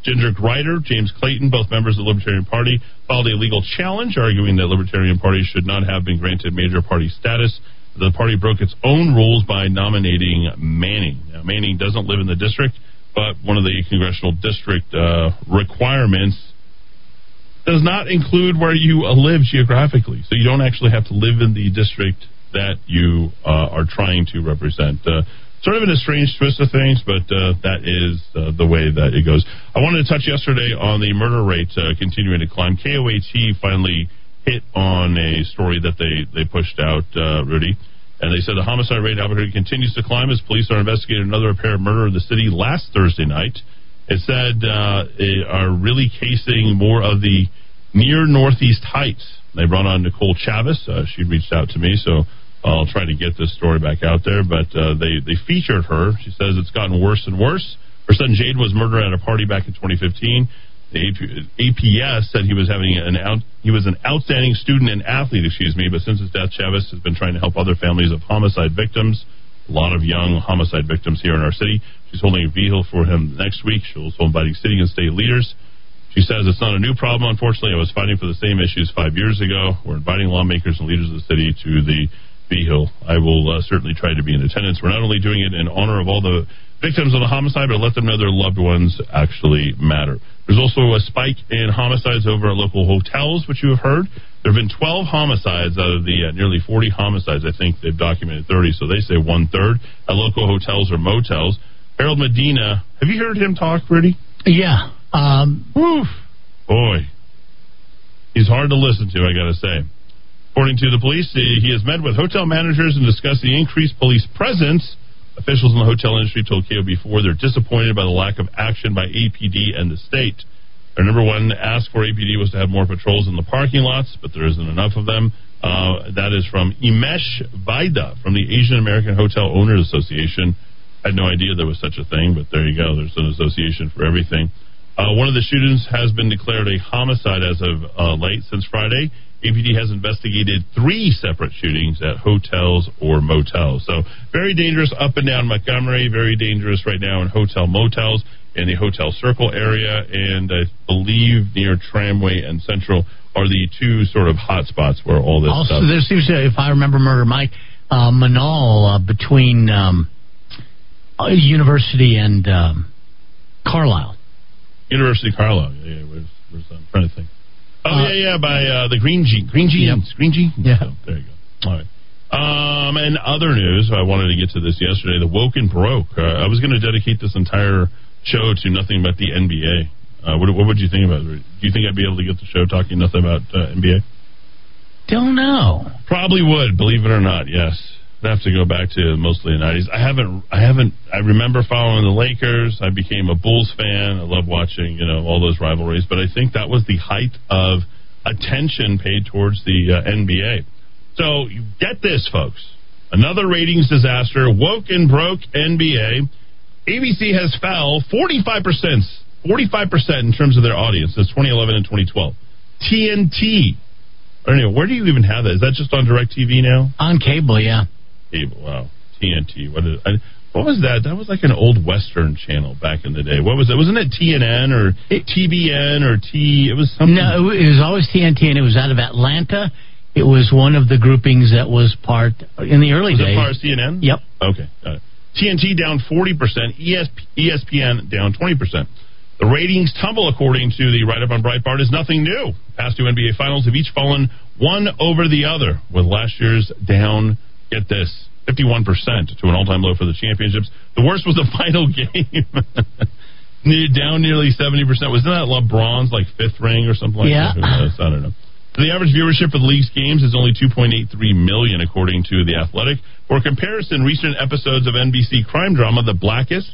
Ginger Grider, James Clayton, both members of the Libertarian Party, filed a legal challenge arguing that Libertarian Party should not have been granted major party status. The party broke its own rules by nominating Manning. Now, Manning doesn't live in the district, but one of the congressional district uh, requirements does not include where you uh, live geographically. So you don't actually have to live in the district that you uh, are trying to represent. Uh, sort of in a strange twist of things, but uh, that is uh, the way that it goes. I wanted to touch yesterday on the murder rate uh, continuing to climb. KOAT finally hit on a story that they, they pushed out, uh, Rudy. And they said the homicide rate in Albuquerque continues to climb as police are investigating another apparent murder in the city last Thursday night. It said uh, they are really casing more of the near Northeast Heights. They brought on Nicole Chavez. Uh, she reached out to me, so I'll try to get this story back out there. But uh, they they featured her. She says it's gotten worse and worse. Her son Jade was murdered at a party back in 2015. The AP, APS said he was having an out, he was an outstanding student and athlete, excuse me. But since his death, Chavez has been trying to help other families of homicide victims. A lot of young homicide victims here in our city. She's holding a vehicle for him next week. She'll also inviting city and state leaders. She says it's not a new problem. Unfortunately, I was fighting for the same issues five years ago. We're inviting lawmakers and leaders of the city to the V-Hill. I will uh, certainly try to be in attendance. We're not only doing it in honor of all the victims of the homicide, but let them know their loved ones actually matter. There's also a spike in homicides over at local hotels, which you have heard. There have been 12 homicides out of the uh, nearly 40 homicides. I think they've documented 30, so they say one third at local hotels or motels. Harold Medina, have you heard him talk, Rudy? Yeah. Um, Boy, he's hard to listen to, I got to say. According to the police, he he has met with hotel managers and discussed the increased police presence. Officials in the hotel industry told KOB4 they're disappointed by the lack of action by APD and the state. Their number one ask for APD was to have more patrols in the parking lots, but there isn't enough of them. Uh, that is from Imesh Vaida from the Asian American Hotel Owners Association. I had no idea there was such a thing, but there you go. There's an association for everything. Uh, one of the shootings has been declared a homicide as of uh, late since Friday. APD has investigated three separate shootings at hotels or motels. So very dangerous up and down Montgomery. Very dangerous right now in hotel motels in the hotel circle area, and I believe near Tramway and Central are the two sort of hot spots where all this also, stuff. there seems to, if I remember Murder Mike, uh, Menaul uh, between um, uh, University and um, Carlisle. University of Carlisle. Yeah, yeah, where's, where's I'm trying to think. Oh yeah, yeah, by uh, the Green Jean, Green Jeans, Green Jeans. Yeah, So, there you go. All right. Um, and other news, I wanted to get to this yesterday. The Woken broke. Uh, I was going to dedicate this entire show to nothing but the NBA. Uh, what, what would you think about it? Do you think I'd be able to get the show talking nothing about uh, NBA? Don't know. Probably would, believe it or not. Yes, I'd have to go back to mostly the '90s. I haven't, I haven't. I remember following the Lakers. I became a Bulls fan. I love watching, you know, all those rivalries. But I think that was the height of attention paid towards the uh, NBA. So you get this, folks. Another ratings disaster. Woke and broke NBA. ABC has fell 45 percent, 45 percent in terms of their audience since 2011 and 2012. TNT. I don't know. Where do you even have that? Is that just on DirecTV now? On cable, yeah. Cable. Wow. TNT. What is? I, what was that? That was like an old Western channel back in the day. What was it? Wasn't it TNN or TBN or T? It was something. No, it was always TNT, and it was out of Atlanta. It was one of the groupings that was part in the early was days. it part of CNN? Yep. Okay. TNT down 40%, ESP, ESPN down 20%. The ratings tumble, according to the write up on Breitbart, is nothing new. Past two NBA finals have each fallen one over the other, with last year's down, get this, 51% to an all time low for the championships. The worst was the final game. Down nearly 70%. Wasn't that LeBron's like fifth ring or something like Yeah. that? I don't know. The average viewership for the league's games is only 2.83 million, according to The Athletic. For comparison, recent episodes of NBC crime drama The Blackest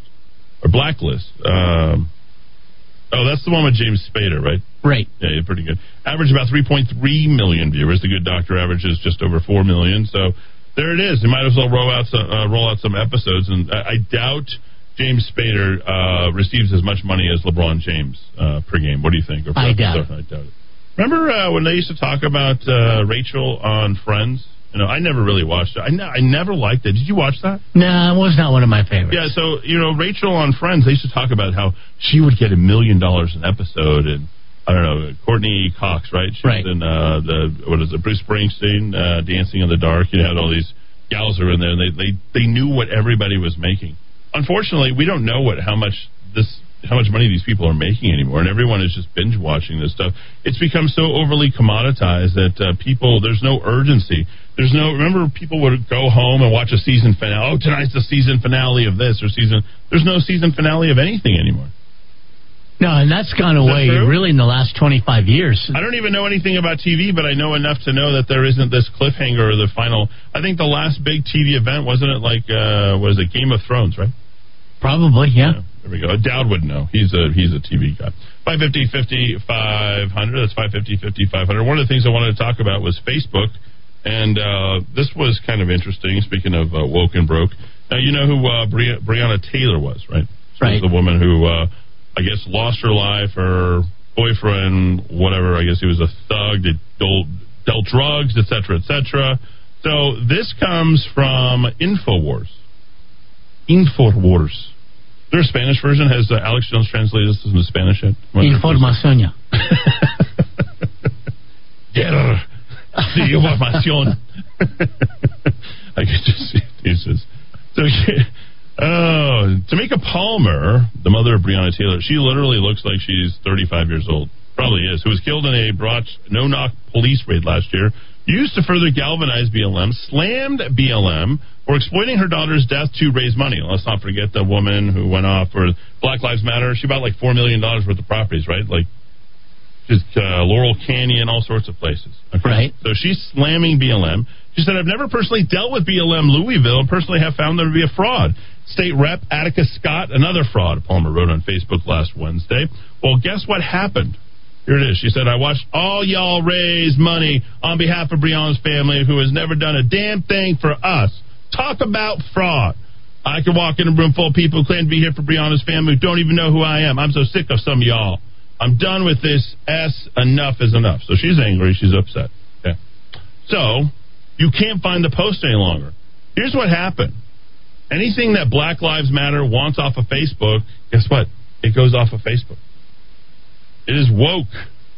or Blacklist. Um, oh, that's the one with James Spader, right? Right. Yeah, yeah, pretty good. Average about 3.3 million viewers. The Good Doctor averages just over 4 million. So there it is. You might as well roll out some, uh, roll out some episodes. And I, I doubt James Spader uh, receives as much money as LeBron James uh, per game. What do you think? I doubt? I doubt it. Remember uh, when they used to talk about uh, Rachel on Friends? You know, I never really watched it. I, ne- I never liked it. Did you watch that? No, it was not one of my favorites. Yeah, so you know, Rachel on Friends, they used to talk about how she would get a million dollars an episode, and I don't know, Courteney Cox, right? She Right. was in uh, the what is it, Bruce Springsteen, uh, Dancing in the Dark. You had all these gals who were in there, and they they they knew what everybody was making. Unfortunately, we don't know what how much this how much money these people are making anymore, and everyone is just binge watching this stuff. It's become so overly commoditized that uh, people there's no urgency. There's no remember people would go home and watch a season finale. Oh, tonight's the season finale of this or season. There's no season finale of anything anymore. No, and that's gone away true? really in the last 25 years. I don't even know anything about TV, but I know enough to know that there isn't this cliffhanger or the final. I think the last big TV event wasn't it like uh, was it Game of Thrones, right? Probably, yeah. There we go. Dowd would know. He's a he's a TV guy. 550 50 500. That's 550 50 500. One of the things I wanted to talk about was Facebook, and uh, this was kind of interesting. Speaking of uh, woke and broke, now you know who uh, Bri- Breonna Taylor was, right? She Right. was the woman who uh, I guess lost her life. Her boyfriend, whatever. I guess he was a thug. That dealt, dealt drugs, etc., etc. So this comes from Infowars. Infowars. Is there a Spanish version? Has uh, Alex Jones translated this into Spanish yet? Información. Guerra de información. I could just see Jesus. So, oh, Tamika Palmer, the mother of Breonna Taylor, she literally looks like she's 35 years old. Probably is. Who was killed in a brought no knock police raid last year. used to further galvanize BLM, slammed BLM for exploiting her daughter's death to raise money. Let's not forget the woman who went off for Black Lives Matter. She bought like $4 million worth of properties, right? Like, just uh, Laurel Canyon, all sorts of places. Okay? Right. So she's slamming BLM. She said, I've never personally dealt with BLM Louisville and personally have found them to be a fraud. State Rep Attica Scott, another fraud, Palmer wrote on Facebook last Wednesday. Well, guess what happened? Here it is. She said, I watched all y'all raise money on behalf of Breonna's family who has never done a damn thing for us. Talk about fraud. I could walk in a room full of people who claim to be here for Breonna's family who don't even know who I am. I'm so sick of some of y'all. I'm done with this. S. Enough is enough. So she's angry. She's upset. Okay. So you can't find the post any longer. Here's what happened. Anything that Black Lives Matter wants off of Facebook, guess what? It goes off of Facebook. It is woke.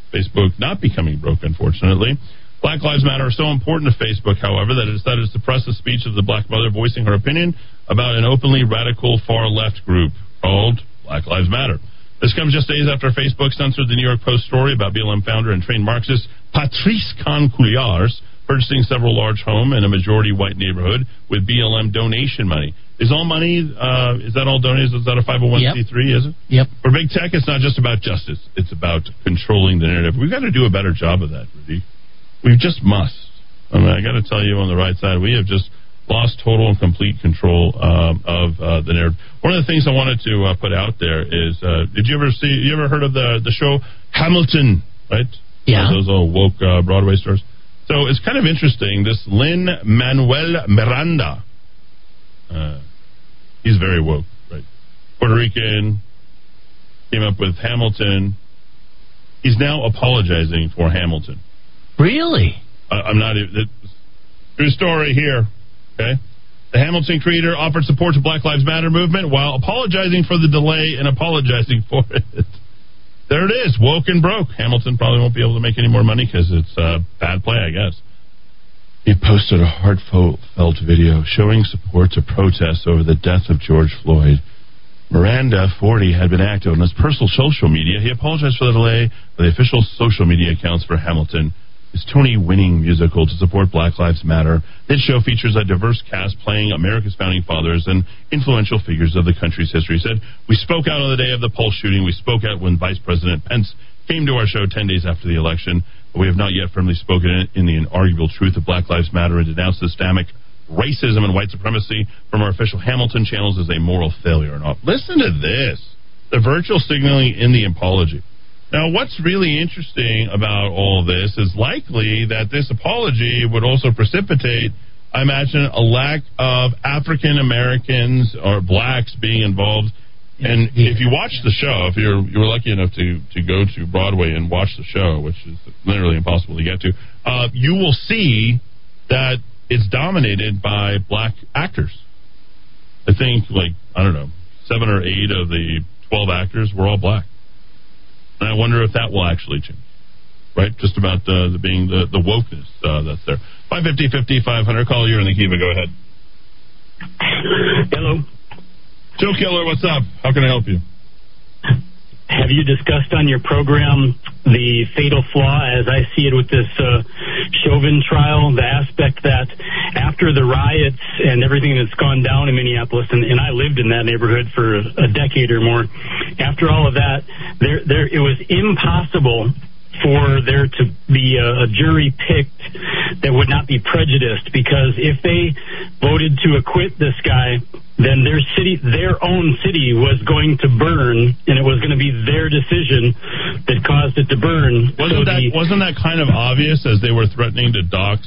Facebook not becoming broke, unfortunately. Black Lives Matter are so important to Facebook, however, that it decided to suppress the speech of the black mother voicing her opinion about an openly radical far left group called Black Lives Matter. This comes just days after Facebook censored the New York Post story about BLM founder and trained Marxist Patrisse Khan-Cullors purchasing several large home in a majority white neighborhood with BLM donation money. Is all money, uh, is that all donated? Is that a 501c3, is it? Yep. For big tech, it's not just about justice. It's about controlling the narrative. We've got to do a better job of that, Rudy. We just must. I mean, I got to tell you on the right side, we have just lost total and complete control um, of uh, the narrative. One of the things I wanted to uh, put out there is, uh, did you ever see? You ever heard of the the show Hamilton? Right? Yeah. those old woke uh, Broadway stars. So it's kind of interesting. This Lin Manuel Miranda, uh, he's very woke, right? Puerto Rican, came up with Hamilton. He's now apologizing for Hamilton. Really? I, I'm not. It, true story here. Okay. The Hamilton creator offered support to Black Lives Matter movement while apologizing for the delay and apologizing for it. There it is, woke and broke. Hamilton probably won't be able to make any more money because it's a bad play, I guess. He posted a heartfelt video showing support to protests over the death of George Floyd. Miranda, 40, had been active on his personal social media. He apologized for the delay of the official social media accounts for Hamilton, his Tony winning musical to support Black Lives Matter. This show features a diverse cast playing America's founding fathers and influential figures of the country's history. He said, We spoke out on the day of the Pulse shooting. We spoke out when Vice President Pence came to our show 10 days after the election. But we have not yet firmly spoken in, in the inarguable truth of Black Lives Matter and denounced systemic racism and white supremacy from our official Hamilton channels as a moral failure. And all. Listen to this the virtual signaling in the apology. Now, what's really interesting about all this is likely that this apology would also precipitate, I imagine, a lack of African Americans or blacks being involved. And if you watch the show, if you're you were lucky enough to to go to Broadway and watch the show, which is literally impossible to get to, uh, you will see that it's dominated by black actors. I think like I don't know, seven or eight of the twelve actors were all black. And I wonder if that will actually change. Right? Just about the, the being the, the wokeness uh, that's there. 550 50 500. Call you in the Kiva. Go ahead. Hello. Joe Killer, what's up? How can I help you? Have you discussed on your program the fatal flaw, as I see it with this uh, Chauvin trial, the aspect that after the riots and everything that's gone down in Minneapolis, and, and I lived in that neighborhood for a decade or more, after all of that, there, there, it was impossible for there to be a, a jury picked that would not be prejudiced because if they voted to acquit this guy, then their city, their own city was going to burn, and it was going to be their decision that caused it to burn. Wasn't So that the- wasn't that kind of obvious as they were threatening to dox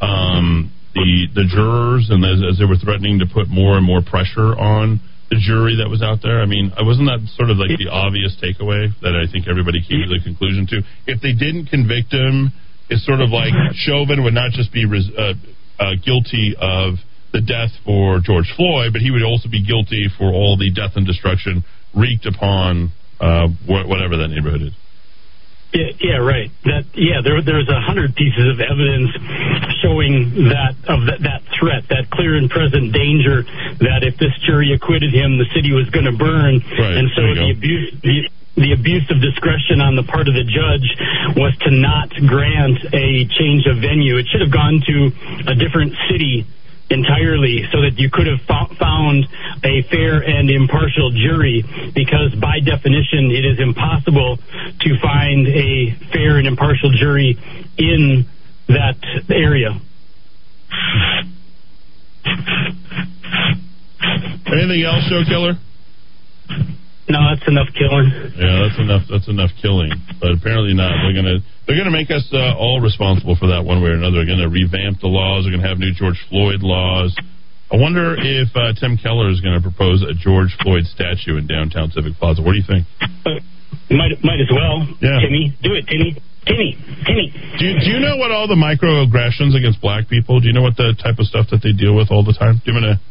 um, the the jurors and as, as they were threatening to put more and more pressure on the jury that was out there? I mean, wasn't that sort of like the obvious takeaway that I think everybody came to the conclusion to? If they didn't convict him, it's sort of like Chauvin would not just be res- uh, uh, guilty of the death for George Floyd, but he would also be guilty for all the death and destruction wreaked upon uh, wh- whatever that neighborhood is. Yeah, yeah, right. That yeah, there there's a hundred pieces of evidence showing that of that, that threat, that clear and present danger that if this jury acquitted him, the city was going to burn, Right, and so the go. abuse. The, the abuse of discretion on the part of the judge was to not grant a change of venue. It should have gone to a different city entirely so that you could have fo- found a fair and impartial jury because by definition it is impossible to find a fair and impartial jury in that area. Anything else, show killer? No, that's enough killing. Yeah, that's enough. That's enough killing. But apparently not. They're gonna they're gonna make us uh, all responsible for that one way or another. They're gonna revamp the laws. They're gonna have new George Floyd laws. I wonder if uh, Tim Keller is going to propose a George Floyd statue in downtown Civic Plaza. What do you think? Might might as well. Yeah. Timmy, do it, Timmy. Timmy, Timmy. Do you, do you know what all the microaggressions against black people? Do you know what the type of stuff that they deal with all the time? Do you want to?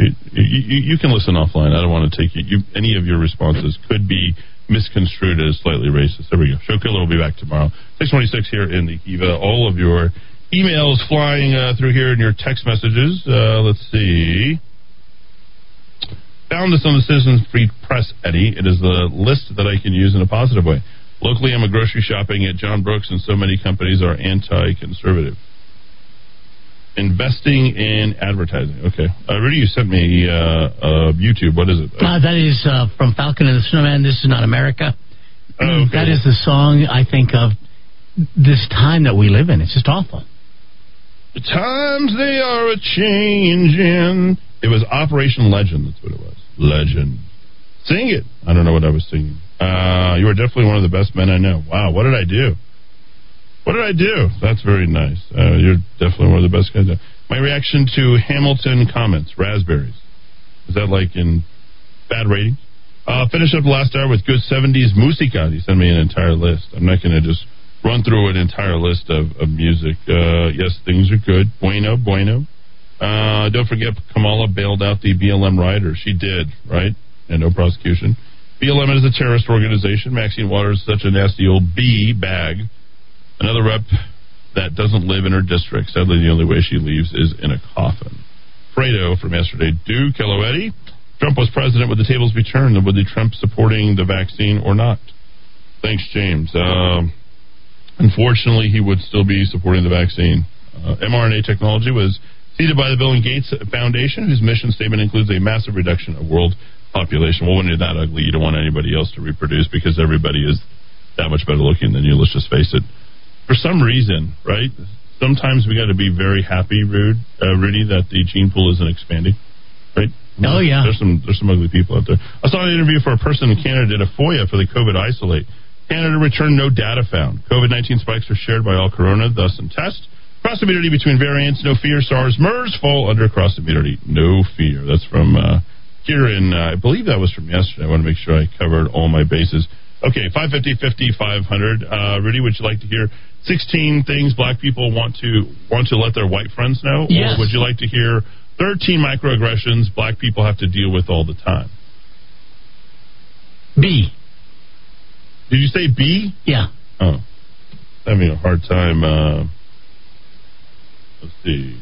You, you, can listen offline. I don't want to take you, you. Any of your responses could be misconstrued as slightly racist. There we go. Show Killer will be back tomorrow. 626 here in the Kiva. All of your emails flying uh, through here and your text messages. Uh, let's see. Found this on the Citizen Free Press, Eddy. It is the list that I can use in a positive way. Locally, I'm a grocery shopping at John Brooks, and so many companies are anti-conservative. Investing in advertising. Okay, uh, Rudy, you sent me uh, uh, YouTube. What is it? Uh, that is uh, from Falcon and the Snowman. This is not America. Oh, That is the song I think of this time that we live in. It's just awful. The times they are a changing. It was Operation Legend. That's what it was. Legend. Sing it. I don't know what I was singing. Uh, you are definitely one of the best men I know. Wow, what did I do? What did I do? That's very nice. Uh, you're definitely one of the best guys. Know. My reaction to Hamilton comments: raspberries. Is that like in bad ratings? Uh, finish up the last hour with good 70s musica. He sent me an entire list. I'm not going to just run through an entire list of, of music. Uh, yes, things are good. Bueno, bueno. Uh, don't forget, Kamala bailed out the BLM rioters. She did, right? And no prosecution. BLM is a terrorist organization. Maxine Waters is such a nasty old B bag. Another rep that doesn't live in her district. Sadly, the only way she leaves is in a coffin. Fredo from yesterday. Do Eddy. Trump was president. Would the tables be turned? Would the Trump supporting the vaccine or not? Thanks, James. Um, unfortunately, he would still be supporting the vaccine. Uh, mRNA technology was seeded by the Bill and Gates Foundation, whose mission statement includes a massive reduction of world population. Well, when you're that ugly, you don't want anybody else to reproduce because everybody is that much better looking than you. Let's just face it. For some reason, right? Sometimes we got to be very happy, Rude, uh, Rudy, that the gene pool isn't expanding, right? Oh, yeah. There's some there's some ugly people out there. I saw an interview for a person in Canada did a FOIA for the COVID isolate. Canada returned no data found. COVID 19 spikes are shared by all corona, thus in test. Cross immunity between variants, no fear. SARS, MERS fall under cross immunity, no fear. That's from uh, here in, uh, I believe that was from yesterday. I want to make sure I covered all my bases. Okay, 550, 50, 500. Uh, Rudy, would you like to hear 16 things black people want to want to let their white friends know? Yes. Or would you like to hear 13 microaggressions black people have to deal with all the time? B. Did you say B? Yeah. Oh, having a hard time. Uh, let's see.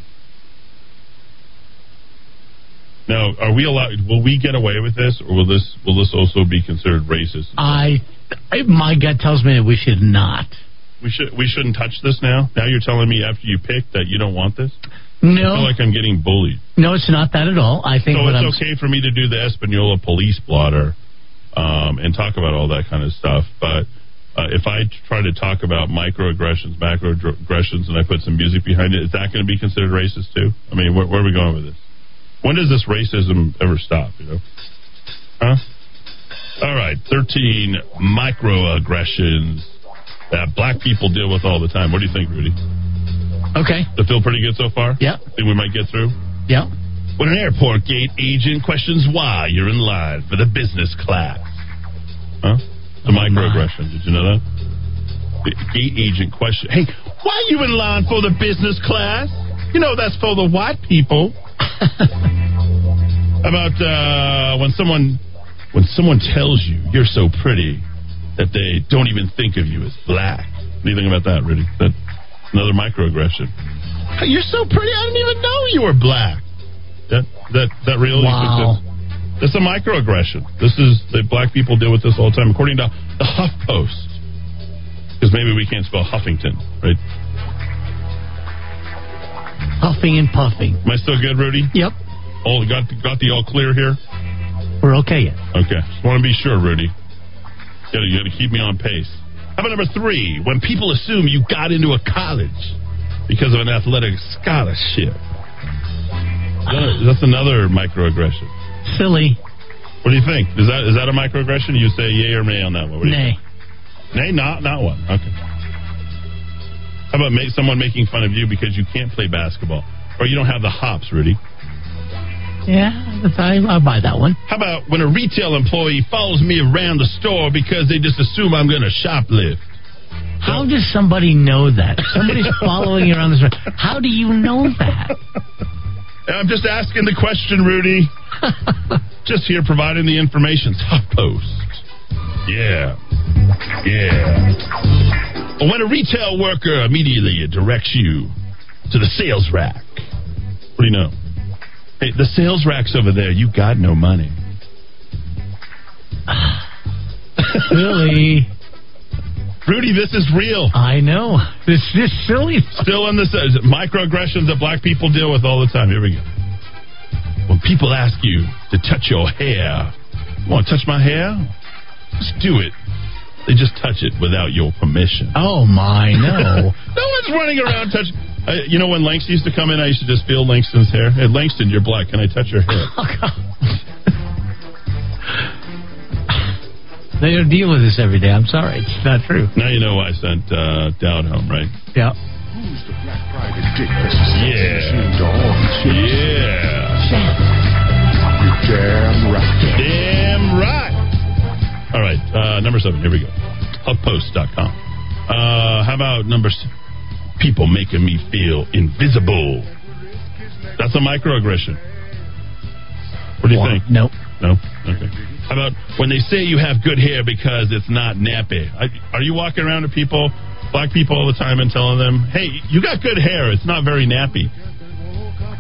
Now, are we allowed? Will we get away with this, or will this will this also be considered racist? I, I my gut tells me that we should not. We should we shouldn't touch this now. Now you're telling me after you picked that you don't want this. I No, feel like I'm getting bullied. no, it's not that at all. I think So it's I'm okay for me to do the Espanola police blotter um, and talk about all that kind of stuff, but. Uh, if I try to talk about microaggressions, macroaggressions, and I put some music behind it, is that going to be considered racist too? I mean, where, where are we going with this? When does this racism ever stop? You know, huh? All right, thirteen microaggressions that black people deal with all the time. What do you think, Rudy? Okay. That feel pretty good so far? Yeah. Think we might get through? Yeah. When an airport gate agent questions why you're in line for the business class. Huh? The oh, microaggression. Did you know that? The gate agent question. Hey, why are you in line for the business class? You know that's for the white people. About uh, when someone when someone tells you you're so pretty that they don't even think of you as black. What do you think about that, Rudy? That another microaggression. You're so pretty. I didn't even know you were black. That that that real? You think Wow. that- It's a microaggression. This is the black people deal with this all the time, according to the HuffPost. Because maybe we can't spell Huffington, right? Huffing and puffing. Am I still good, Rudy? Yep. All got got the all clear here. We're okay yet. Okay, just want to be sure, Rudy. You gotta, you gotta keep me on pace. How about number three? When people assume you got into a college because of an athletic scholarship. That- That's another microaggression. Silly. What do you think? Is that is that a microaggression? You say yay or nay on that one? What do you Nay. think? Nay, not not one. Okay. How about make someone making fun of you because you can't play basketball or you don't have the hops, Rudy? Yeah, I, I'll buy that one. How about when a retail employee follows me around the store because they just assume I'm going to shoplift? How does somebody know that? Somebody's following you around the store. How do you know that? I'm just asking the question, Rudy. just here providing the information. post. Yeah. Yeah. When a retail worker immediately directs you to the sales rack, what do you know? Hey, the sales rack's over there. You got no money. Really. Rudy, this is real. I know. This this silly. Still on this uh, microaggressions that black people deal with all the time. Here we go. When people ask you to touch your hair, you want to touch my hair? Just do it. They just touch it without your permission. Oh my no. no one's running around touching. Uh, you know when Langston used to come in, I used to just feel Langston's hair. Hey, Langston, you're black. Can I touch your hair? They don't deal with this every day. I'm sorry. It's not true. Now you know why I sent uh, Dowd home, right? Yeah. Yeah. Yeah. Damn right. Damn right. All right, uh, number seven. Here we go. HuffPost.com. Uh, how about number six? People making me feel invisible. That's a microaggression. What do you think? Nope. No? Okay. How about when they say you have good hair because it's not nappy? I, are you walking around to people, black people all the time, and telling them, hey, you got good hair. It's not very nappy.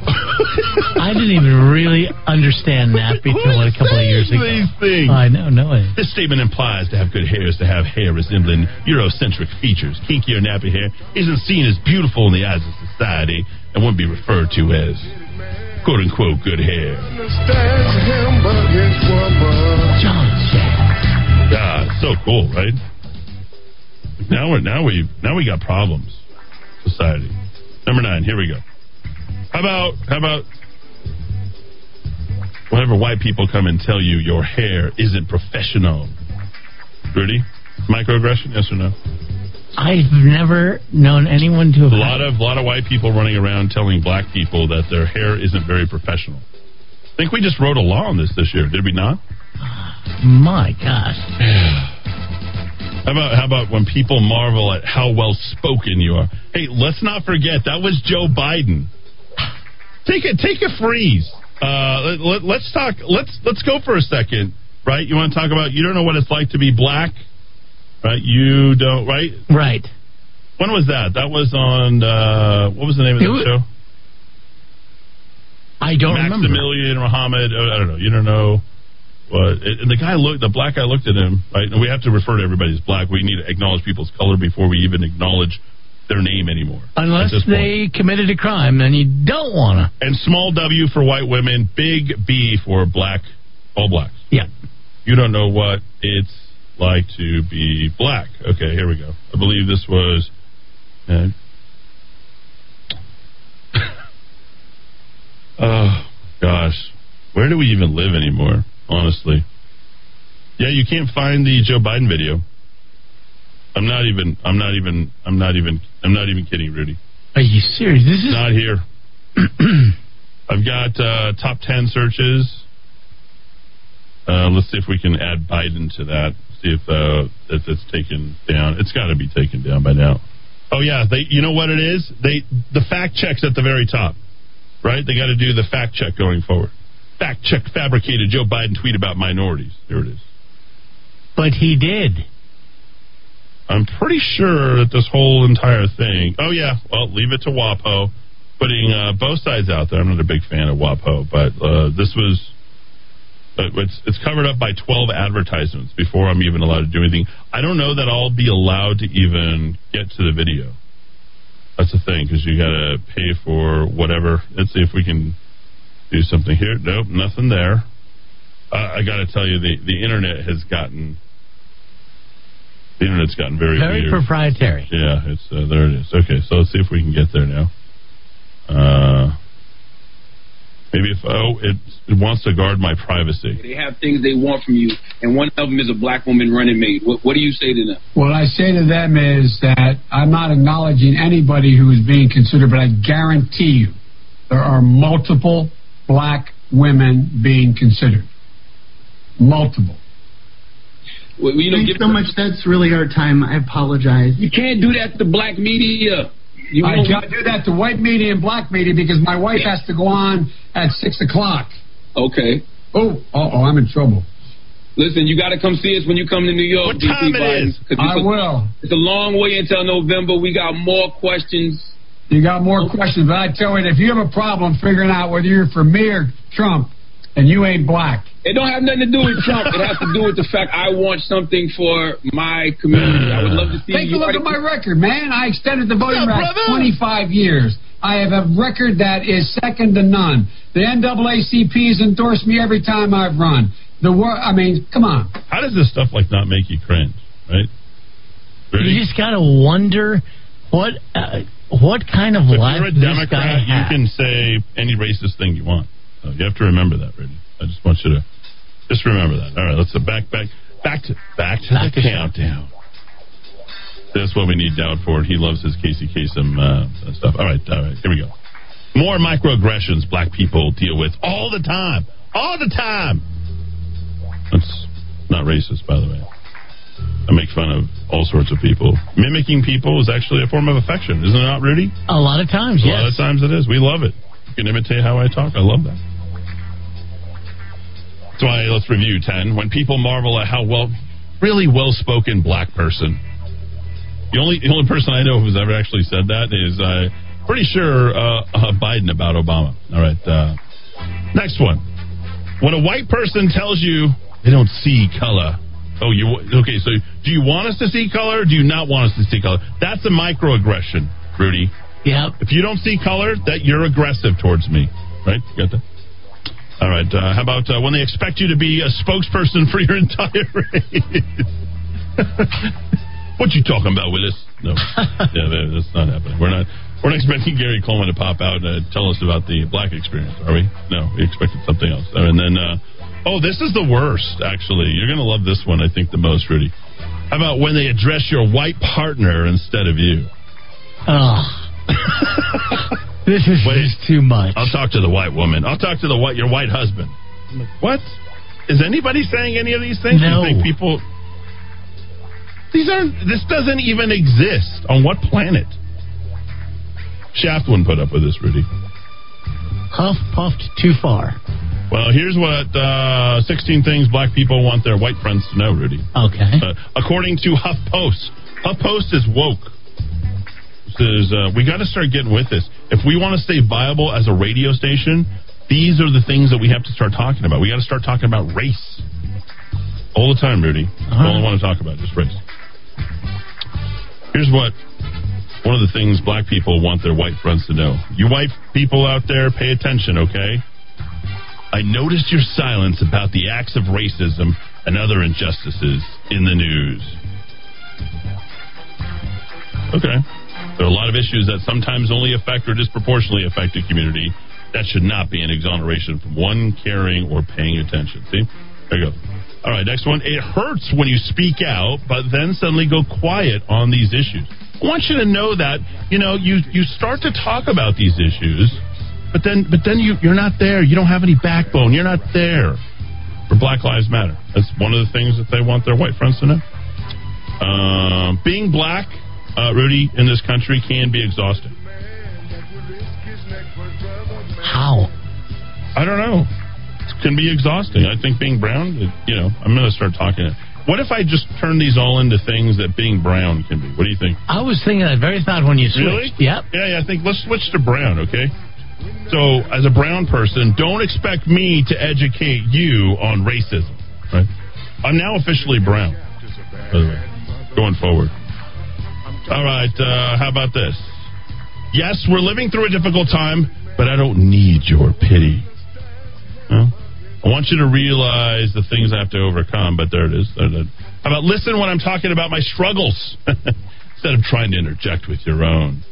I didn't even really understand nappy till a couple of years ago. These things. I know, no way. This statement implies to have good hair is to have hair resembling Eurocentric features. Kinky or nappy hair isn't seen as beautiful in the eyes of society and wouldn't be referred to as quote unquote good hair. God, ah, so cool, right? Now we're now we now we got problems. Society. Number nine, here we go. How about how about whenever white people come and tell you your hair isn't professional? Rudy? Microaggression, yes or no? I've never known anyone to A lot of lot of white people running around telling black people that their hair isn't very professional. I think we just wrote a law on this this year, did we not? My gosh. How about how about when people marvel at how well spoken you are? Hey, let's not forget that was Joe Biden. Take a take a freeze. Uh, let, let, us talk. Let's let's go for a second. Right? You want to talk about? You don't know what it's like to be black, right? You don't. Right? Right. When was that? That was on. Uh, what was the name of It the wa- show? I don't remember. Maximilian Muhammad. uh, I don't know. You don't know. What? And the guy looked. The black guy looked at him. Right. And we have to refer to everybody as black. We need to acknowledge people's color before we even acknowledge their name anymore. Unless they committed a crime, then you don't want to. And small W for white women, big B for black, all blacks. Yeah. You don't know what it's like to be black. Okay, here we go. I believe this was. Uh, oh gosh, where do we even live anymore? Honestly, yeah, you can't find the Joe Biden video. I'm not even. I'm not even. I'm not even. I'm not even kidding, Rudy. Are you serious? This is Not here. I've got uh, top 10 searches. Uh, let's see if we can add Biden to that. See if uh, if it's taken down. It's got to be taken down by now. Oh yeah, they. You know what it is? They the fact checks at the very top, right? They got to do the fact check going forward. Fact check fabricated Joe Biden tweet about minorities. There it is. But he did. I'm pretty sure that this whole entire thing. Oh yeah, well, leave it to WAPO, putting uh, both sides out there. I'm not a big fan of WAPO, but uh, this was it's it's covered up by 12 advertisements before I'm even allowed to do anything. I don't know that I'll be allowed to even get to the video. That's the thing because you got to pay for whatever. Let's see if we can do something here. Nope, nothing there. Uh, I got to tell you, the the internet has gotten the internet's gotten very Very weird. proprietary. Yeah, it's uh, there. It is. Okay, so let's see if we can get there now. Uh, maybe if oh, it, it wants to guard my privacy. They have things they want from you, and one of them is a black woman running maid. What, what do you say to them? What I say to them is that I'm not acknowledging anybody who is being considered, but I guarantee you there are multiple black women being considered. Multiple. Well, you know, Thanks so much. That's really our time. I apologize. You can't do that to black media. You I can't do that to white media and black media because my wife has to go on at six o'clock. Okay. Oh, oh, I'm in trouble. Listen, you got to come see us when you come to New York. What time DC Biden, it's I a- will. It's a long way until November. We got more questions. You got more questions, but I tell you, if you have a problem figuring out whether you're for me or Trump, and you ain't black. It don't have nothing to do with Trump. It has to do with the fact I want something for my community. I would love to see Take a you. look at my record, man. I extended the voting What's up, rights 25 years. I have a record that is second to none. The NAACP has endorsed me every time I've run. The wor- I mean, come on. How does this stuff like not make you cringe? Right? You just gotta wonder what uh, what kind of If life you're a this Democrat, guy you has. can say any racist thing you want. So you have to remember that, Rudy. I just want you to just remember that. All right, let's uh, back back back to back to the countdown. That's what we need Dowd for. He loves his Casey Kasem uh, stuff. All right, all right, here we go. More microaggressions black people deal with all the time, all the time. That's not racist, by the way. I make fun of all sorts of people. Mimicking people is actually a form of affection, isn't it not, Rudy? A lot of times, yes. A lot of times it is. We love it. You can imitate how I talk. I love that. That's why let's review 10. When people marvel at how well, really well spoken black person. The only, the only person I know who's ever actually said that is, uh, pretty sure, uh, uh, Biden about Obama. All right. Uh, next one. When a white person tells you they don't see color. Oh, you okay? So, do you want us to see color? Or do you not want us to see color? That's a microaggression, Rudy. Yeah. If you don't see color, that you're aggressive towards me, right? You got that? All right. Uh, how about uh, when they expect you to be a spokesperson for your entire race? what you talking about, Willis? No, yeah, that's not happening. We're not. We're not expecting Gary Coleman to pop out and tell us about the black experience, are we? No, we expected something else. And then, uh, oh, this is the worst. Actually, you're going to love this one. I think the most, Rudy. How about when they address your white partner instead of you? Oh. this is just too much. I'll talk to the white woman. I'll talk to the white your white husband. Like, what? Is anybody saying any of these things? No. People These aren't this doesn't even exist. On what planet? Shaft wouldn't put up with this, Rudy. Huff puffed too far. Well, here's what uh, 16 things black people want their white friends to know, Rudy. Okay. Uh, according to HuffPost, HuffPost is woke. Says uh, we got to start getting with this. If we want to stay viable as a radio station, these are the things that we have to start talking about. We got to start talking about race all the time, Rudy. That's all I want to talk about, is race. Here's what one of the things black people want their white friends to know. You white people out there, pay attention, okay? I noticed your silence about the acts of racism and other injustices in the news. Okay. There are a lot of issues that sometimes only affect or disproportionately affect a community. That should not be an exoneration from one caring or paying attention. See? There you go. All right, next one. It hurts when you speak out, but then suddenly go quiet on these issues. I want you to know that, you know, you, you start to talk about these issues, but then but then you, you're not there. You don't have any backbone. You're not there for Black Lives Matter. That's one of the things that they want their white friends to know. Um, being black, uh, Rudy, in this country can be exhausting. How? I don't know. It can be exhausting. I think being brown, it- you know, I'm going to start talking. What if I just turn these all into things that being brown can be? What do you think? I was thinking that very thought when you switched. Really? Yep. Yeah, yeah. I think let's switch to brown, okay? So, as a brown person, don't expect me to educate you on racism. Right? I'm now officially brown. By the way, going forward. All right. Uh, how about this? Yes, we're living through a difficult time, but I don't need your pity. Well, I want you to realize the things I have to overcome, but there it is. There it is. How about listen when I'm talking about my struggles instead of trying to interject with your own?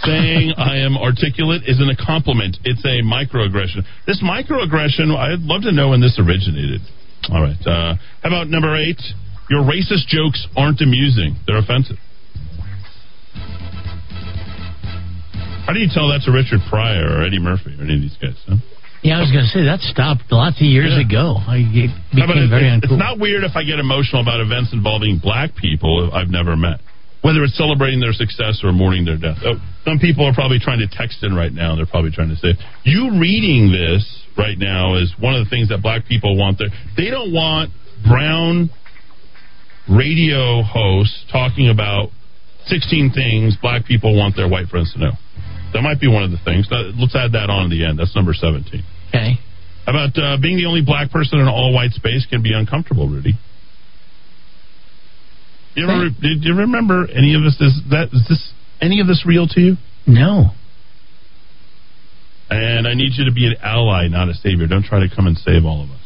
Saying I am articulate isn't a compliment, it's a microaggression. This microaggression, I'd love to know when this originated. All right. Uh, how about number eight? Your racist jokes aren't amusing, they're offensive. How do you tell that to Richard Pryor or Eddie Murphy or any of these guys? Huh? Yeah, I was going to say that stopped lots of years Yeah. ago. It became it- very it's, uncool. it's not weird if I get emotional about events involving black people I've never met, whether it's celebrating their success or mourning their death. Oh, some people are probably trying to text in right now. They're probably trying to say, "You reading this right now is one of the things that black people want. There, they don't want brown radio hosts talking about 16 things black people want their white friends to know. That might be one of the things. Let's add that on at the end. That's number 17. Okay. How about uh, being the only black person in an all white space can be uncomfortable, Rudy? You ever, did you remember any of this? Is that is this any of this real to you? No. And I need you to be an ally, not a savior. Don't try to come and save all of us.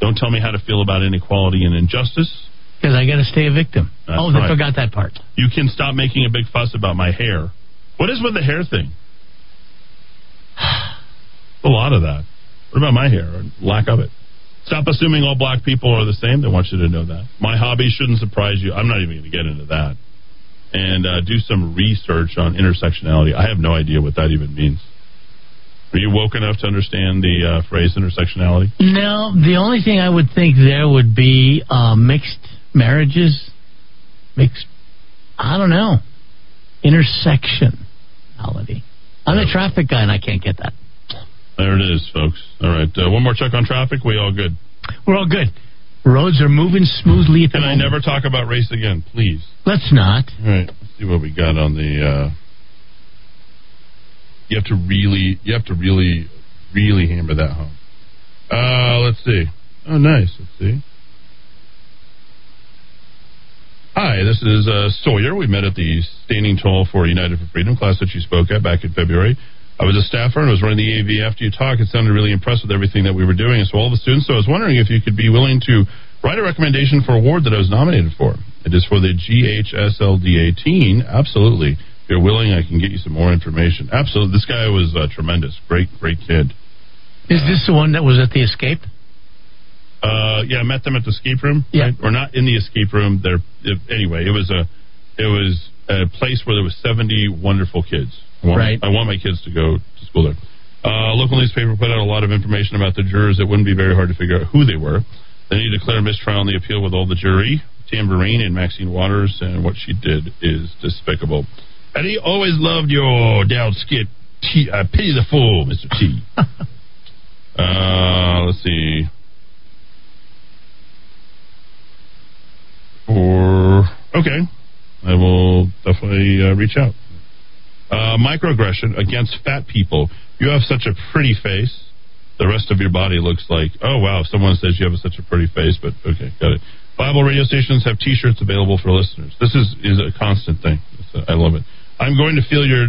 Don't tell me how to feel about inequality and injustice. Because I got to stay a victim. That's oh, I right. forgot that part. You can stop making a big fuss about my hair. What is with the hair thing? a lot of that. What about my hair or lack of it? Stop assuming all black people are the same. They want you to know that. My hobby shouldn't surprise you. I'm not even going to get into that. And uh, do some research on intersectionality. I have no idea what that even means. Are you woke enough to understand the uh, phrase intersectionality? No, the only thing I would think there would be uh, mixed marriages, mixed. I don't know, I'm a traffic guy and I can't get that. There it is, folks. All right. Uh, one more check on traffic. We all good? We're all good. Roads are moving smoothly at the Can I never talk about race again, please? Let's not. All right, let's see what we got on the. Uh, you have to really, you have to really, really hammer that home. Uh, let's see. Oh, nice. Let's see. Hi, this is uh, Sawyer. We met at the Standing Tall for United for Freedom class that you spoke at back in February. I was a staffer and was running the AV after you talked. It sounded really impressed with everything that we were doing, and so all the students. So I was wondering if you could be willing to write a recommendation for award that I was nominated for. It is for the GHSLDA teen. Absolutely. If you're willing, I can get you some more information. Absolutely. This guy was uh, tremendous. Great, great kid. Is this the one that was at the escape? Uh, yeah, I met them at the escape room. Yeah. right? or not in the escape room. There, if, anyway, it was a, it was a place where there was seventy wonderful kids. I want, Right. I want my kids to go to school there. Uh, local newspaper put out a lot of information about the jurors. It wouldn't be very hard to figure out who they were. Then you declare mistrial on the appeal with all the jury. Tambourine and Maxine Waters, and what she did is despicable. And he always loved your down skit. T, uh, pity the fool, Mr. T. uh, let's see. Or okay, I will definitely uh, reach out. Uh, microaggression against fat people. You have such a pretty face. The rest of your body looks like, oh wow, someone says you have such a pretty face, but okay, got it. Bible radio stations have T-shirts available for listeners. This is is a constant thing. A- I love it. I'm going to feel your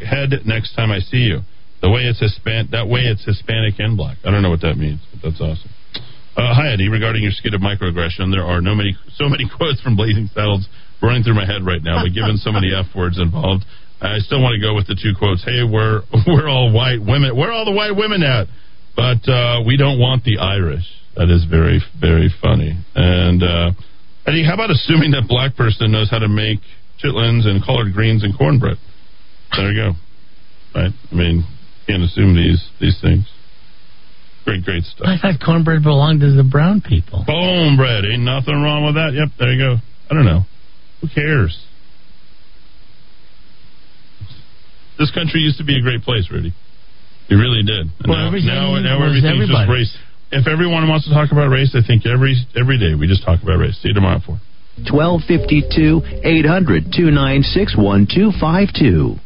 head next time I see you. The way it's Hispan, that way it's Hispanic and black. I don't know what that means, but that's awesome. Uh, hi Eddy, regarding your skit of microaggression, there are no many, so many quotes from Blazing Saddles running through my head right now. But given so many f words involved, I still want to go with the two quotes. Hey, we're we're all white women. Where are all the white women at? But uh, we don't want the Irish. That is very very funny. And uh, Eddy, how about assuming that black person knows how to make chitlins and collard greens and cornbread? There you go. Right. I mean, can't assume these these things. Great, great stuff. I thought cornbread belonged to the brown people. Bone bread. Ain't nothing wrong with that. Yep, there you go. I don't know. Who cares? This country used to be a great place, Rudy. It really did. And Well, now, everything now, now was everything's just race. If everyone wants to talk about race, I think every every day we just talk about race. See you tomorrow at four. 1252 800 296 1252.